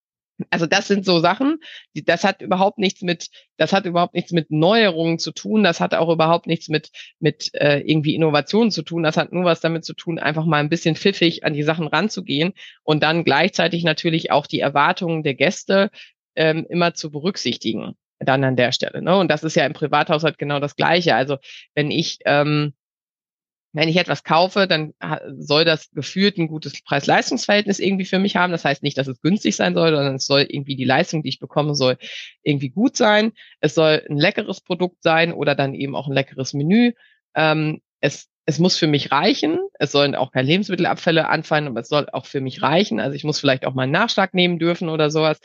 Also das sind so Sachen, die, das hat überhaupt nichts mit, das hat überhaupt nichts mit Neuerungen zu tun, das hat auch überhaupt nichts mit mit äh, irgendwie Innovationen zu tun, das hat nur was damit zu tun, einfach mal ein bisschen pfiffig an die Sachen ranzugehen und dann gleichzeitig natürlich auch die Erwartungen der Gäste ähm, immer zu berücksichtigen, dann an der Stelle. Ne? Und das ist ja im Privathaushalt genau das Gleiche. Also wenn ich ähm, wenn ich etwas kaufe, dann ha- soll das gefühlt ein gutes Preis-Leistungs-Verhältnis irgendwie für mich haben. Das heißt nicht, dass es günstig sein soll, sondern es soll irgendwie die Leistung, die ich bekomme, soll irgendwie gut sein. Es soll ein leckeres Produkt sein oder dann eben auch ein leckeres Menü. Ähm, es, es muss für mich reichen. Es sollen auch keine Lebensmittelabfälle anfallen, aber es soll auch für mich reichen. Also ich muss vielleicht auch mal einen Nachschlag nehmen dürfen oder sowas.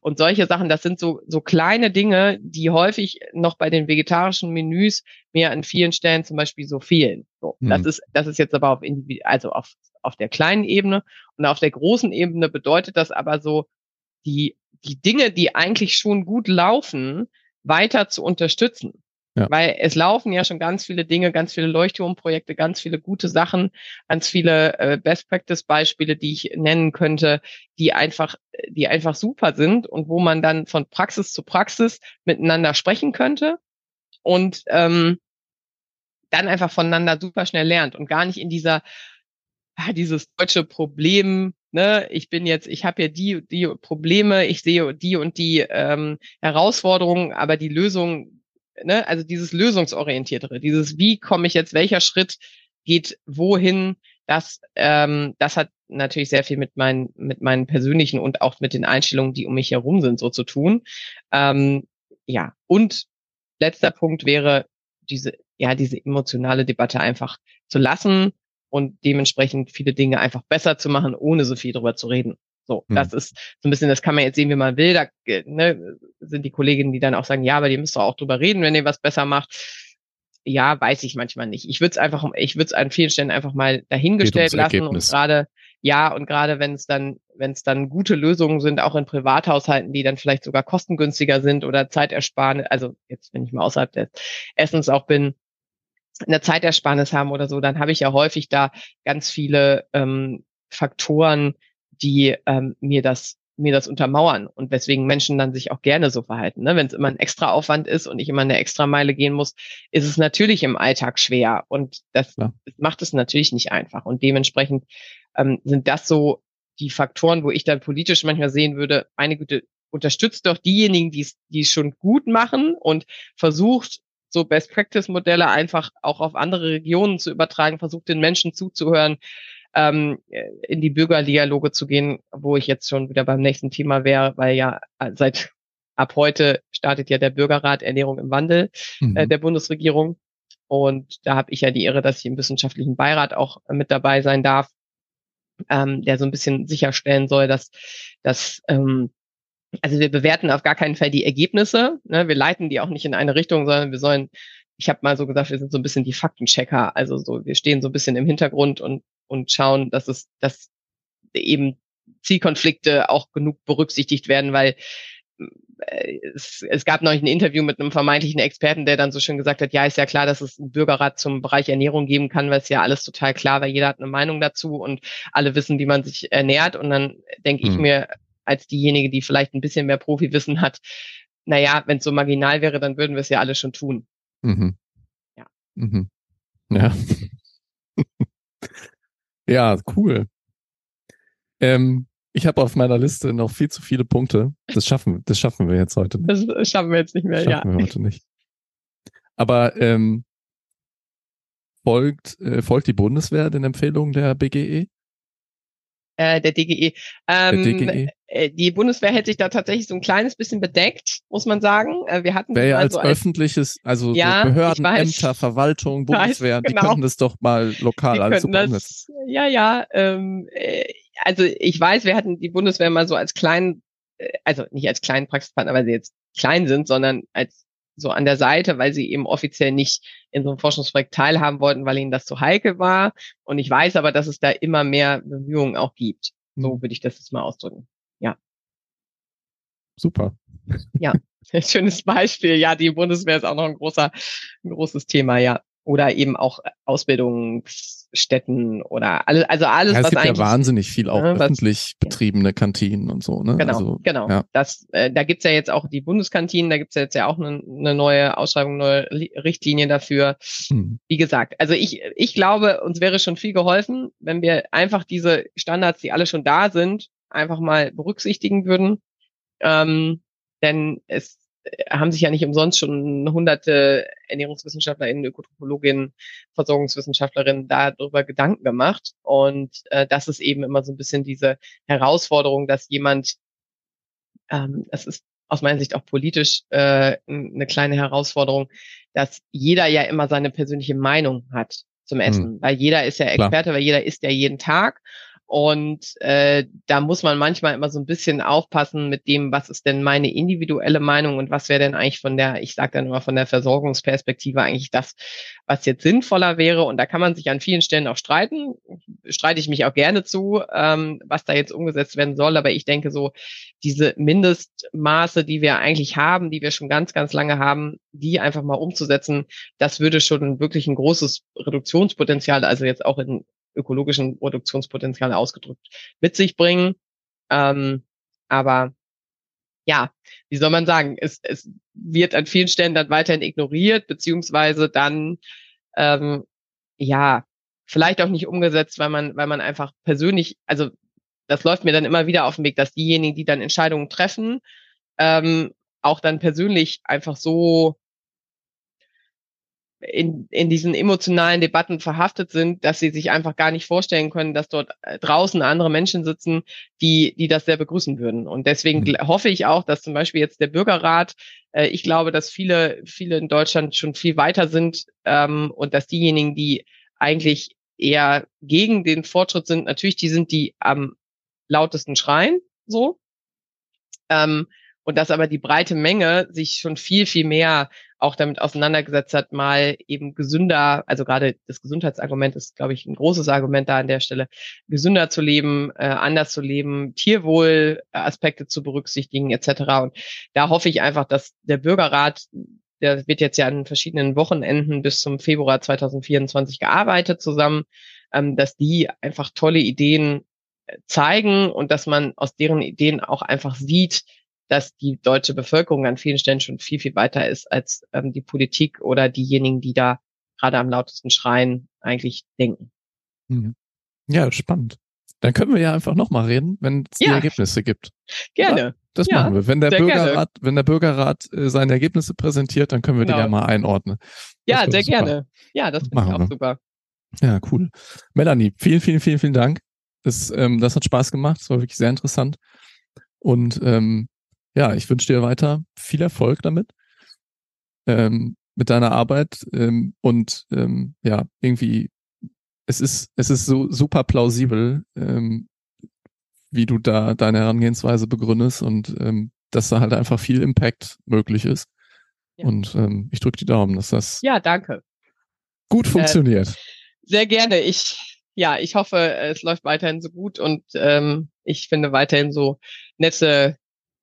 Und solche Sachen, das sind so, so kleine Dinge, die häufig noch bei den vegetarischen Menüs mir an vielen Stellen zum Beispiel so fehlen. So, Hm. das ist, das ist jetzt aber auf also auf, auf der kleinen Ebene und auf der großen Ebene bedeutet das aber so, die, die Dinge, die eigentlich schon gut laufen, weiter zu unterstützen. Ja. Weil es laufen ja schon ganz viele Dinge, ganz viele Leuchtturmprojekte, ganz viele gute Sachen, ganz viele äh, Best-Practice-Beispiele, die ich nennen könnte, die einfach, die einfach super sind und wo man dann von Praxis zu Praxis miteinander sprechen könnte und ähm, dann einfach voneinander super schnell lernt und gar nicht in dieser ah, dieses deutsche Problem, ne, ich bin jetzt, ich habe ja die die Probleme, ich sehe die und die ähm, Herausforderungen, aber die Lösung, ne, also dieses lösungsorientiertere, dieses wie komme ich jetzt, welcher Schritt geht wohin, das, ähm, das hat natürlich sehr viel mit meinen, mit meinen persönlichen und auch mit den Einstellungen, die um mich herum sind, so zu tun. Ähm, ja, und letzter Punkt wäre diese, ja, diese emotionale Debatte einfach zu lassen und dementsprechend viele Dinge einfach besser zu machen, ohne so viel drüber zu reden. So, hm. das ist so ein bisschen, das kann man jetzt sehen, wie man will. Da ne, sind die Kolleginnen, die dann auch sagen, ja, aber ihr müsst doch auch drüber reden, wenn ihr was besser macht. Ja, weiß ich manchmal nicht. Ich würde es einfach, ich würde es an vielen Stellen einfach mal dahingestellt lassen Ergebnis. und gerade, ja, und gerade wenn es dann, wenn es dann gute Lösungen sind, auch in Privathaushalten, die dann vielleicht sogar kostengünstiger sind oder Zeitersparnis, also jetzt, wenn ich mal außerhalb des Essens auch bin, eine Zeitersparnis haben oder so, dann habe ich ja häufig da ganz viele ähm, Faktoren, die ähm, mir das mir das untermauern und weswegen Menschen dann sich auch gerne so verhalten. Ne? Wenn es immer ein extra Aufwand ist und ich immer eine extra Meile gehen muss, ist es natürlich im Alltag schwer und das ja. macht es natürlich nicht einfach. Und dementsprechend ähm, sind das so die Faktoren, wo ich dann politisch manchmal sehen würde, meine Güte, unterstützt doch diejenigen, die es schon gut machen und versucht, so Best-Practice-Modelle einfach auch auf andere Regionen zu übertragen, versucht den Menschen zuzuhören, ähm, in die Bürgerdialoge zu gehen, wo ich jetzt schon wieder beim nächsten Thema wäre, weil ja äh, seit ab heute startet ja der Bürgerrat Ernährung im Wandel äh, mhm. äh, der Bundesregierung. Und da habe ich ja die Ehre, dass ich im wissenschaftlichen Beirat auch mit dabei sein darf, ähm, der so ein bisschen sicherstellen soll, dass, dass ähm, also wir bewerten auf gar keinen Fall die Ergebnisse. Ne? Wir leiten die auch nicht in eine Richtung, sondern wir sollen, ich habe mal so gesagt, wir sind so ein bisschen die Faktenchecker. Also so, wir stehen so ein bisschen im Hintergrund und, und schauen, dass es, dass eben Zielkonflikte auch genug berücksichtigt werden, weil äh, es, es gab neulich ein Interview mit einem vermeintlichen Experten, der dann so schön gesagt hat, ja, ist ja klar, dass es einen Bürgerrat zum Bereich Ernährung geben kann, weil es ja alles total klar, weil jeder hat eine Meinung dazu und alle wissen, wie man sich ernährt. Und dann denke hm. ich mir, als diejenige, die vielleicht ein bisschen mehr Profiwissen hat. Naja, wenn es so marginal wäre, dann würden wir es ja alle schon tun. Mhm. Ja. Mhm. Ja. ja, cool. Ähm, ich habe auf meiner Liste noch viel zu viele Punkte. Das schaffen, das schaffen wir jetzt heute nicht. Das schaffen wir jetzt nicht mehr, das schaffen ja. wir heute nicht. Aber ähm, folgt, äh, folgt die Bundeswehr den Empfehlungen der BGE? Äh, der DGE. Ähm, der DGE. Äh, die Bundeswehr hält sich da tatsächlich so ein kleines bisschen bedeckt, muss man sagen. Äh, wir hatten Wäre ja als, als öffentliches, also ja, so Behörden, Ämter, Verwaltung, Bundeswehr, weiß, genau. die könnten das doch mal lokal die alles das, Ja, ja. Ähm, äh, also ich weiß, wir hatten die Bundeswehr mal so als kleinen, also nicht als kleinen Praxispartner, weil sie jetzt klein sind, sondern als so an der Seite, weil sie eben offiziell nicht in so einem Forschungsprojekt teilhaben wollten, weil ihnen das zu heikel war. Und ich weiß aber, dass es da immer mehr Bemühungen auch gibt. So mhm. würde ich das jetzt mal ausdrücken. Ja. Super. Ja, schönes Beispiel. Ja, die Bundeswehr ist auch noch ein großer, ein großes Thema, ja oder eben auch Ausbildungsstätten oder alles, also alles, ja, es was gibt ja wahnsinnig viel auch ne, öffentlich was, betriebene Kantinen und so, ne? Genau, also, genau. Ja. Das, äh, da gibt's ja jetzt auch die Bundeskantinen, da gibt's ja jetzt ja auch eine, eine neue Ausschreibung, neue Richtlinie dafür. Hm. Wie gesagt, also ich, ich glaube, uns wäre schon viel geholfen, wenn wir einfach diese Standards, die alle schon da sind, einfach mal berücksichtigen würden. Ähm, denn es haben sich ja nicht umsonst schon hunderte Ernährungswissenschaftlerinnen, Ökotropologinnen, Versorgungswissenschaftlerinnen darüber Gedanken gemacht. Und äh, das ist eben immer so ein bisschen diese Herausforderung, dass jemand, ähm, das ist aus meiner Sicht auch politisch äh, eine kleine Herausforderung, dass jeder ja immer seine persönliche Meinung hat zum Essen, mhm. weil jeder ist ja Experte, Klar. weil jeder isst ja jeden Tag und äh, da muss man manchmal immer so ein bisschen aufpassen mit dem, was ist denn meine individuelle Meinung und was wäre denn eigentlich von der, ich sage dann immer von der Versorgungsperspektive eigentlich das, was jetzt sinnvoller wäre. Und da kann man sich an vielen Stellen auch streiten. Streite ich mich auch gerne zu, ähm, was da jetzt umgesetzt werden soll. Aber ich denke so, diese Mindestmaße, die wir eigentlich haben, die wir schon ganz, ganz lange haben, die einfach mal umzusetzen, das würde schon wirklich ein großes Reduktionspotenzial, also jetzt auch in ökologischen Produktionspotenzial ausgedrückt mit sich bringen. Ähm, aber ja, wie soll man sagen, es, es wird an vielen Stellen dann weiterhin ignoriert, beziehungsweise dann ähm, ja vielleicht auch nicht umgesetzt, weil man, weil man einfach persönlich, also das läuft mir dann immer wieder auf den Weg, dass diejenigen, die dann Entscheidungen treffen, ähm, auch dann persönlich einfach so in, in diesen emotionalen Debatten verhaftet sind, dass sie sich einfach gar nicht vorstellen können, dass dort äh, draußen andere Menschen sitzen, die, die das sehr begrüßen würden. Und deswegen mhm. hoffe ich auch, dass zum Beispiel jetzt der Bürgerrat, äh, ich glaube, dass viele, viele in Deutschland schon viel weiter sind ähm, und dass diejenigen, die eigentlich eher gegen den Fortschritt sind, natürlich die sind, die am lautesten schreien, so. Ähm, und dass aber die breite Menge sich schon viel, viel mehr auch damit auseinandergesetzt hat, mal eben gesünder, also gerade das Gesundheitsargument ist, glaube ich, ein großes Argument da an der Stelle, gesünder zu leben, äh, anders zu leben, Tierwohlaspekte zu berücksichtigen etc. Und da hoffe ich einfach, dass der Bürgerrat, der wird jetzt ja an verschiedenen Wochenenden bis zum Februar 2024 gearbeitet zusammen, ähm, dass die einfach tolle Ideen äh, zeigen und dass man aus deren Ideen auch einfach sieht, dass die deutsche Bevölkerung an vielen Stellen schon viel, viel weiter ist als ähm, die Politik oder diejenigen, die da gerade am lautesten schreien, eigentlich denken. Mhm. Ja, spannend. Dann können wir ja einfach nochmal reden, wenn es ja. die Ergebnisse gibt. Gerne. Ja, das ja, machen wir. Wenn der Bürgerrat, gerne. wenn der Bürgerrat äh, seine Ergebnisse präsentiert, dann können wir genau. die ja mal einordnen. Ja, sehr super. gerne. Ja, das finde ich auch wir. super. Ja, cool. Melanie, vielen, vielen, vielen, vielen Dank. Das, ähm, das hat Spaß gemacht. Das war wirklich sehr interessant. Und ähm, ja, ich wünsche dir weiter viel Erfolg damit, ähm, mit deiner Arbeit ähm, und ähm, ja, irgendwie, es ist, es ist so super plausibel, ähm, wie du da deine Herangehensweise begründest und ähm, dass da halt einfach viel Impact möglich ist. Ja. Und ähm, ich drücke die Daumen, dass das ja, danke. gut äh, funktioniert. Äh, sehr gerne. Ich ja, ich hoffe, es läuft weiterhin so gut und ähm, ich finde weiterhin so nette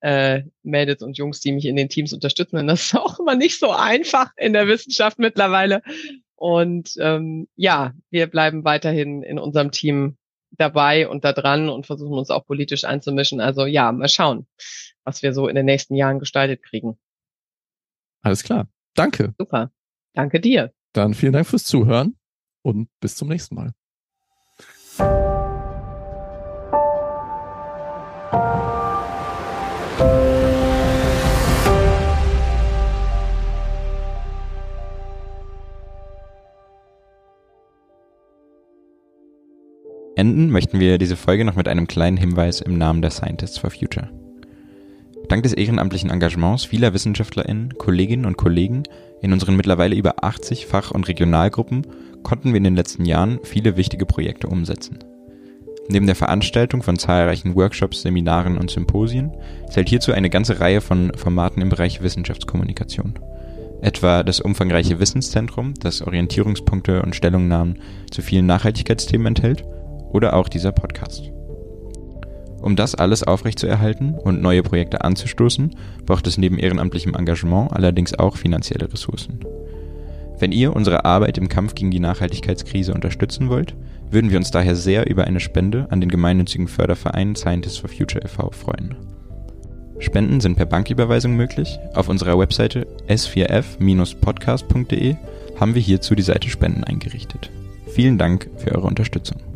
äh, Mädels und Jungs, die mich in den Teams unterstützen. Und das ist auch immer nicht so einfach in der Wissenschaft mittlerweile. Und ähm, ja, wir bleiben weiterhin in unserem Team dabei und da dran und versuchen uns auch politisch einzumischen. Also ja, mal schauen, was wir so in den nächsten Jahren gestaltet kriegen. Alles klar. Danke. Super. Danke dir. Dann vielen Dank fürs Zuhören und bis zum nächsten Mal. Enden möchten wir diese Folge noch mit einem kleinen Hinweis im Namen der Scientists for Future. Dank des ehrenamtlichen Engagements vieler WissenschaftlerInnen, Kolleginnen und Kollegen in unseren mittlerweile über 80 Fach- und Regionalgruppen konnten wir in den letzten Jahren viele wichtige Projekte umsetzen. Neben der Veranstaltung von zahlreichen Workshops, Seminaren und Symposien zählt hierzu eine ganze Reihe von Formaten im Bereich Wissenschaftskommunikation. Etwa das umfangreiche Wissenszentrum, das Orientierungspunkte und Stellungnahmen zu vielen Nachhaltigkeitsthemen enthält oder auch dieser Podcast. Um das alles aufrechtzuerhalten und neue Projekte anzustoßen, braucht es neben ehrenamtlichem Engagement allerdings auch finanzielle Ressourcen. Wenn ihr unsere Arbeit im Kampf gegen die Nachhaltigkeitskrise unterstützen wollt, würden wir uns daher sehr über eine Spende an den gemeinnützigen Förderverein Scientists for Future e.V. freuen. Spenden sind per Banküberweisung möglich. Auf unserer Webseite s4f-podcast.de haben wir hierzu die Seite Spenden eingerichtet. Vielen Dank für eure Unterstützung.